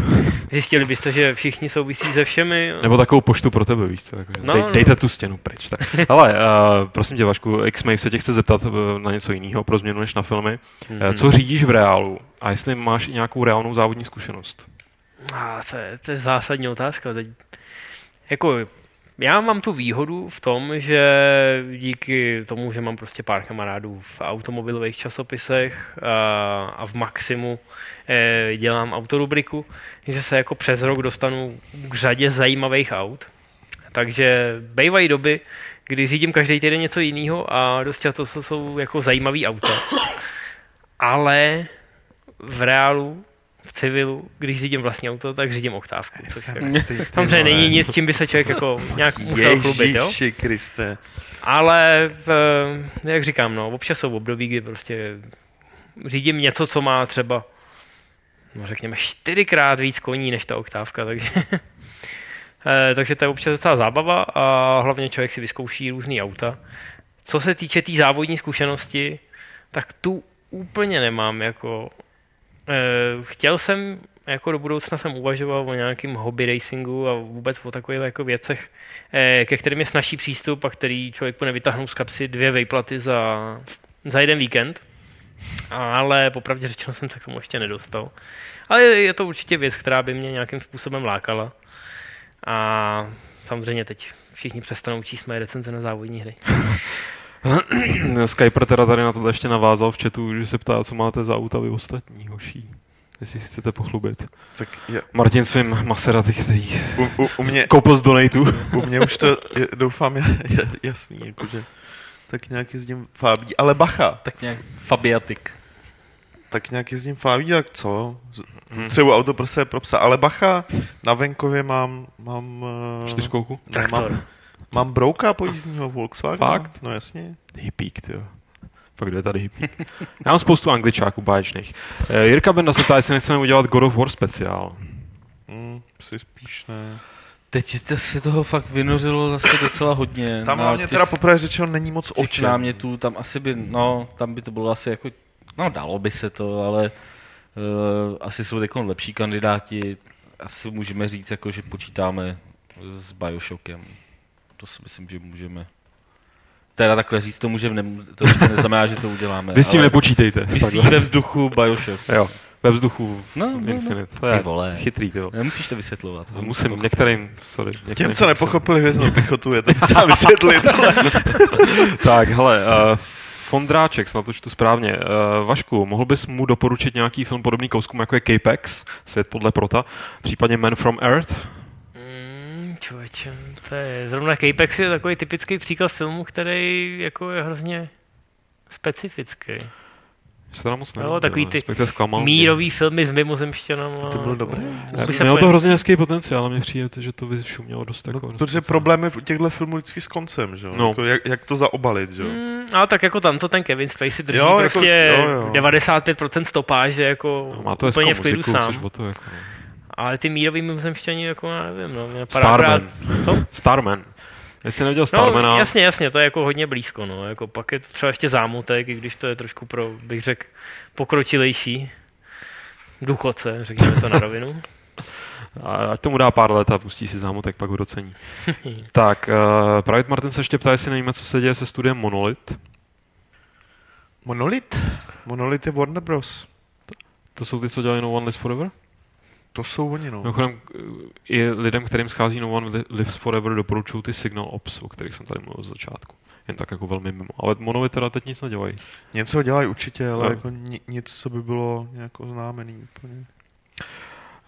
zjistili byste, že všichni souvisí se všemi. Nebo takovou poštu pro tebe, víš co? Jako, No, dej, no. dejte tu stěnu pryč. Tak. Ale uh, prosím tě, Vašku, x se tě chce zeptat uh, na něco jiného pro změnu než na filmy. Mhm. Uh, co řídíš v reálu? A jestli máš i nějakou reálnou závodní zkušenost? A to, je, to je zásadní otázka. Teď, jako, já mám tu výhodu v tom, že díky tomu, že mám prostě pár kamarádů v automobilových časopisech a, v Maximu eh, dělám autorubriku, že se jako přes rok dostanu k řadě zajímavých aut. Takže bývají doby, kdy řídím každý týden něco jiného a dost často to jsou jako zajímavý auta. Ale v reálu, v civilu, když řídím vlastní auto, tak řídím oktávku. Samozřejmě není nic, čím by se člověk jako nějak musel chlubit, jo? Kriste. Ale, v, jak říkám, no, občas jsou období, kdy prostě řídím něco, co má třeba, no řekněme, čtyřikrát víc koní než ta oktávka, takže, eh, takže to je občas docela zábava a hlavně člověk si vyzkouší různý auta. Co se týče té tý závodní zkušenosti, tak tu úplně nemám, jako eh, chtěl jsem, jako do budoucna jsem uvažoval o nějakém hobby racingu a vůbec o takových jako věcech, eh, ke kterým je snažší přístup a který člověk půjde vytáhnout z kapsy dvě vejplaty za, za jeden víkend. Ale popravdě řečeno jsem se k tomu ještě nedostal. Ale je to určitě věc, která by mě nějakým způsobem lákala. A samozřejmě teď všichni přestanou číst moje recenze na závodní hry. Skyper teda tady na to ještě navázal v chatu, že se ptá, co máte za auta vy ostatní, hoší. jestli si chcete pochlubit. Tak je, Martin svým Maserati, který u, u, u, mě, koupil z donatu. u mě už to, je, doufám, je, je jasný, jakože tak nějak jezdím fábí, ale bacha, Tak nějak Fabiatik. tak nějak jezdím fábí, jak co? Z- Hm. Třeba auto pro sebe pro psa, ale bacha, na venkově mám, mám, eh, Čtyřkouku? ne, mám, mám brouka pojízdního Volkswagen. Fakt? No jasně. Hippík, ty jo. Pak kdo je tady hippík? Já mám spoustu angličáků báječných. Eh, Jirka Benda se ptá, jestli nechceme udělat God of War speciál. Hmm, si spíš ne. Teď to se toho fakt vynořilo zase docela hodně. Tam hlavně těch- teda poprvé řečeno není moc těch očem. námětů, tam asi by, no, tam by to bylo asi jako, no dalo by se to, ale uh, asi jsou teď lepší kandidáti, asi můžeme říct, jako, že počítáme s Bioshockem. To si myslím, že můžeme. Teda takhle říct to můžeme, ne, to ještě neznamená, že to uděláme. Vy s tím ale nepočítejte. Vysí Takhle. ve vzduchu Bioshock. Jo, ve vzduchu No, no, no. Infinite. To je Ty vole. chytrý, jo. Nemusíš to vysvětlovat. Musím některým, sorry. Některým Těm, co nepochopili hvězdnou pichotu, je to potřeba vysvětlit. Tak, hele, uh, Fondráček, snad to čtu správně. Uh, Vašku, mohl bys mu doporučit nějaký film podobný kouskům, jako je Capex, Svět podle Prota, případně Man from Earth? Mm, to je, zrovna Capex je takový typický příklad filmu, který jako je hrozně specifický. Se teda moc Jo, nevím, takový no, ty zklamal mě. Mírový filmy s mimozemštěnama. To bylo dobré. Mělo to hrozně hezký potenciál, ale mně přijde, že to vyšumělo dost No, jako... dost protože problém je v těchto filmů vždycky s koncem, že jo? No. Jako jak, jak, to zaobalit, že jo? Mm, ale tak jako tam to ten Kevin Spacey drží Jo, jako- prostě jo, jo. 95% stopáže jako No, má to úplně v klidu sám. což to jako... no. Ale ty mírový mimozemštění jako já nevím, no. Mě napadá Starman. Co? Starman. Jestli neviděl Starmana, No, jasně, jasně, to je jako hodně blízko, no. Jako pak je třeba ještě zámutek, i když to je trošku pro, bych řekl, pokročilejší důchodce, řekněme to na rovinu. a ať tomu dá pár let a pustí si zámutek, pak ho docení. tak, uh, Private Martin se ještě ptá, jestli nevíme, co se děje se studiem Monolith. Monolith? Monolith je Warner Bros. To jsou ty, co dělají No One Lives Forever? To jsou oni, no. Mimochodem, eh, i lidem, kterým schází No One Li- Lives Forever, doporučují ty Signal Ops, o kterých jsem tady mluvil z začátku. Jen tak jako velmi mimo. Ale Monolith teda teď nic nedělají. Něco dělají určitě, ale No. jako ni, nic, co by bylo nějak oznámený úplně.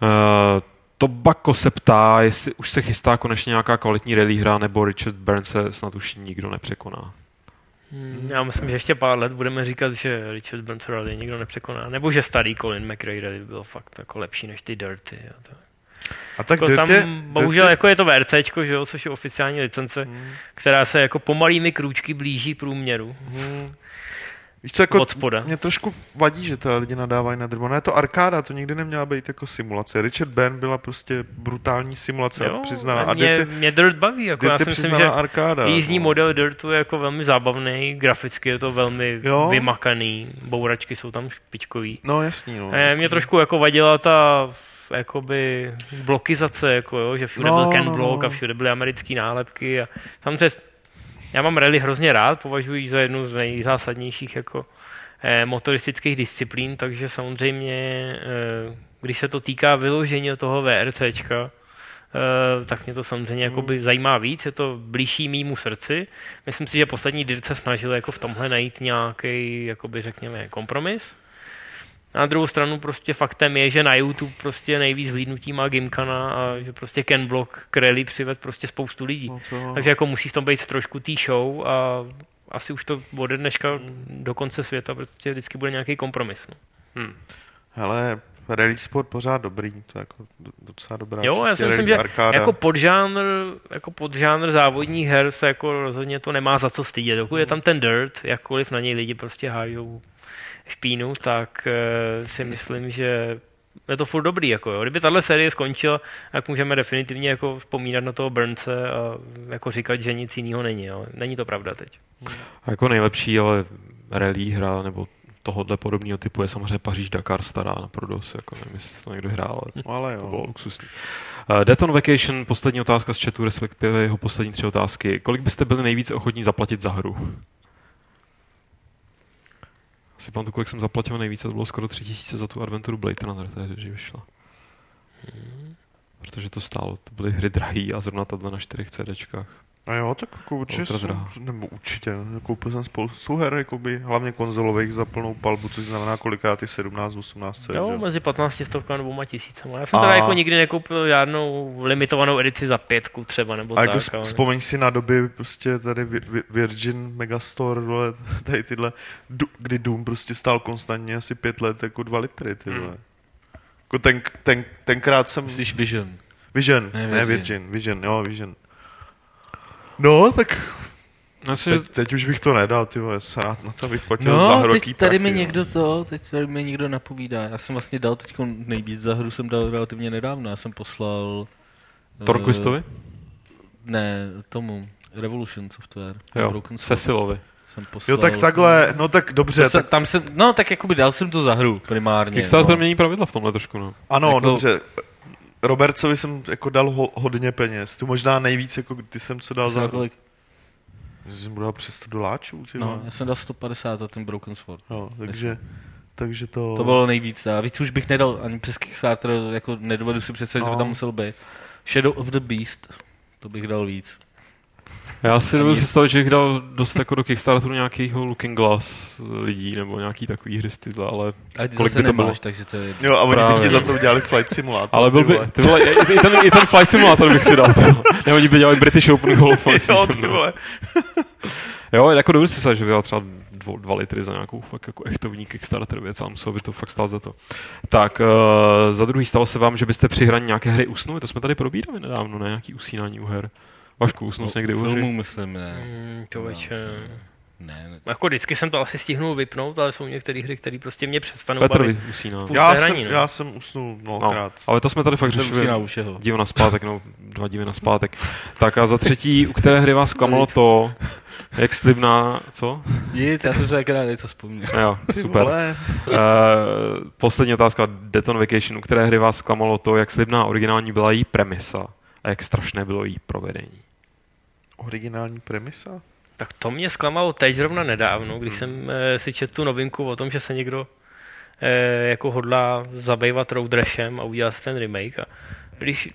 Uh, Tobacco se ptá, jestli už se chystá konečně nějaká kvalitní rally hra, nebo Richard Burns se snad už nikdo nepřekoná. Hmm, Já myslím, že ještě pár let budeme říkat, že Richard Burns Rally nikdo nepřekoná. Nebo že starý Colin McRae Rally byl fakt jako lepší než ty Dirty. A tak. A tak Jako tam, Dirty- bohužel, Dirty- jako je to VRCčko, že jo, což je oficiální licence, Hmm. která se jako pomalými krůčky blíží průměru. Hmm. Víš co, jako Od spoda. mě trošku vadí, že teda lidi nadávají na drvo. No je to arkáda, to nikdy neměla být jako simulace. Richard Band byla prostě brutální simulace Jo, přiznaná. a A mě, Dirty, mě Dirt baví, jako já si myslím, že arkáda. jízdní no. model Dirtu je jako velmi zábavný, graficky je to velmi Jo. vymakaný, bouračky jsou tam špičkový. No jasný, no. Eh, mě trošku jako vadila ta jakoby blokizace, jako jo, že všude No, byl Ken no, Block no. a všude byly americké nálepky a samozřejmě já mám rally hrozně rád, považuji ji za jednu z nejzásadnějších jako eh, motoristických disciplín, takže samozřejmě, eh, když se to týká vyložení toho VRCčka, eh, tak mě to samozřejmě Hmm. jakoby zajímá víc, je to blížší mýmu srdci. Myslím si, že poslední Dirt se snažil jako v tomhle najít nějaký, jakoby řekněme, kompromis. Na druhou stranu prostě faktem je, že na YouTube prostě nejvíc zhlídnutí má Gimkana a že prostě Ken Block k rally přived prostě spoustu lidí. No to... Takže jako musí v tom být trošku tý show a asi už to ode dneška do konce světa prostě vždycky bude nějaký kompromis. No. Hmm. Hele, rally sport pořád dobrý, to je jako do- docela dobrá. Jo, já si myslím, že arkáda. jako podžánr, jako podžánr závodních her se jako rozhodně to nemá za co stydět. Dokud je tam ten dirt, jakkoliv na něj lidi prostě hájou špínu, tak eh, si myslím, že je to furt dobrý. Jako, jo. Kdyby tahle série skončila, tak můžeme definitivně jako vzpomínat na toho Burnce a jako říkat, že nic jiného není. Jo. Není to pravda teď. A jako nejlepší, ale rally hra nebo tohohle podobného typu je samozřejmě Paříž Dakar stará na Prodos, jako nevím, jestli to někdo hrál, ale No, Ale to bylo jo. luxusní. Uh, Death on Vacation, poslední otázka z chatu, respektive jeho poslední tři otázky. Kolik byste byli nejvíc ochotní zaplatit za hru? Si pamatuju, kolik jsem zaplatil nejvíc, a to bylo skoro 3000 za tu adventuru Blade Runner, tehdy, když vyšla. Protože to stálo, to byly hry drahý a zrovna tato na čtyřech CDčkách. A jo, tak jako určitě, jsem, nebo určitě, koupil jsem spoustu her, jakoby, hlavně konzolových za plnou palbu, což znamená kolikrát ty 17, 18 set, Jo, že? mezi 15 stovkami a dvouma tisícema. Já jsem A- teda jako nikdy nekoupil žádnou limitovanou edici za pětku třeba, nebo A jako tak. ale... vzpomeň si na doby prostě tady Vi- Vi- Virgin Megastore, vole, tady tyhle, kdy Doom prostě stál konstantně asi pět let jako dva litry, ty vole. Hmm. Jako ten, ten, tenkrát jsem... Myslíš Vision? Vision, Ne, ne, Virgin. Virgin, Vision, jo, Vision. No, tak myslím, že teď, teď už bych to nedal, ty vole, se rád na to vyplatil za No, hroký teď tady mi prachy, no. někdo to, teď tady mi někdo napovídá. Já jsem vlastně dal teď nejvíc za hru, jsem dal relativně nedávno. Já jsem poslal... eh, Torquistovi? Ne, tomu. Revolution Software. Jo, Broken Sword Cecilovi. Jsem poslal, Jo, tak takhle, no tak dobře, se, tak tam jsem, no tak jakoby dal jsem to za hru primárně. Kickstarter no. mění pravidla v tomhle trošku, no. ano, jako- dobře. Robertsovi jsem jako dal ho, hodně peněz, tu možná nejvíc, jako ty jsem co dal za kolik? Jsem dal přes 100 doláčů, No, já jsem dal 150 za ten Broken Sword. No, takže, takže to... To bylo nejvíc. A víc už bych nedal ani přes Kickstarter, jako nedovedu si představit, že by No. tam musel být. Shadow of the Beast, to bych dal víc. Já si dovedu představit, že jich dal dost jako do Kickstarteru nějakýho Looking Glass lidí, nebo nějaký takový hry style, ale, Ale ty Kolik zase by to bylo? nemáš, takže to je... Jo, a oni by ti za to udělali Flight Simulator. ale byl ty by, vole. ty vole, i, i, ten, i ten Flight Simulator bych si dal. ty vole. Ne, oni by dělali British Open Golf. Jo, ty vole. Jo, jako dovedu si že vydal třeba dvo, dva litry za nějakou fakt jako echtovní Kickstarter věc a muselo by to fakt stát za to. Tak, uh, za druhý stalo se vám, že byste při hraní nějaké hry usnuli? To jsme tady probírali nedávno, ne? Nějaký usínání u her. Vašku, usnul jsi někdy u hry? filmů, myslím, ne. Mm, člověče. Ne, ne. Jako vždycky jsem to asi stihnul vypnout, ale jsou některé hry, které prostě mě přestanou Petr bavit. vy- usíná. Já hraní, jsem, no. já jsem usnul mnohokrát. ale to jsme tady fakt To řešili. usíná u všeho. Díl na zpátek, no, dva díly na zpátek. Tak a za třetí, u které hry vás zklamalo to, jak slibná, co? Nic, já jsem se akorát něco vzpomněl. Jo, super. Uh, poslední otázka, Deton Vacation, u které hry vás zklamalo to, jak slibná originální byla její premisa a jak strašné bylo její provedení. Originální premisa? Tak to mě zklamalo teď zrovna nedávno, když jsem e, si četl tu novinku o tom, že se někdo e, jako hodlá zabývat Road Rashem a udělat si ten remake. A když,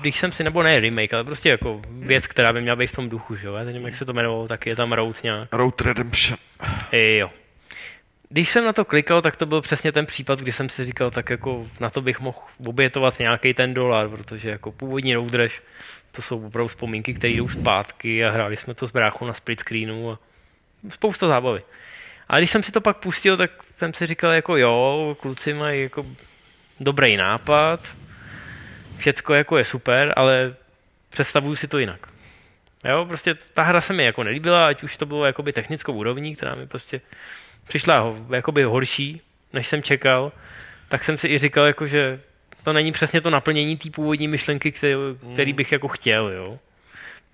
když jsem si, nebo ne remake, ale prostě jako věc, která by měla být v tom duchu, že jo? Já nevím, jak se to jmenovalo, tak je tam Road nějak. Road Redemption. E, jo. Když jsem na to klikal, tak to byl přesně ten případ, kdy jsem si říkal, tak jako na to bych mohl obětovat nějaký ten dolar, protože jako původní Road Rash, to jsou opravdu vzpomínky, které jdou zpátky a hráli jsme to s bráchou na split screenu a spousta zábavy. A když jsem si to pak pustil, tak jsem si říkal jako jo, kluci mají jako dobrý nápad, všecko jako je super, ale představuju si to jinak. Jo, prostě ta hra se mi jako nelíbila, ať už to bylo jakoby technickou úrovní, která mi prostě přišla jakoby horší, než jsem čekal, tak jsem si i říkal, jako, že to není přesně to naplnění té původní myšlenky, který, který bych jako chtěl, jo.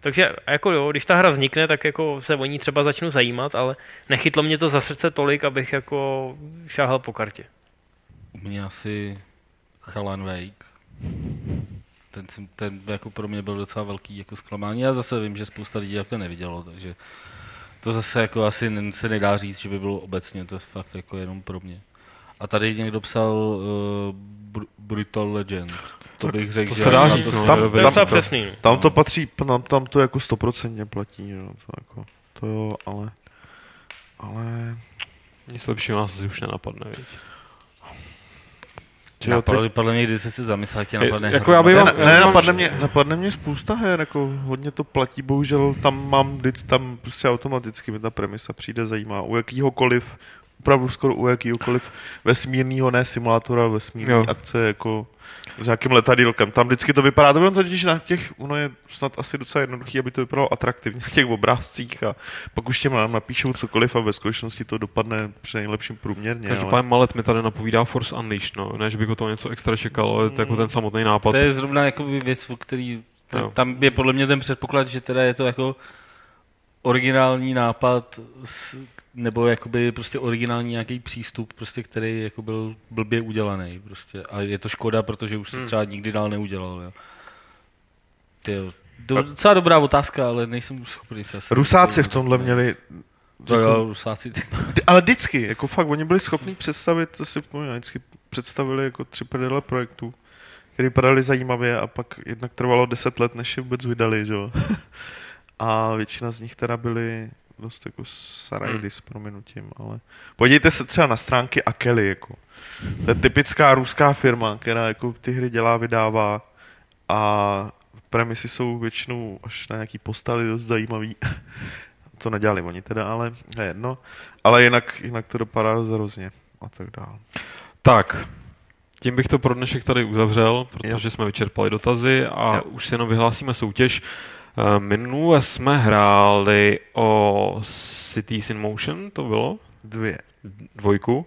Takže jako jo, když ta hra vznikne, tak jako se o ní třeba začnu zajímat, ale nechytlo mě to za srdce tolik, abych jako šáhal po kartě. U mě asi Chalan Wake. Ten, ten jako pro mě byl docela velký jako zklamání. Já zase vím, že spousta lidí jako nevidělo, takže to zase jako asi se nedá říct, že by bylo obecně, to je fakt jako jenom pro mě. A tady někdo psal uh, Br- Brutal Legend. To bych řekl, to že se dá říct, to no, tam- docela to- přesný. Tam to patří, tam, tam to jako stoprocentně platí, jo. To, jako, to jo, ale... Ale... Nic lepšího nás asi už nenapadne, viď? Teď, Napadlo, podle mě, když jsi si zamyslel, jak tě napadne. jako já bych ne, vám- ne, ne, napadne, mě, napadne mě spousta her, jako hodně to platí, bohužel tam mám vždyť tam prostě automaticky mi ta premisa přijde zajímá. U jakýhokoliv, opravdu skoro u jakýhokoliv vesmírného, ne simulátora, vesmírné akce, jako s nějakým letadílkem. Tam vždycky to vypadá, to bylo totiž na těch, ono je snad asi docela jednoduchý, aby to vypadalo atraktivně na těch obrázcích a pak už těm nám napíšou cokoliv a ve skutečnosti to dopadne při nejlepším průměrně. ale... Každopádně Malet mi tady napovídá Force Unleashed, no. Ne, že bych o toho něco extra čekal, ale to je jako ten samotný nápad. To je zrovna jako věc, o který Jo. tam, tam je podle mě ten předpoklad, že teda je to jako originální nápad s, nebo jakoby prostě originální nějaký přístup, prostě, který jako byl blbě udělaný. Prostě. A je to škoda, protože už se Hmm. třeba nikdy dál neudělal. Jo. Tyjo, do, docela dobrá otázka, ale nejsem schopný se asi... Rusáci v tomhle měli To jo, Rusáci. ty- Ty- Ale vždycky, jako fakt, oni byli schopni představit, to si vzpomínám, vždycky představili jako tři prdele projektů, které vypadaly zajímavě a pak jednak trvalo deset let, než je vůbec vydali, že jo. a většina z nich teda byly dost jako sarajdy hmm. s prominutím, ale podívejte se třeba na stránky Akely, jako. To je typická ruská firma, která jako ty hry dělá, vydává a premisy jsou většinou až na nějaký postavy dost zajímavý. to nedělali oni teda, ale je jedno. Ale jinak, jinak to dopadá dost hrozně a tak dále. Tak, tím bych to pro dnešek tady uzavřel, protože jo. jsme vyčerpali dotazy a jo. už si jenom vyhlásíme soutěž. Eh, minule jsme hráli o Cities in Motion, to bylo? Dvě. Dvojku.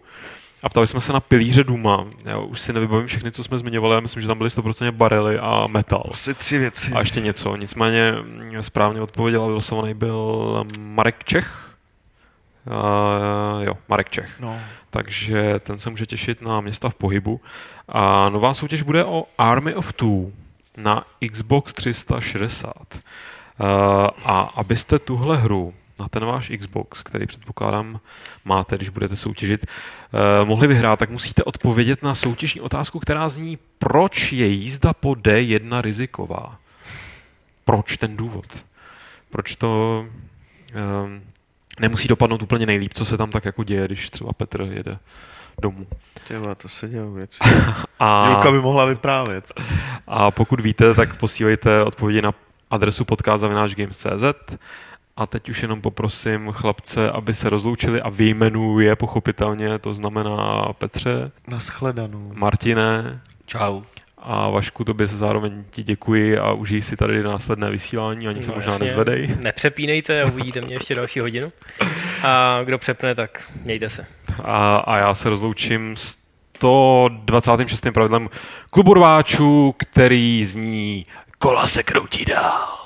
A ptali jsme se na pilíře Duma. Já už si nevybavím všechny, co jsme zmiňovali, já myslím, že tam byly 100% barely a metal. Asi tři věci. A ještě něco. Nicméně správně odpověděl a vylosovaný byl Marek Čech. Uh, jo, Marek Čech. No. Takže ten se může těšit na města v pohybu. A nová soutěž bude o Army of Two na Xbox 360. Uh, a abyste tuhle hru na ten váš Xbox, který předpokládám máte, když budete soutěžit, eh, mohli vyhrát, tak musíte odpovědět na soutěžní otázku, která zní, proč je jízda po D1 riziková? Proč ten důvod? Proč to um, nemusí dopadnout úplně nejlíp, co se tam tak jako děje, když třeba Petr jede domů. Těba, to se dělou věci. a, Julka by mohla vyprávět. A pokud víte, tak posílejte odpovědi na adresu podcast.games.cz a teď už jenom poprosím chlapce, aby se rozloučili a vyjmenuje pochopitelně, to znamená Petře. Naschledanou. Martine. Čau. A Vašku, tobě se zároveň ti děkuji a užij si tady následné vysílání, ani no, se možná jasně. nezvedej. Nepřepínejte a uvidíte mě ještě další hodinu. A kdo přepne, tak mějte se. A, a já se rozloučím s 126. pravidlem klubu rváčů, který zní Kola se kroutí dál.